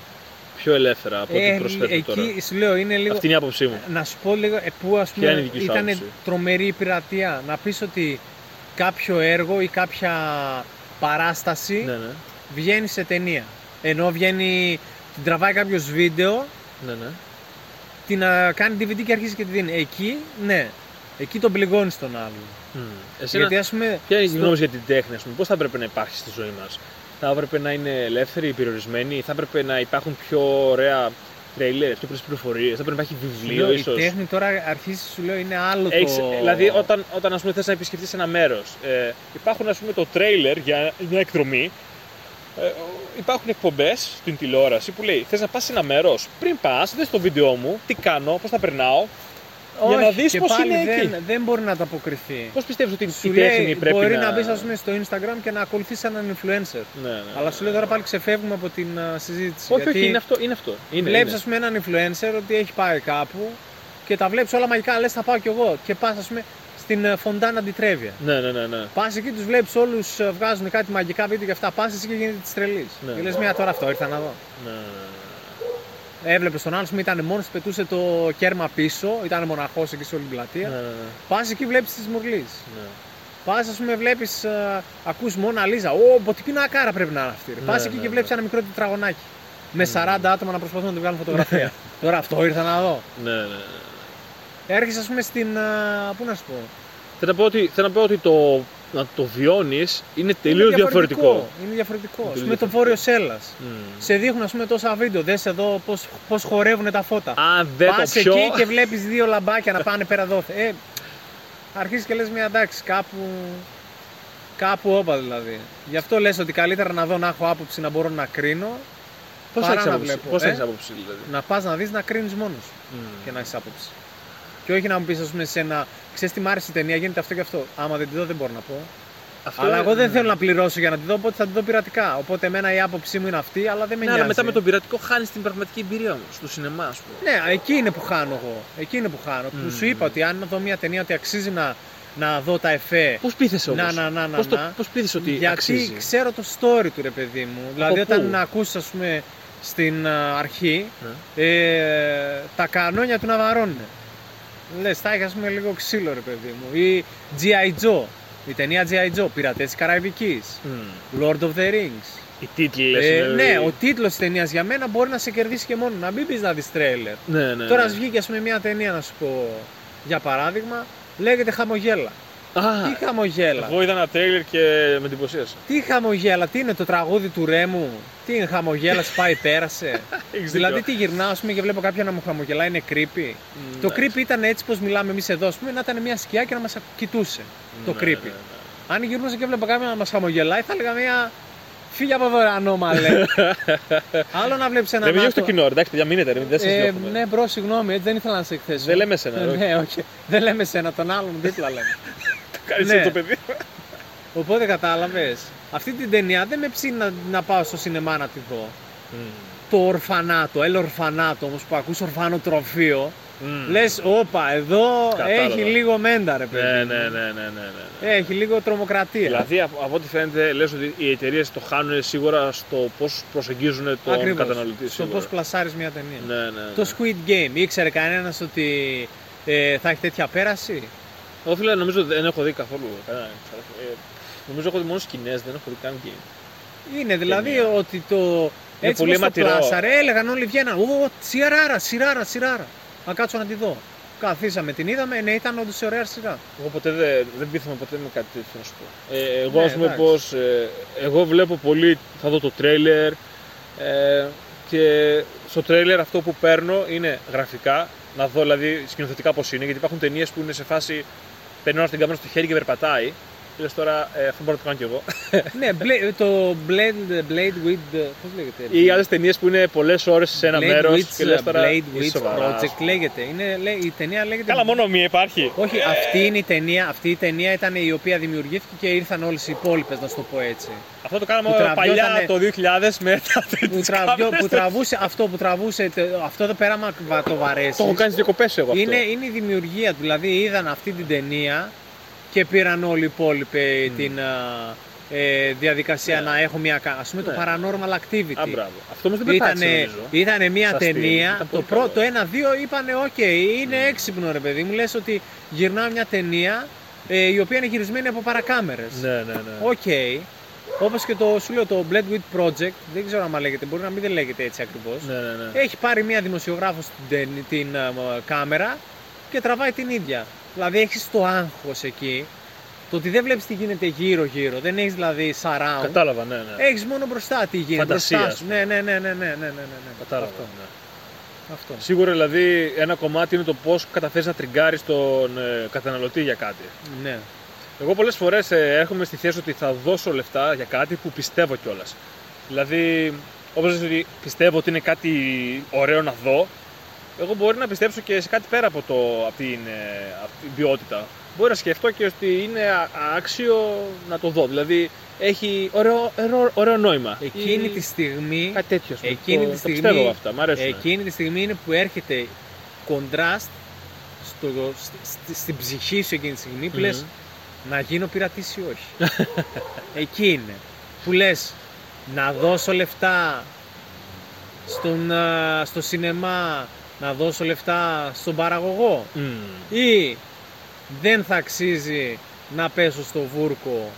πιο ελεύθερα από ό,τι προσφέρεται Ε, εκεί τώρα. σου λέω είναι λίγο. Αυτή είναι η άποψή μου. Να σου πω λίγο ε, που ας Ποια είναι η πούμε δική σου ήταν άποψη; τρομερή η πειρατεία. Να πεις ότι κάποιο έργο ή κάποια παράσταση Ναι, ναι. βγαίνει σε ταινία. Ενώ βγαίνει, την τραβάει κάποιος βίντεο, ναι, ναι. την α, κάνει DVD και αρχίζει και τη δίνει. Εκεί, ναι. Εκεί τον πληγώνεις τον άλλον. Μμ. Εσένα, Γιατί ας πούμε. ποια είναι η στο- γνώμη σου για την τέχνη, ας πούμε, πώς θα έπρεπε να υπάρχει στη ζωή μας; Θα έπρεπε να είναι ελεύθερη, περιορισμένη, θα έπρεπε να υπάρχουν πιο ωραία τρέιλερ, πιο πολλές πληροφορίες, θα έπρεπε να υπάρχει Σου βιβλίο λέω, η ίσως. τέχνη τώρα αρχίζει, σου λέω, είναι άλλο Έχεις, το. Δηλαδή, όταν, όταν ας πούμε, θες να επισκεφτείς ένα μέρος, ε, υπάρχουν ας πούμε, το τρέιλερ για μια εκδρομή. Ε, υπάρχουν εκπομπές στην τηλεόραση που λέει: Θες να πας σε ένα μέρος, πριν πας, δες το βίντεο μου, τι κάνω, πώς θα περνάω, για να Όχι, δεις και πώς πάλι είναι δεν, εκεί. δεν μπορεί να ανταποκριθεί. Πώς πιστεύεις ότι Σου η τέχνη λέει, πρέπει μπορεί να. να μπεις, ας πούμε, στο Instagram και να ακολουθήσει έναν influencer. Ναι, ναι, Αλλά ναι. σου λέω τώρα πάλι ξεφεύγουμε από την α, συζήτηση. Όχι, γιατί όχι, είναι αυτό. Είναι αυτό. Είναι, Βλέπεις, είναι. ας πούμε, έναν influencer ότι έχει πάει κάπου και τα βλέπεις όλα μαγικά. Λες, θα πάω κι εγώ. Και πας, ας πούμε, στην ε, Φοντάνα Αντιτρέβια. Ναι, ναι, ναι. ναι. Πας εκεί, τους βλέπεις όλους βγάζουν κάτι μαγικά βίντεο και αυτά. Πας εσύ και γίνεται της τρελής. Ναι. Και λες, μια τώρα αυτό ήρθα να δω. ναι, ναι, Έβλεπες τον άλλο, ήταν μόνος, πετούσε το κέρμα πίσω, ήταν μοναχός εκεί σε όλη την πλατεία. ναι, ναι, ναι, Πας εκεί, βλέπεις τη Μουρλής. ναι. Πας, ας πούμε, βλέπεις, ακούς μόνο Αλίζα. Ω, πω τι πινακάρα πρέπει να είναι αυτή. Ναι, Πας εκεί ναι, και ναι. βλέπει ένα μικρό τετραγωνάκι. Με 40 άτομα να προσπαθούν να του βγάλουν φωτογραφία. Τώρα αυτό ήρθα να δω. ναι, ναι, ναι. Έρχεσαι, ας πούμε, στην. α, Πού να σου πω. Θέλω να πω ότι, θέλω να πω ότι το, να το βιώνεις είναι τελείως Είναι διαφορετικό. Είναι διαφορετικό. Α Τελείως πούμε, το διαφορετικό. βόρειος Σέλλα. Μμ. Σε δείχνουν, ας πούμε, τόσα βίντεο. Δες εδώ πώς χορεύουν τα φώτα. Αν δεν Πας το πιω. εκεί και βλέπεις δύο λαμπάκια να πάνε πέρα εδώ. Ε, αρχίζεις και λες μια εντάξει, κάπου. Κάπου όπα δηλαδή. Γι' αυτό λες ότι καλύτερα να δω να έχω άποψη να μπορώ να κρίνω. Πώς παρά έχεις να άποψη, βλέπω, πώς ε; έχεις άποψη δηλαδή; Να πας να δεις να κρίνεις μόνος σου Μμ. και να έχεις άποψη. Και όχι να μου πεις, ας πούμε, σε ένα. Ξέρεις τι μ' άρεσε η ταινία, γίνεται αυτό και αυτό. Άμα δεν τη δω, δεν μπορώ να πω. Αυτό αλλά είναι- εγώ δεν ναι. θέλω να πληρώσω για να τη δω, οπότε θα τη δω πειρατικά. Οπότε εμένα η άποψή μου είναι αυτή, αλλά δεν με Ναι, νοιάζει. αλλά μετά με τον πειρατικό χάνεις την πραγματική εμπειρία όμως, στο σινεμά, ας πούμε. Ναι, εκεί είναι που χάνω εγώ. Εκεί είναι που χάνω. Που σου είπα ότι αν δω μια ταινία ότι αξίζει να, να δω τα εφέ. Πώς πείθεσαι όμως; Να, να, να, να, Πώς, το, να. πώς πείθεσαι ότι γιατί αξίζει; ξέρω το story του ρε παιδί μου. Δηλαδή πού; όταν ακούσει, ας πούμε, στην α, αρχή Ναι. ε, τα κανόνια του να βαρώνουν. Λες, θα έχει ας πούμε λίγο ξύλο ρε παιδί μου. Ή G.I. Joe. Η ταινία G.I. Joe, Πειρατές της Καραϊβικής. Μμ. Lord of the Rings. Οι τίτλοι λες, Ε, είναι- ναι, ο τίτλος της ταινίας για μένα μπορεί να σε κερδίσει και μόνο. Να μην πεις να δεις τρέλερ. ναι, ναι, Τώρα ναι. ας βγήκε ας πούμε μια ταινία να σου πω για παράδειγμα, λέγεται Χαμογέλα. Α, Τι χαμογέλα, εγώ είδα ένα τρέιλερ και με εντυπωσίασε. τι χαμογέλα, τι είναι το τραγούδι του Ρέμου, τι είναι χαμογέλα, σπάει πέρασε; Έχεις δηλαδή δίκιο. τι γυρνάω ας πούμε, και βλέπω κάποιον να μου χαμογελάει, είναι creepy. Το creepy ήταν έτσι πως μιλάμε εμείς εδώ, ας πούμε, να ήταν μια σκιά και να μας κοιτούσε. Το Ναι, creepy. ναι, ναι. Αν γυρνούσα και βλέπω κάποιον να μας χαμογελάει, θα έλεγα μια φύγε από εδώ ρε ανώμαλε. Άλλο να βλέπεις έναν Δεν μιλάω στο άτομο- κοινό, ρε, εντάξει, παιδιά, μείνετε, ρε, δεν σας Ε, διώχνουμε. ναι, bro, συγγνώμη, έτσι δεν ήθελα να σε εκθέσω. Δεν λέμε εσένα, Ε, όχι. Ναι, όχι. Δεν λέμε εσένα, τον άλλον δίπλα λέμε. Κάνεις ναι. έτσι το παιδί. Οπότε κατάλαβες. Αυτή την ταινία δεν με ψήνει να, να πάω στο σινεμά να τη δω. Το ορφανάτο, έλα ορφανάτο όμως που ακούς ορφανοτροφείο. Μμ. Λες, όπα, εδώ Κατάλαβα. έχει λίγο μέντα, ρε παιδί. Ναι, μου. ναι, ναι, ναι, ναι, ναι. Έχει λίγο τρομοκρατία. Δηλαδή, από, από ό,τι φαίνεται, λες ότι οι εταιρείες το χάνουν σίγουρα στο πώς προσεγγίζουν τον Ακριβώς. καταναλωτή. Στο σίγουρα. πώς πλασάρεις μια ταινία. Ναι, ναι. ναι. Το Squid Game, ήξερε κανένας ότι ε, θα έχει τέτοια πέραση. Εγώ φίλε, νομίζω δεν έχω δει καθόλου. κανένα. Ε, νομίζω έχω δει μόνο σκηνές, δεν έχω δει καν game. Είναι δηλαδή Ταινία. ότι το. Έτσι πολύ πολύ το αιματηρό. πλάσαρε, έλεγαν όλοι βγαίναν. Ω, σειράρα, σειράρα, σειράρα. Να κάτσω να τη δω. Καθίσαμε, την είδαμε, ναι, ήταν όντως ωραία σειρά. Εγώ ποτέ δεν, δεν πείθαμε ποτέ με κάτι τέτοιο να σου πω. Ε, εγώ, Ναι, ας πούμε, εντάξει. πως, ε, εγώ βλέπω πολύ, θα δω το τρέιλερ ε, και στο τρέιλερ αυτό που παίρνω είναι γραφικά, να δω δηλαδή σκηνοθετικά πώς είναι, γιατί υπάρχουν ταινίες που είναι σε φάση παίρνει ένα την κάμερα στο χέρι και περπατάει. Και λες τώρα, ε, αυτό μπορώ να το κάνω κι εγώ. ναι, μπλε- το Blade, Blade with. Πώς λέγεται. Ή άλλες ταινίες που είναι πολλές ώρες σε ένα Blade μέρος Witch, και λες τώρα. Blade είσαι Witch σοβαράς. Project λέγεται. Είναι, λέ- η ταινία λέγεται. Καλά, μόνο μία υπάρχει. Όχι, αυτή είναι η ταινία. Αυτή η ταινία ήταν η οποία δημιουργήθηκε και ήρθαν όλες οι υπόλοιπες, να σου το πω έτσι. Αυτό το κάναμε Που παλιά τραβιότανε- το 2000 με τα που, τραβιό, που τραβούσε αυτό που τραβούσε. τε- Αυτό εδώ πέρα, άμα βα- το βαρέσεις. Το έχω κάνει διακοπές εγώ αυτό. Είναι, είναι η δημιουργία του. Δηλαδή είδαν αυτή την ταινία και πήραν όλοι οι υπόλοιποι την α, ε, διαδικασία Ναι. να έχουν μια. κα- Ας πούμε Ναι. το paranormal activity. Α, μπράβο. Αυτό όμως δεν πετάξε Ήτανε, νομίζω. ήτανε μια Στα στυλ. ταινία, Ήταν το, πολύ πρώτο, καλό. το ένα-δύο είπανε οκ, είναι έξυπνο ρε παιδί μου, λες ότι γυρνάω μια ταινία ε, η οποία είναι γυρισμένη από παρακάμερες. Ναι, ναι, ναι. Οκ. Όπως και το, σου λέω, το Blair Witch Project, δεν ξέρω αν λέγεται, μπορεί να μην δεν λέγεται έτσι ακριβώς. ναι, ναι, ναι. Έχει πάρει μια δημοσιογράφο την, τεν- την α, μ, κάμερα και τραβάει την ίδια. Δηλαδή έχεις το άγχος εκεί, το ότι δεν βλέπεις τι γίνεται γύρω γύρω, δεν έχεις δηλαδή surround. Κατάλαβα, ναι, ναι. Έχεις μόνο μπροστά τι γίνεται, Φαντασία, μπροστά σου. Ναι, ναι, ναι, ναι, ναι, ναι, ναι, ναι, ναι. Κατάλαβα, Αυτό. ναι. Αυτό. Σίγουρα δηλαδή ένα κομμάτι είναι το πώς καταφέρει να τριγκάρεις τον ε, καταναλωτή για κάτι. Ναι. Εγώ πολλές φορές ε, έρχομαι στη θέση ότι θα δώσω λεφτά για κάτι που πιστεύω κιόλας. Δηλαδή, όπως πιστεύω ότι είναι κάτι ωραίο να δω, εγώ μπορεί να πιστέψω και σε κάτι πέρα από, το, από, την, ε, από την ποιότητα. Μπορεί να σκεφτώ και ότι είναι α- άξιο να το δω. Δηλαδή, έχει ωραίο, ωραίο, ωραίο νόημα. Εκείνη Ή τη στιγμή, Κάτι τέτοιο. ας πούμε. εκείνη Το- τη τα στιγμή, πιστεύω αυτά, μ' αρέσουν. εκείνη τη στιγμή είναι που έρχεται κοντράστ στο, στη- στην ψυχή σου εκείνη τη στιγμή που Μμμ. λες να γίνω πειρατής ή όχι. Εκεί είναι. Που λες να δώσω λεφτά στον, α, στο σινεμά, να δώσω λεφτά στον παραγωγό; Μμ. ή δεν θα αξίζει να πέσω στο βούρκο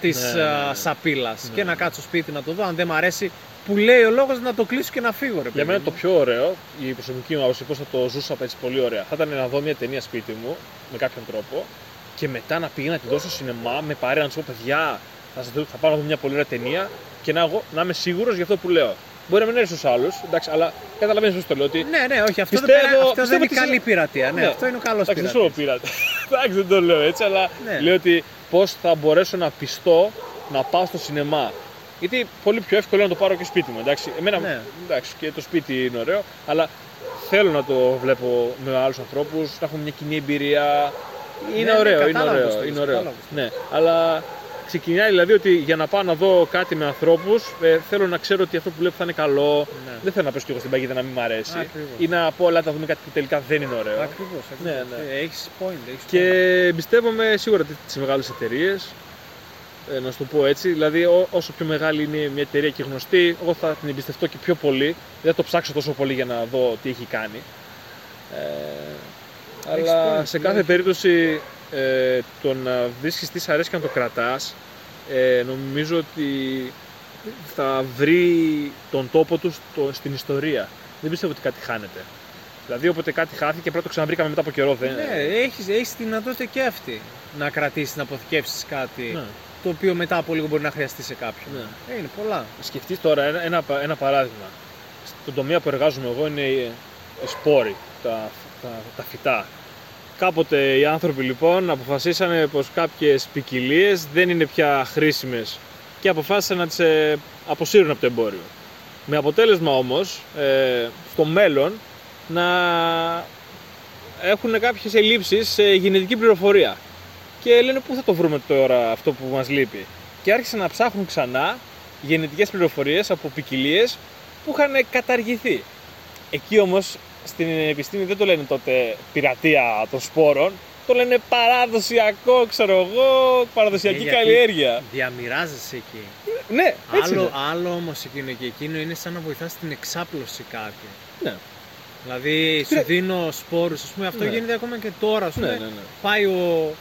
της Ναι, ναι, α, ναι. σαπίλας Ναι. και να κάτσω σπίτι να το δω αν δεν μ' αρέσει που λέει ο λόγος να το κλείσω και να φύγω ρε Για παιδί μένα μου. το πιο ωραίο, η προσωπική μου άποψη, πώς θα το ζούσα έτσι πολύ ωραία, θα ήταν να δω μια ταινία σπίτι μου με κάποιον τρόπο και μετά να πήγαινα να τη δώσω στο σινεμά με παρέα να του πω παιδιά, θα, σας δω- θα πάω να δω μια πολύ ωραία ταινία και να, εγώ, να είμαι σίγουρος για αυτό που λέω. Μπορεί να μην αρέσει στους άλλους, εντάξει, αλλά καταλαβαίνεις πώς το λέω. Ότι, Ναι, ναι, όχι, αυτό, Πιστεύω- δεν, πέρα, αυτό δεν πιστεύω είναι ότι καλή είσαι- πειρατεία. Ναι, Ναι. αυτό είναι ο καλός εντάξει, δεν πειρατής. σου πειράτη. εντάξει, δεν το λέω έτσι, αλλά Ναι. λέω ότι πώς θα μπορέσω να πιστώ να πάω στο σινεμά. Γιατί πολύ πιο εύκολο είναι να το πάρω και σπίτι μου. Εντάξει, Εμένα, Ναι. εντάξει και το σπίτι είναι ωραίο, αλλά θέλω να το βλέπω με άλλους ανθρώπους, να έχουμε μια κοινή εμπειρία. Είναι Ναι, ναι, ωραίο, είναι κατάλαβα ωραίο. πώς το είναι λες, ωραίο. κατάλαβα πώς το Ναι, αλλά ξεκινάει δηλαδή ότι για να πάω να δω κάτι με ανθρώπους, θέλω να ξέρω ότι αυτό που βλέπω θα είναι καλό. Ναι. Δεν θέλω να πέσω κι εγώ στην παγίδα να μην μ' αρέσει. Ακριβώς. Ή να πω, αλλά θα δούμε κάτι που τελικά δεν είναι ωραίο. Ακριβώς. Ναι, ναι. Έχεις point. Έχεις Και point. εμπιστεύομαι σίγουρα τις μεγάλες εταιρείες. Ε, να σου το πω έτσι. Δηλαδή, ό- όσο πιο μεγάλη είναι μια εταιρεία και γνωστή, εγώ θα την εμπιστευτώ και πιο πολύ. Δεν θα το ψάξω τόσο πολύ για να δω τι έχει κάνει. Ε, Έχεις αλλά point, σε ναι, κάθε έχεις. περίπτωση ε, το να βρίσκεις τι σου αρέσει και να το κρατάς, ε, νομίζω ότι θα βρει τον τόπο του στο- στην ιστορία. Δεν πιστεύω ότι κάτι χάνεται. Δηλαδή, όποτε κάτι χάθηκε, πρέπει να το ξαναβρήκαμε μετά από καιρό. Δεν... Ναι, έχεις, έχεις τη δυνατότητα και αυτή να κρατήσεις, να αποθηκεύσεις κάτι Ναι. το οποίο μετά από λίγο μπορεί να χρειαστεί σε κάποιον. Ναι. Ε, είναι πολλά. Σκεφτείς τώρα ένα, ένα, πα- ένα παράδειγμα. Στον τομέα που εργάζομαι εγώ είναι οι, οι σπόροι, τα, τα, τα φυτά. Κάποτε οι άνθρωποι λοιπόν αποφασίσανε πως κάποιες ποικιλίες δεν είναι πια χρήσιμες και αποφάσισαν να τις ε, αποσύρουν από το εμπόριο. Με αποτέλεσμα όμως ε, στο μέλλον να έχουν κάποιες ελλείψεις σε γενετική πληροφορία. Και λένε πού θα το βρούμε τώρα αυτό που μας λείπει; Και άρχισαν να ψάχνουν ξανά γενετικές πληροφορίες από ποικιλίες που είχαν καταργηθεί. Εκεί όμως στην επιστήμη δεν το λένε τότε πειρατεία των σπόρων, το λένε παραδοσιακό, ξέρω εγώ, παραδοσιακή Ε, γιατί καλλιέργεια. Διαμοιράζεσαι εκεί. Ναι, έτσι άλλο, είναι. άλλο όμως εκείνο και εκείνο είναι σαν να βοηθάς στην εξάπλωση κάτι. Ναι. Δηλαδή σου Κοίτα- δίνω σπόρους, ας πούμε, αυτό Ναι. γίνεται ακόμα και τώρα. Ας πούμε, Ναι, ναι, ναι. Πάει ο,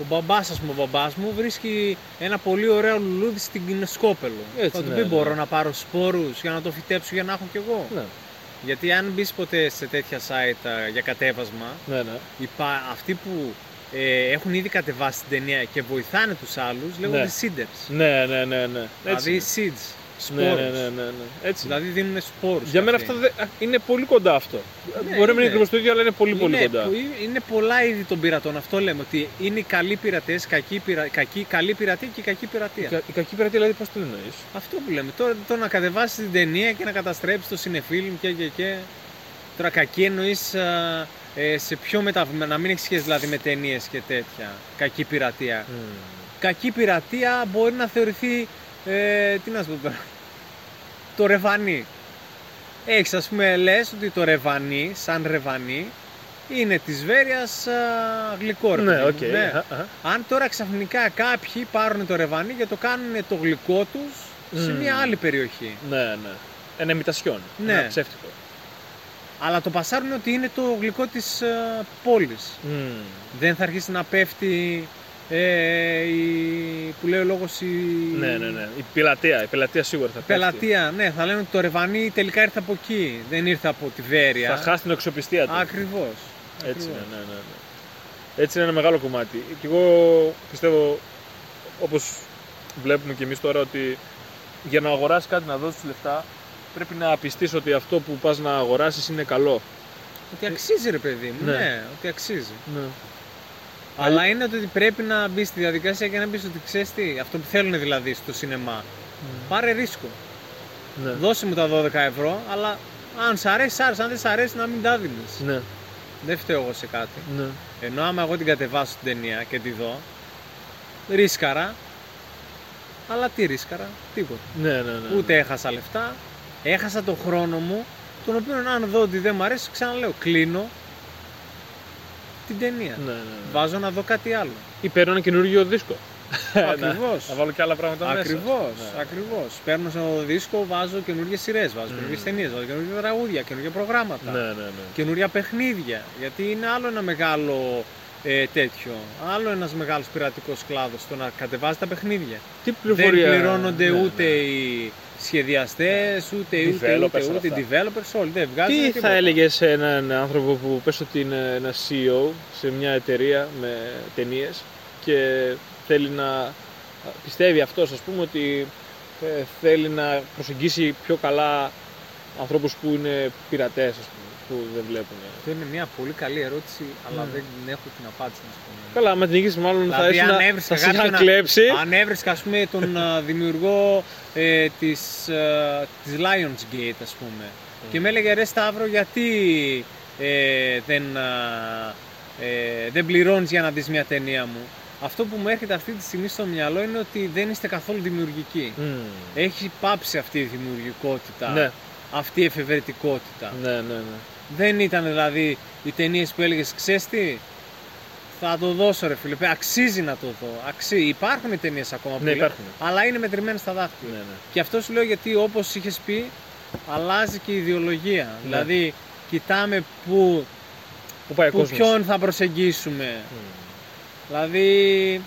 ο μπαμπάς, ας πούμε, ο μπαμπάς μου βρίσκει ένα πολύ ωραίο λουλούδι στην Σκόπελο. Έτσι, Θα του ναι, πει: ναι. Μπορώ να πάρω σπόρους για να το φυτέψω για να έχω κι εγώ. Ναι, Γιατί αν μπεις ποτέ σε τέτοια site α, για κατέβασμα, ναι, ναι. υπά, αυτοί που ε, έχουν ήδη κατεβάσει την ταινία και βοηθάνε τους άλλους λέγονται Ναι. seeders. Ναι, ναι, ναι, ναι. Έτσι Δηλαδή είναι. seeds. Ναι, ναι, Σπόρους. ναι, ναι, ναι. Έτσι. είναι. Δηλαδή δίνουν σπόρους. Για μένα αυτοί. αυτό δεν- είναι πολύ κοντά αυτό. Ναι, Μπορεί να μην είναι είναι. ακριβώ το ίδιο, αλλά είναι πολύ πολύ είναι, κοντά. που- είναι πολλά είδη των πειρατών. Αυτό λέμε. Ότι είναι οι καλοί πειρατές, κακοί, πειρα... κακοί, καλή πειρατή και η κακή πειρατεία. Η, κα- η κακή πειρατεία, δηλαδή, πώς το εννοείς; Αυτό που λέμε. Τώρα το να κατεβάσεις την ταινία και να καταστρέψεις το συνεφίλμ και και και. Τώρα κακή εννοείς ε, σε πιο μεταβημένα. Να μην έχεις σχέση δηλαδή με ταινίες και τέτοια. Κακή πειρατεία. Κακή πειρατεία μπορεί να θεωρηθεί. Ε, τι να σου πω τώρα. Το ρεβανί. Έχεις, ας πούμε, λες ότι το ρεβανί, σαν ρεβανί, είναι της Βέροιας γλυκό. ρε Ναι, παιδί μου. οκ. Ναι. Αχα, αχα. Αν τώρα ξαφνικά κάποιοι πάρουν το ρεβανί και το κάνουν το γλυκό τους σε Μμμ. μια άλλη περιοχή. Ναι, ναι. Ένα ιμιτασιόν. Ναι. Ένα ψεύτικο. Αλλά το πασάρουν ότι είναι το γλυκό της ε, πόλης. Μμμ. Δεν θα αρχίσει να πέφτει ε, η, που λέει ο λόγος η Ναι, ναι, ναι. Η πελατεία, η πελατεία σίγουρα θα πέφτει. πελατεία. Ναι, θα λένε ότι το ρεβανί τελικά ήρθε από εκεί, δεν ήρθε από τη Βέρεια. Θα χάσει την αξιοπιστία του. Ακριβώς. Έτσι Ακριβώς. είναι, ναι, ναι, ναι. Έτσι είναι ένα μεγάλο κομμάτι. Και εγώ πιστεύω, όπως βλέπουμε και εμείς τώρα, ότι για να αγοράσεις κάτι να δώσεις λεφτά, πρέπει να πιστείς ότι αυτό που πας να αγοράσεις είναι καλό. Ότι αξίζει ρε παιδί μου, Ναι. ναι, ότι αξίζει. Ναι. Αλλά είναι ότι πρέπει να μπει στη διαδικασία και να πεις ότι ξέρεις τι, αυτό που θέλουν δηλαδή στο σινεμά. Πάρε ρίσκο. Ναι. Δώσε μου τα 12 ευρώ, αλλά αν σ' αρέσει, σ' άρεσε. Αν δεν σ' αρέσει, να μην τα δίνεις. Ναι. Δεν φταίω εγώ σε κάτι. Ναι. Ενώ άμα εγώ την κατεβάσω την ταινία και τη δω, ρίσκαρα. Αλλά τι ρίσκαρα, τίποτα. Ναι, ναι, ναι. Ούτε έχασα λεφτά, έχασα τον χρόνο μου, τον οποίο αν δω ότι δεν μου αρέσει, ξαναλέω, κλείνω την ταινία. Ναι, ναι, ναι. Βάζω να δω κάτι άλλο. Ή παίρνω ένα καινούργιο δίσκο. Ακριβώς. Να βάλω και άλλα πράγματα μέσα. Ακριβώς. Ναι. Ακριβώς. Παίρνω στο δίσκο, βάζω καινούργιες σειρές, βάζω Μμμ. καινούργιες ταινίες, βάζω καινούργια τραγούδια, καινούργια προγράμματα. Ναι, ναι, ναι. Καινούρια παιχνίδια. Γιατί είναι άλλο ένα μεγάλο ε, τέτοιο. Άλλο ένας μεγάλος πειρατικός κλάδος το να κατεβάζει τα παιχνίδια. Τι Δεν πληροφορία. πληρώνονται ναι, ούτε ναι. οι σχεδιαστές, ούτε, ούτε, ούτε, Developers, ούτε, αυτά. developers, όλοι. Δεν βγάζουν Τι τίποτα. θα έλεγες σε έναν άνθρωπο που πες ότι είναι ένα CEO σε μια εταιρεία με ταινίες και θέλει να πιστεύει αυτός ας πούμε ότι ε, θέλει να προσεγγίσει πιο καλά ανθρώπους που είναι πειρατές ας πούμε, που δεν βλέπουν. Αυτό είναι μια πολύ καλή ερώτηση, αλλά Μμ. δεν έχω την απάντηση να σου πω. Καλά, άμα την είχες μάλλον θα, Δηλαδή, ήσουν, αν έβρισκα θα σε είχαν κάποιον να- κλέψει. Αν έβρισκα, ας πούμε, τον α, δημιουργό ε, της, ε, της Lionsgate, ας πούμε, Και με έλεγε ρε Σταύρο, γιατί ε, δεν, α, ε, δεν πληρώνεις για να δεις μια ταινία μου; Αυτό που μου έρχεται αυτή τη στιγμή στο μυαλό είναι ότι δεν είστε καθόλου δημιουργικοί. Μμ. Έχει πάψει αυτή η δημιουργικότητα, Ναι, αυτή η εφευρετικότητα. ναι, ναι. ναι. Δεν ήταν δηλαδή οι ταινίες που έλεγες, ξέρεις τι, θα το δώσω ρε φίλε. Αξίζει να το δω. Αξίζει. Υπάρχουν οι ταινίες ακόμα που Ναι, λέω, υπάρχουν. αλλά είναι μετρημένες στα δάχτυλα. ναι, ναι. Και αυτό σου λέω γιατί όπως είχες πει, αλλάζει και η ιδεολογία. Ναι. Δηλαδή, κοιτάμε που, Πού πάει ο που κόσμος. ποιον θα προσεγγίσουμε. Μμ. Δηλαδή,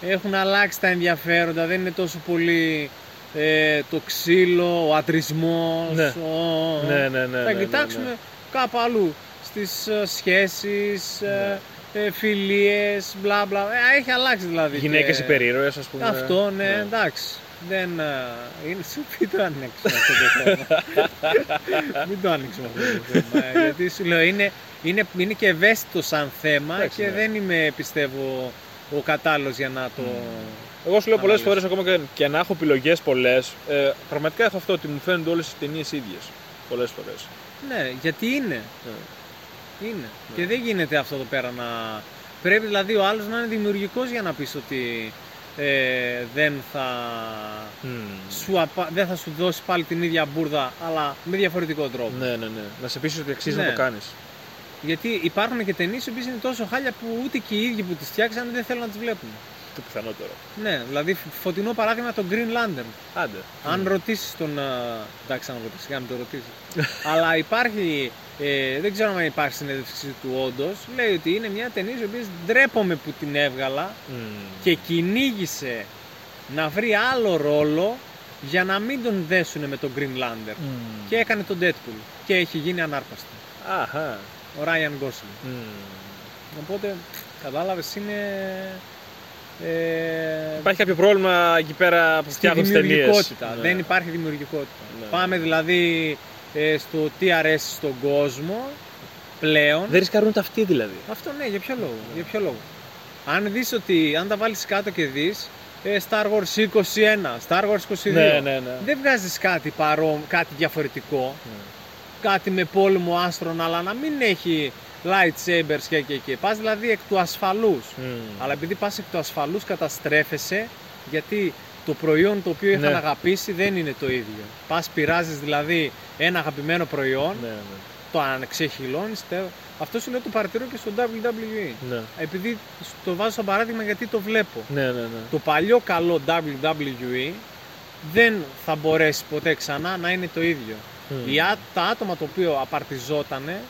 έχουν αλλάξει τα ενδιαφέροντα. Δεν είναι τόσο πολύ ε, το ξύλο, ο ατρισμός. Ναι. Ο... Ναι, ναι, ναι, θα ναι, ναι, κοιτάξουμε ναι. κάπου αλλού. Στις ε, σχέσεις, ε, ε, φιλίες, μπλα μπλα. Ε, έχει αλλάξει δηλαδή. Γυναίκες και- υπερήρωες, ας πούμε. Αυτό, ναι, εντάξει. Δεν, ε, είναι, σου μην το ανοίξουμε αυτό το θέμα. μην το ανοίξουμε αυτό το θέμα. ε, γιατί σου λέω, είναι, είναι, είναι και ευαίσθητος σαν θέμα Εντάξει, και ναι. δεν είμαι, πιστεύω, ο κατάλληλος για να το... Εγώ σου λέω πολλές Ανάλυση. φορές ακόμα και, και να έχω επιλογές πολλές, ε, πραγματικά έχω αυτό ότι μου φαίνονται όλες τι ταινίες ίδιες. Πολλές φορές. Ναι, γιατί είναι. Ναι. Είναι. Και δεν γίνεται αυτό εδώ πέρα να. Πρέπει δηλαδή ο άλλος να είναι δημιουργικός για να πεις ότι ε, δεν, θα σου απα... δεν θα σου δώσει πάλι την ίδια μπουρδα, αλλά με διαφορετικό τρόπο. Ναι, ναι, ναι. Να σε πείσει ότι αξίζει Ναι. να το κάνεις. Γιατί υπάρχουν και ταινίες που είναι τόσο χάλια που ούτε και οι ίδιοι που τις φτιάξαν δεν θέλουν να τις βλέπουν. Το πιθανότερο. Ναι, δηλαδή φωτεινό παράδειγμα το Green Lantern. Άντε. Αν ρωτήσεις τον. α, Εντάξει, αν ρωτήσεις, για να το ρωτήσεις. Αλλά υπάρχει. Ε, δεν ξέρω αν υπάρχει συνέντευξη του όντως. Λέει ότι είναι μια ταινία η οποία ντρέπομαι που την έβγαλα Μμ. και κυνήγησε να βρει άλλο ρόλο για να μην τον δέσουν με τον Green Lantern. Μμ. Και έκανε τον Deadpool. Και έχει γίνει ανάρπαστο. Αχα. Ο Ryan Gosling. Μμ. Οπότε, κατάλαβες, είναι. Ε, Υπάρχει κάποιο πρόβλημα εκεί πέρα που στη φτιάχνουν τις ταινίες. δημιουργικότητα. Δεν υπάρχει δημιουργικότητα. Ναι. Πάμε δηλαδή ε, στο τι αρέσει στον κόσμο πλέον. Δεν ρισκαρούν τα αυτή δηλαδή. Αυτό ναι, για ποιο λόγο. Για ποιο λόγο. Αν δεις ότι, αν τα βάλεις κάτω και δεις, ε, Star Wars 21, Star Wars 22, Ναι, ναι, ναι. δεν βγάζεις κάτι, παρό, κάτι διαφορετικό, κάτι με πόλεμο άστρων, αλλά να μην έχει lightsabers και και και. Πας δηλαδή εκ του ασφαλούς. Μμ. Αλλά επειδή πας εκ του ασφαλούς καταστρέφεσαι, γιατί το προϊόν το οποίο είχαν Ναι. αγαπήσει δεν είναι το ίδιο. Πας πειράζεις δηλαδή ένα αγαπημένο προϊόν, Ναι, ναι. το ανεξεχυλώνεις, τε- αυτό σου λέω το παρατηρώ και στο WWE. Ναι, Επειδή το βάζω σαν παράδειγμα γιατί το βλέπω. ναι, ναι. ναι. Το παλιό καλό WWE δεν θα μπορέσει ποτέ ξανά να είναι το ίδιο. Μμ. Οι, α- τα άτομα το οποίο απαρτιζότανε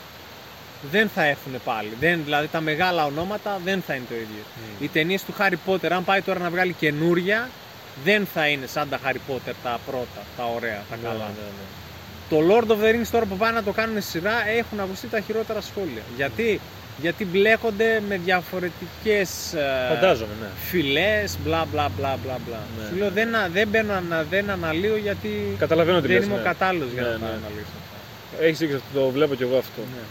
δεν θα έρθουν πάλι. Δεν, δηλαδή τα μεγάλα ονόματα δεν θα είναι το ίδιο. Οι ταινίες του Harry Potter, αν πάει τώρα να βγάλει καινούρια, δεν θα είναι σαν τα Harry Potter τα πρώτα, τα ωραία, τα Ναι, καλά. ναι, ναι. Το Lord of the Rings τώρα που πάνε να το κάνουν σειρά έχουν ακουστεί τα χειρότερα σχόλια. Γιατί, Γιατί μπλέκονται με διαφορετικές ε, Φαντάζομαι, ναι. φυλές, μπλα μπλα μπλα μπλα μπλα. Ναι. Σου λέω δεν, α- δεν μπαίνω να δεν αναλύω γιατί Καταλαβαίνω τι δεν λες, είμαι ο ναι. κατάλληλος για Ναι, να τα ναι. αναλύσω. Έχεις δίκιο, αυτό, το βλέπω κι εγώ αυτό. Ναι.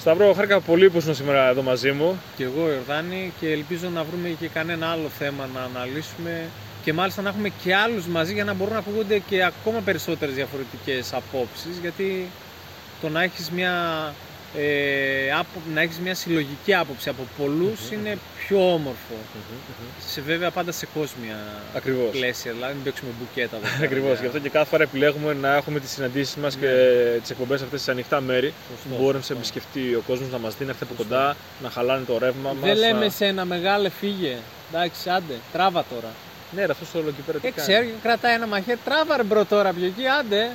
Σταυρό, χάρηκα πολύ που ήσουν σήμερα εδώ μαζί μου. Και εγώ Ιορδάνη και ελπίζω να βρούμε και κανένα άλλο θέμα να αναλύσουμε και μάλιστα να έχουμε και άλλους μαζί για να μπορούν να ακούγονται και ακόμα περισσότερες διαφορετικές απόψεις γιατί το να έχεις μια, ε, άπο- να έχεις μια συλλογική άποψη από πολλούς είναι πιο όμορφο. Σε βέβαια πάντα σε κόσμια Ακριβώς. πλαίσια, δηλαδή μην παίξουμε μπουκέτα. εδώ πέρα Ακριβώς. για- Γι' αυτό και κάθε φορά επιλέγουμε να έχουμε τις συναντήσεις μας και τις εκπομπές αυτές σε ανοιχτά μέρη. Ναι. Σωστό, Που μπορεί να σε σωστό. επισκεφτεί ο κόσμος, να μας δει, να έρθει από κοντά, να χαλάνε το ρεύμα μας. Δεν λέμε σε ένα μεγάλε φύγε. Εντάξει, άντε, τράβα τώρα. Ναι, ρε, αυτός το όλο εκεί πέρα τι Ε, κάνει. ξέρει, κρατάει ένα μαχαίρι, τράβα ρε bro τώρα πιο εκεί, άντε.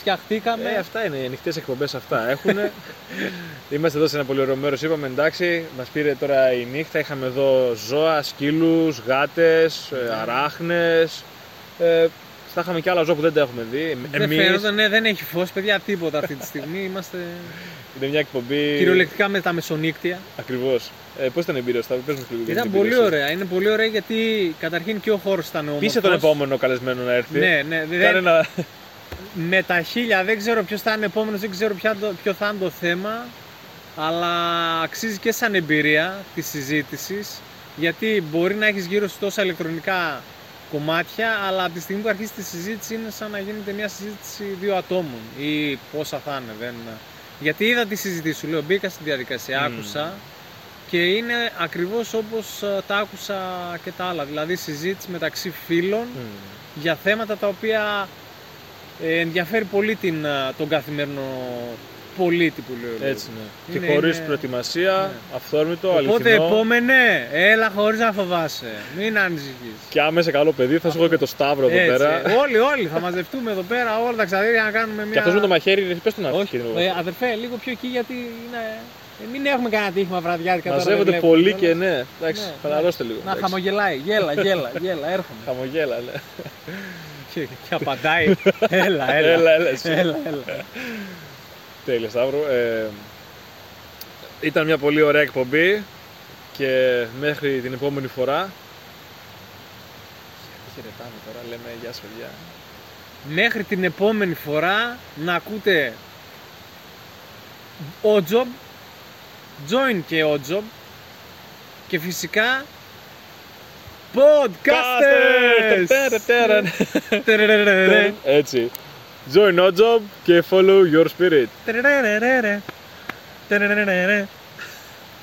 Σκιαχτήκαμε. Ε, αυτά είναι οι ανοιχτές εκπομπές αυτά έχουν. Είμαστε εδώ σε ένα πολύ ωραίο μέρος. Είπαμε εντάξει, μας πήρε τώρα η νύχτα. Είχαμε εδώ ζώα, σκύλους, γάτες, αράχνες. Ε, θα είχαμε και άλλα ζώα που δεν τα έχουμε δει. δεν Εμείς. φαίνονταν, ναι, δεν έχει φως, παιδιά, τίποτα αυτή τη στιγμή. Είμαστε Είναι μια εκπομπή. κυριολεκτικά με τα μεσονύκτια. Ακριβώς. Ε, Πώς ήταν η εμπειρία σου, θα πες μας λίγο για Ήταν την εμπειρία πολύ σου. ωραία. Είναι πολύ ωραία γιατί καταρχήν και ο χώρος ήταν όμορφος. Πείσε τον επόμενο καλεσμένο να έρθει. Ναι, ναι. δεν- Κάνε ένα... Με τα χίλια δεν ξέρω ποιος θα είναι επόμενος, δεν ξέρω ποια το- ποιο θα είναι το θέμα. Αλλά αξίζει και σαν εμπειρία της συζήτησης. Γιατί μπορεί να έχεις γύρω σου τόσα ηλεκτρονικά κομμάτια, αλλά από τη στιγμή που αρχίσει τη συζήτηση είναι σαν να γίνεται μια συζήτηση δύο ατόμων ή πόσα θα είναι. Δεν... Γιατί είδα τη συζήτηση σου, λέω, μπήκα στη διαδικασία, Μμμ. άκουσα και είναι ακριβώς όπως ε, τα άκουσα και τα άλλα. Δηλαδή συζήτηση μεταξύ φίλων Μμ. για θέματα τα οποία ε, ενδιαφέρει πολύ την, ε, τον καθημερινό πολίτη που λέει. ο λόγος. Έτσι, ναι. Είναι- και χωρίς είναι- προετοιμασία, Ναι. αυθόρμητο, Οπότε αληθινό. επόμενε, έλα χωρίς να φοβάσαι. Μην ανησυχείς. Και άμα είσαι καλό παιδί, θα σου έχω και το Σταύρο εδώ Έτσι, πέρα. Όλοι, όλοι θα μαζευτούμε εδώ πέρα, όλα τα ξαδέρια να κάνουμε μια. Και αυτός με το μαχαίρι, πες τον να Όχι, ε, αδερφέ, λίγο πιο εκεί γιατί είναι. Ε, μην έχουμε κανένα τύχημα βραδιάτικα τώρα. δεν Μαζεύονται βλέπουμε πολύ κιόλας. και ναι. Εντάξει, Ναι, χαλαρώστε λίγο. Να εντάξει. χαμογελάει, γέλα, γέλα, γέλα, έρχομαι. Χαμογέλα, ναι. και, και απαντάει, έλα, έλα. Έλα, έλα, εσύ. έλα, έλα. Τέλεια, Σταύρο. Ε, ήταν μια πολύ ωραία εκπομπή και μέχρι την επόμενη φορά. Χαιρετάμε τώρα, λέμε γεια σου, παιδιά. Μέχρι την επόμενη φορά να ακούτε Ojob, Join και Ojob και φυσικά Podcasters! Τέρα, τέρα. Τερερερερε. Έτσι. Join no job και follow your spirit. Τερερερερε. Τερερερερε.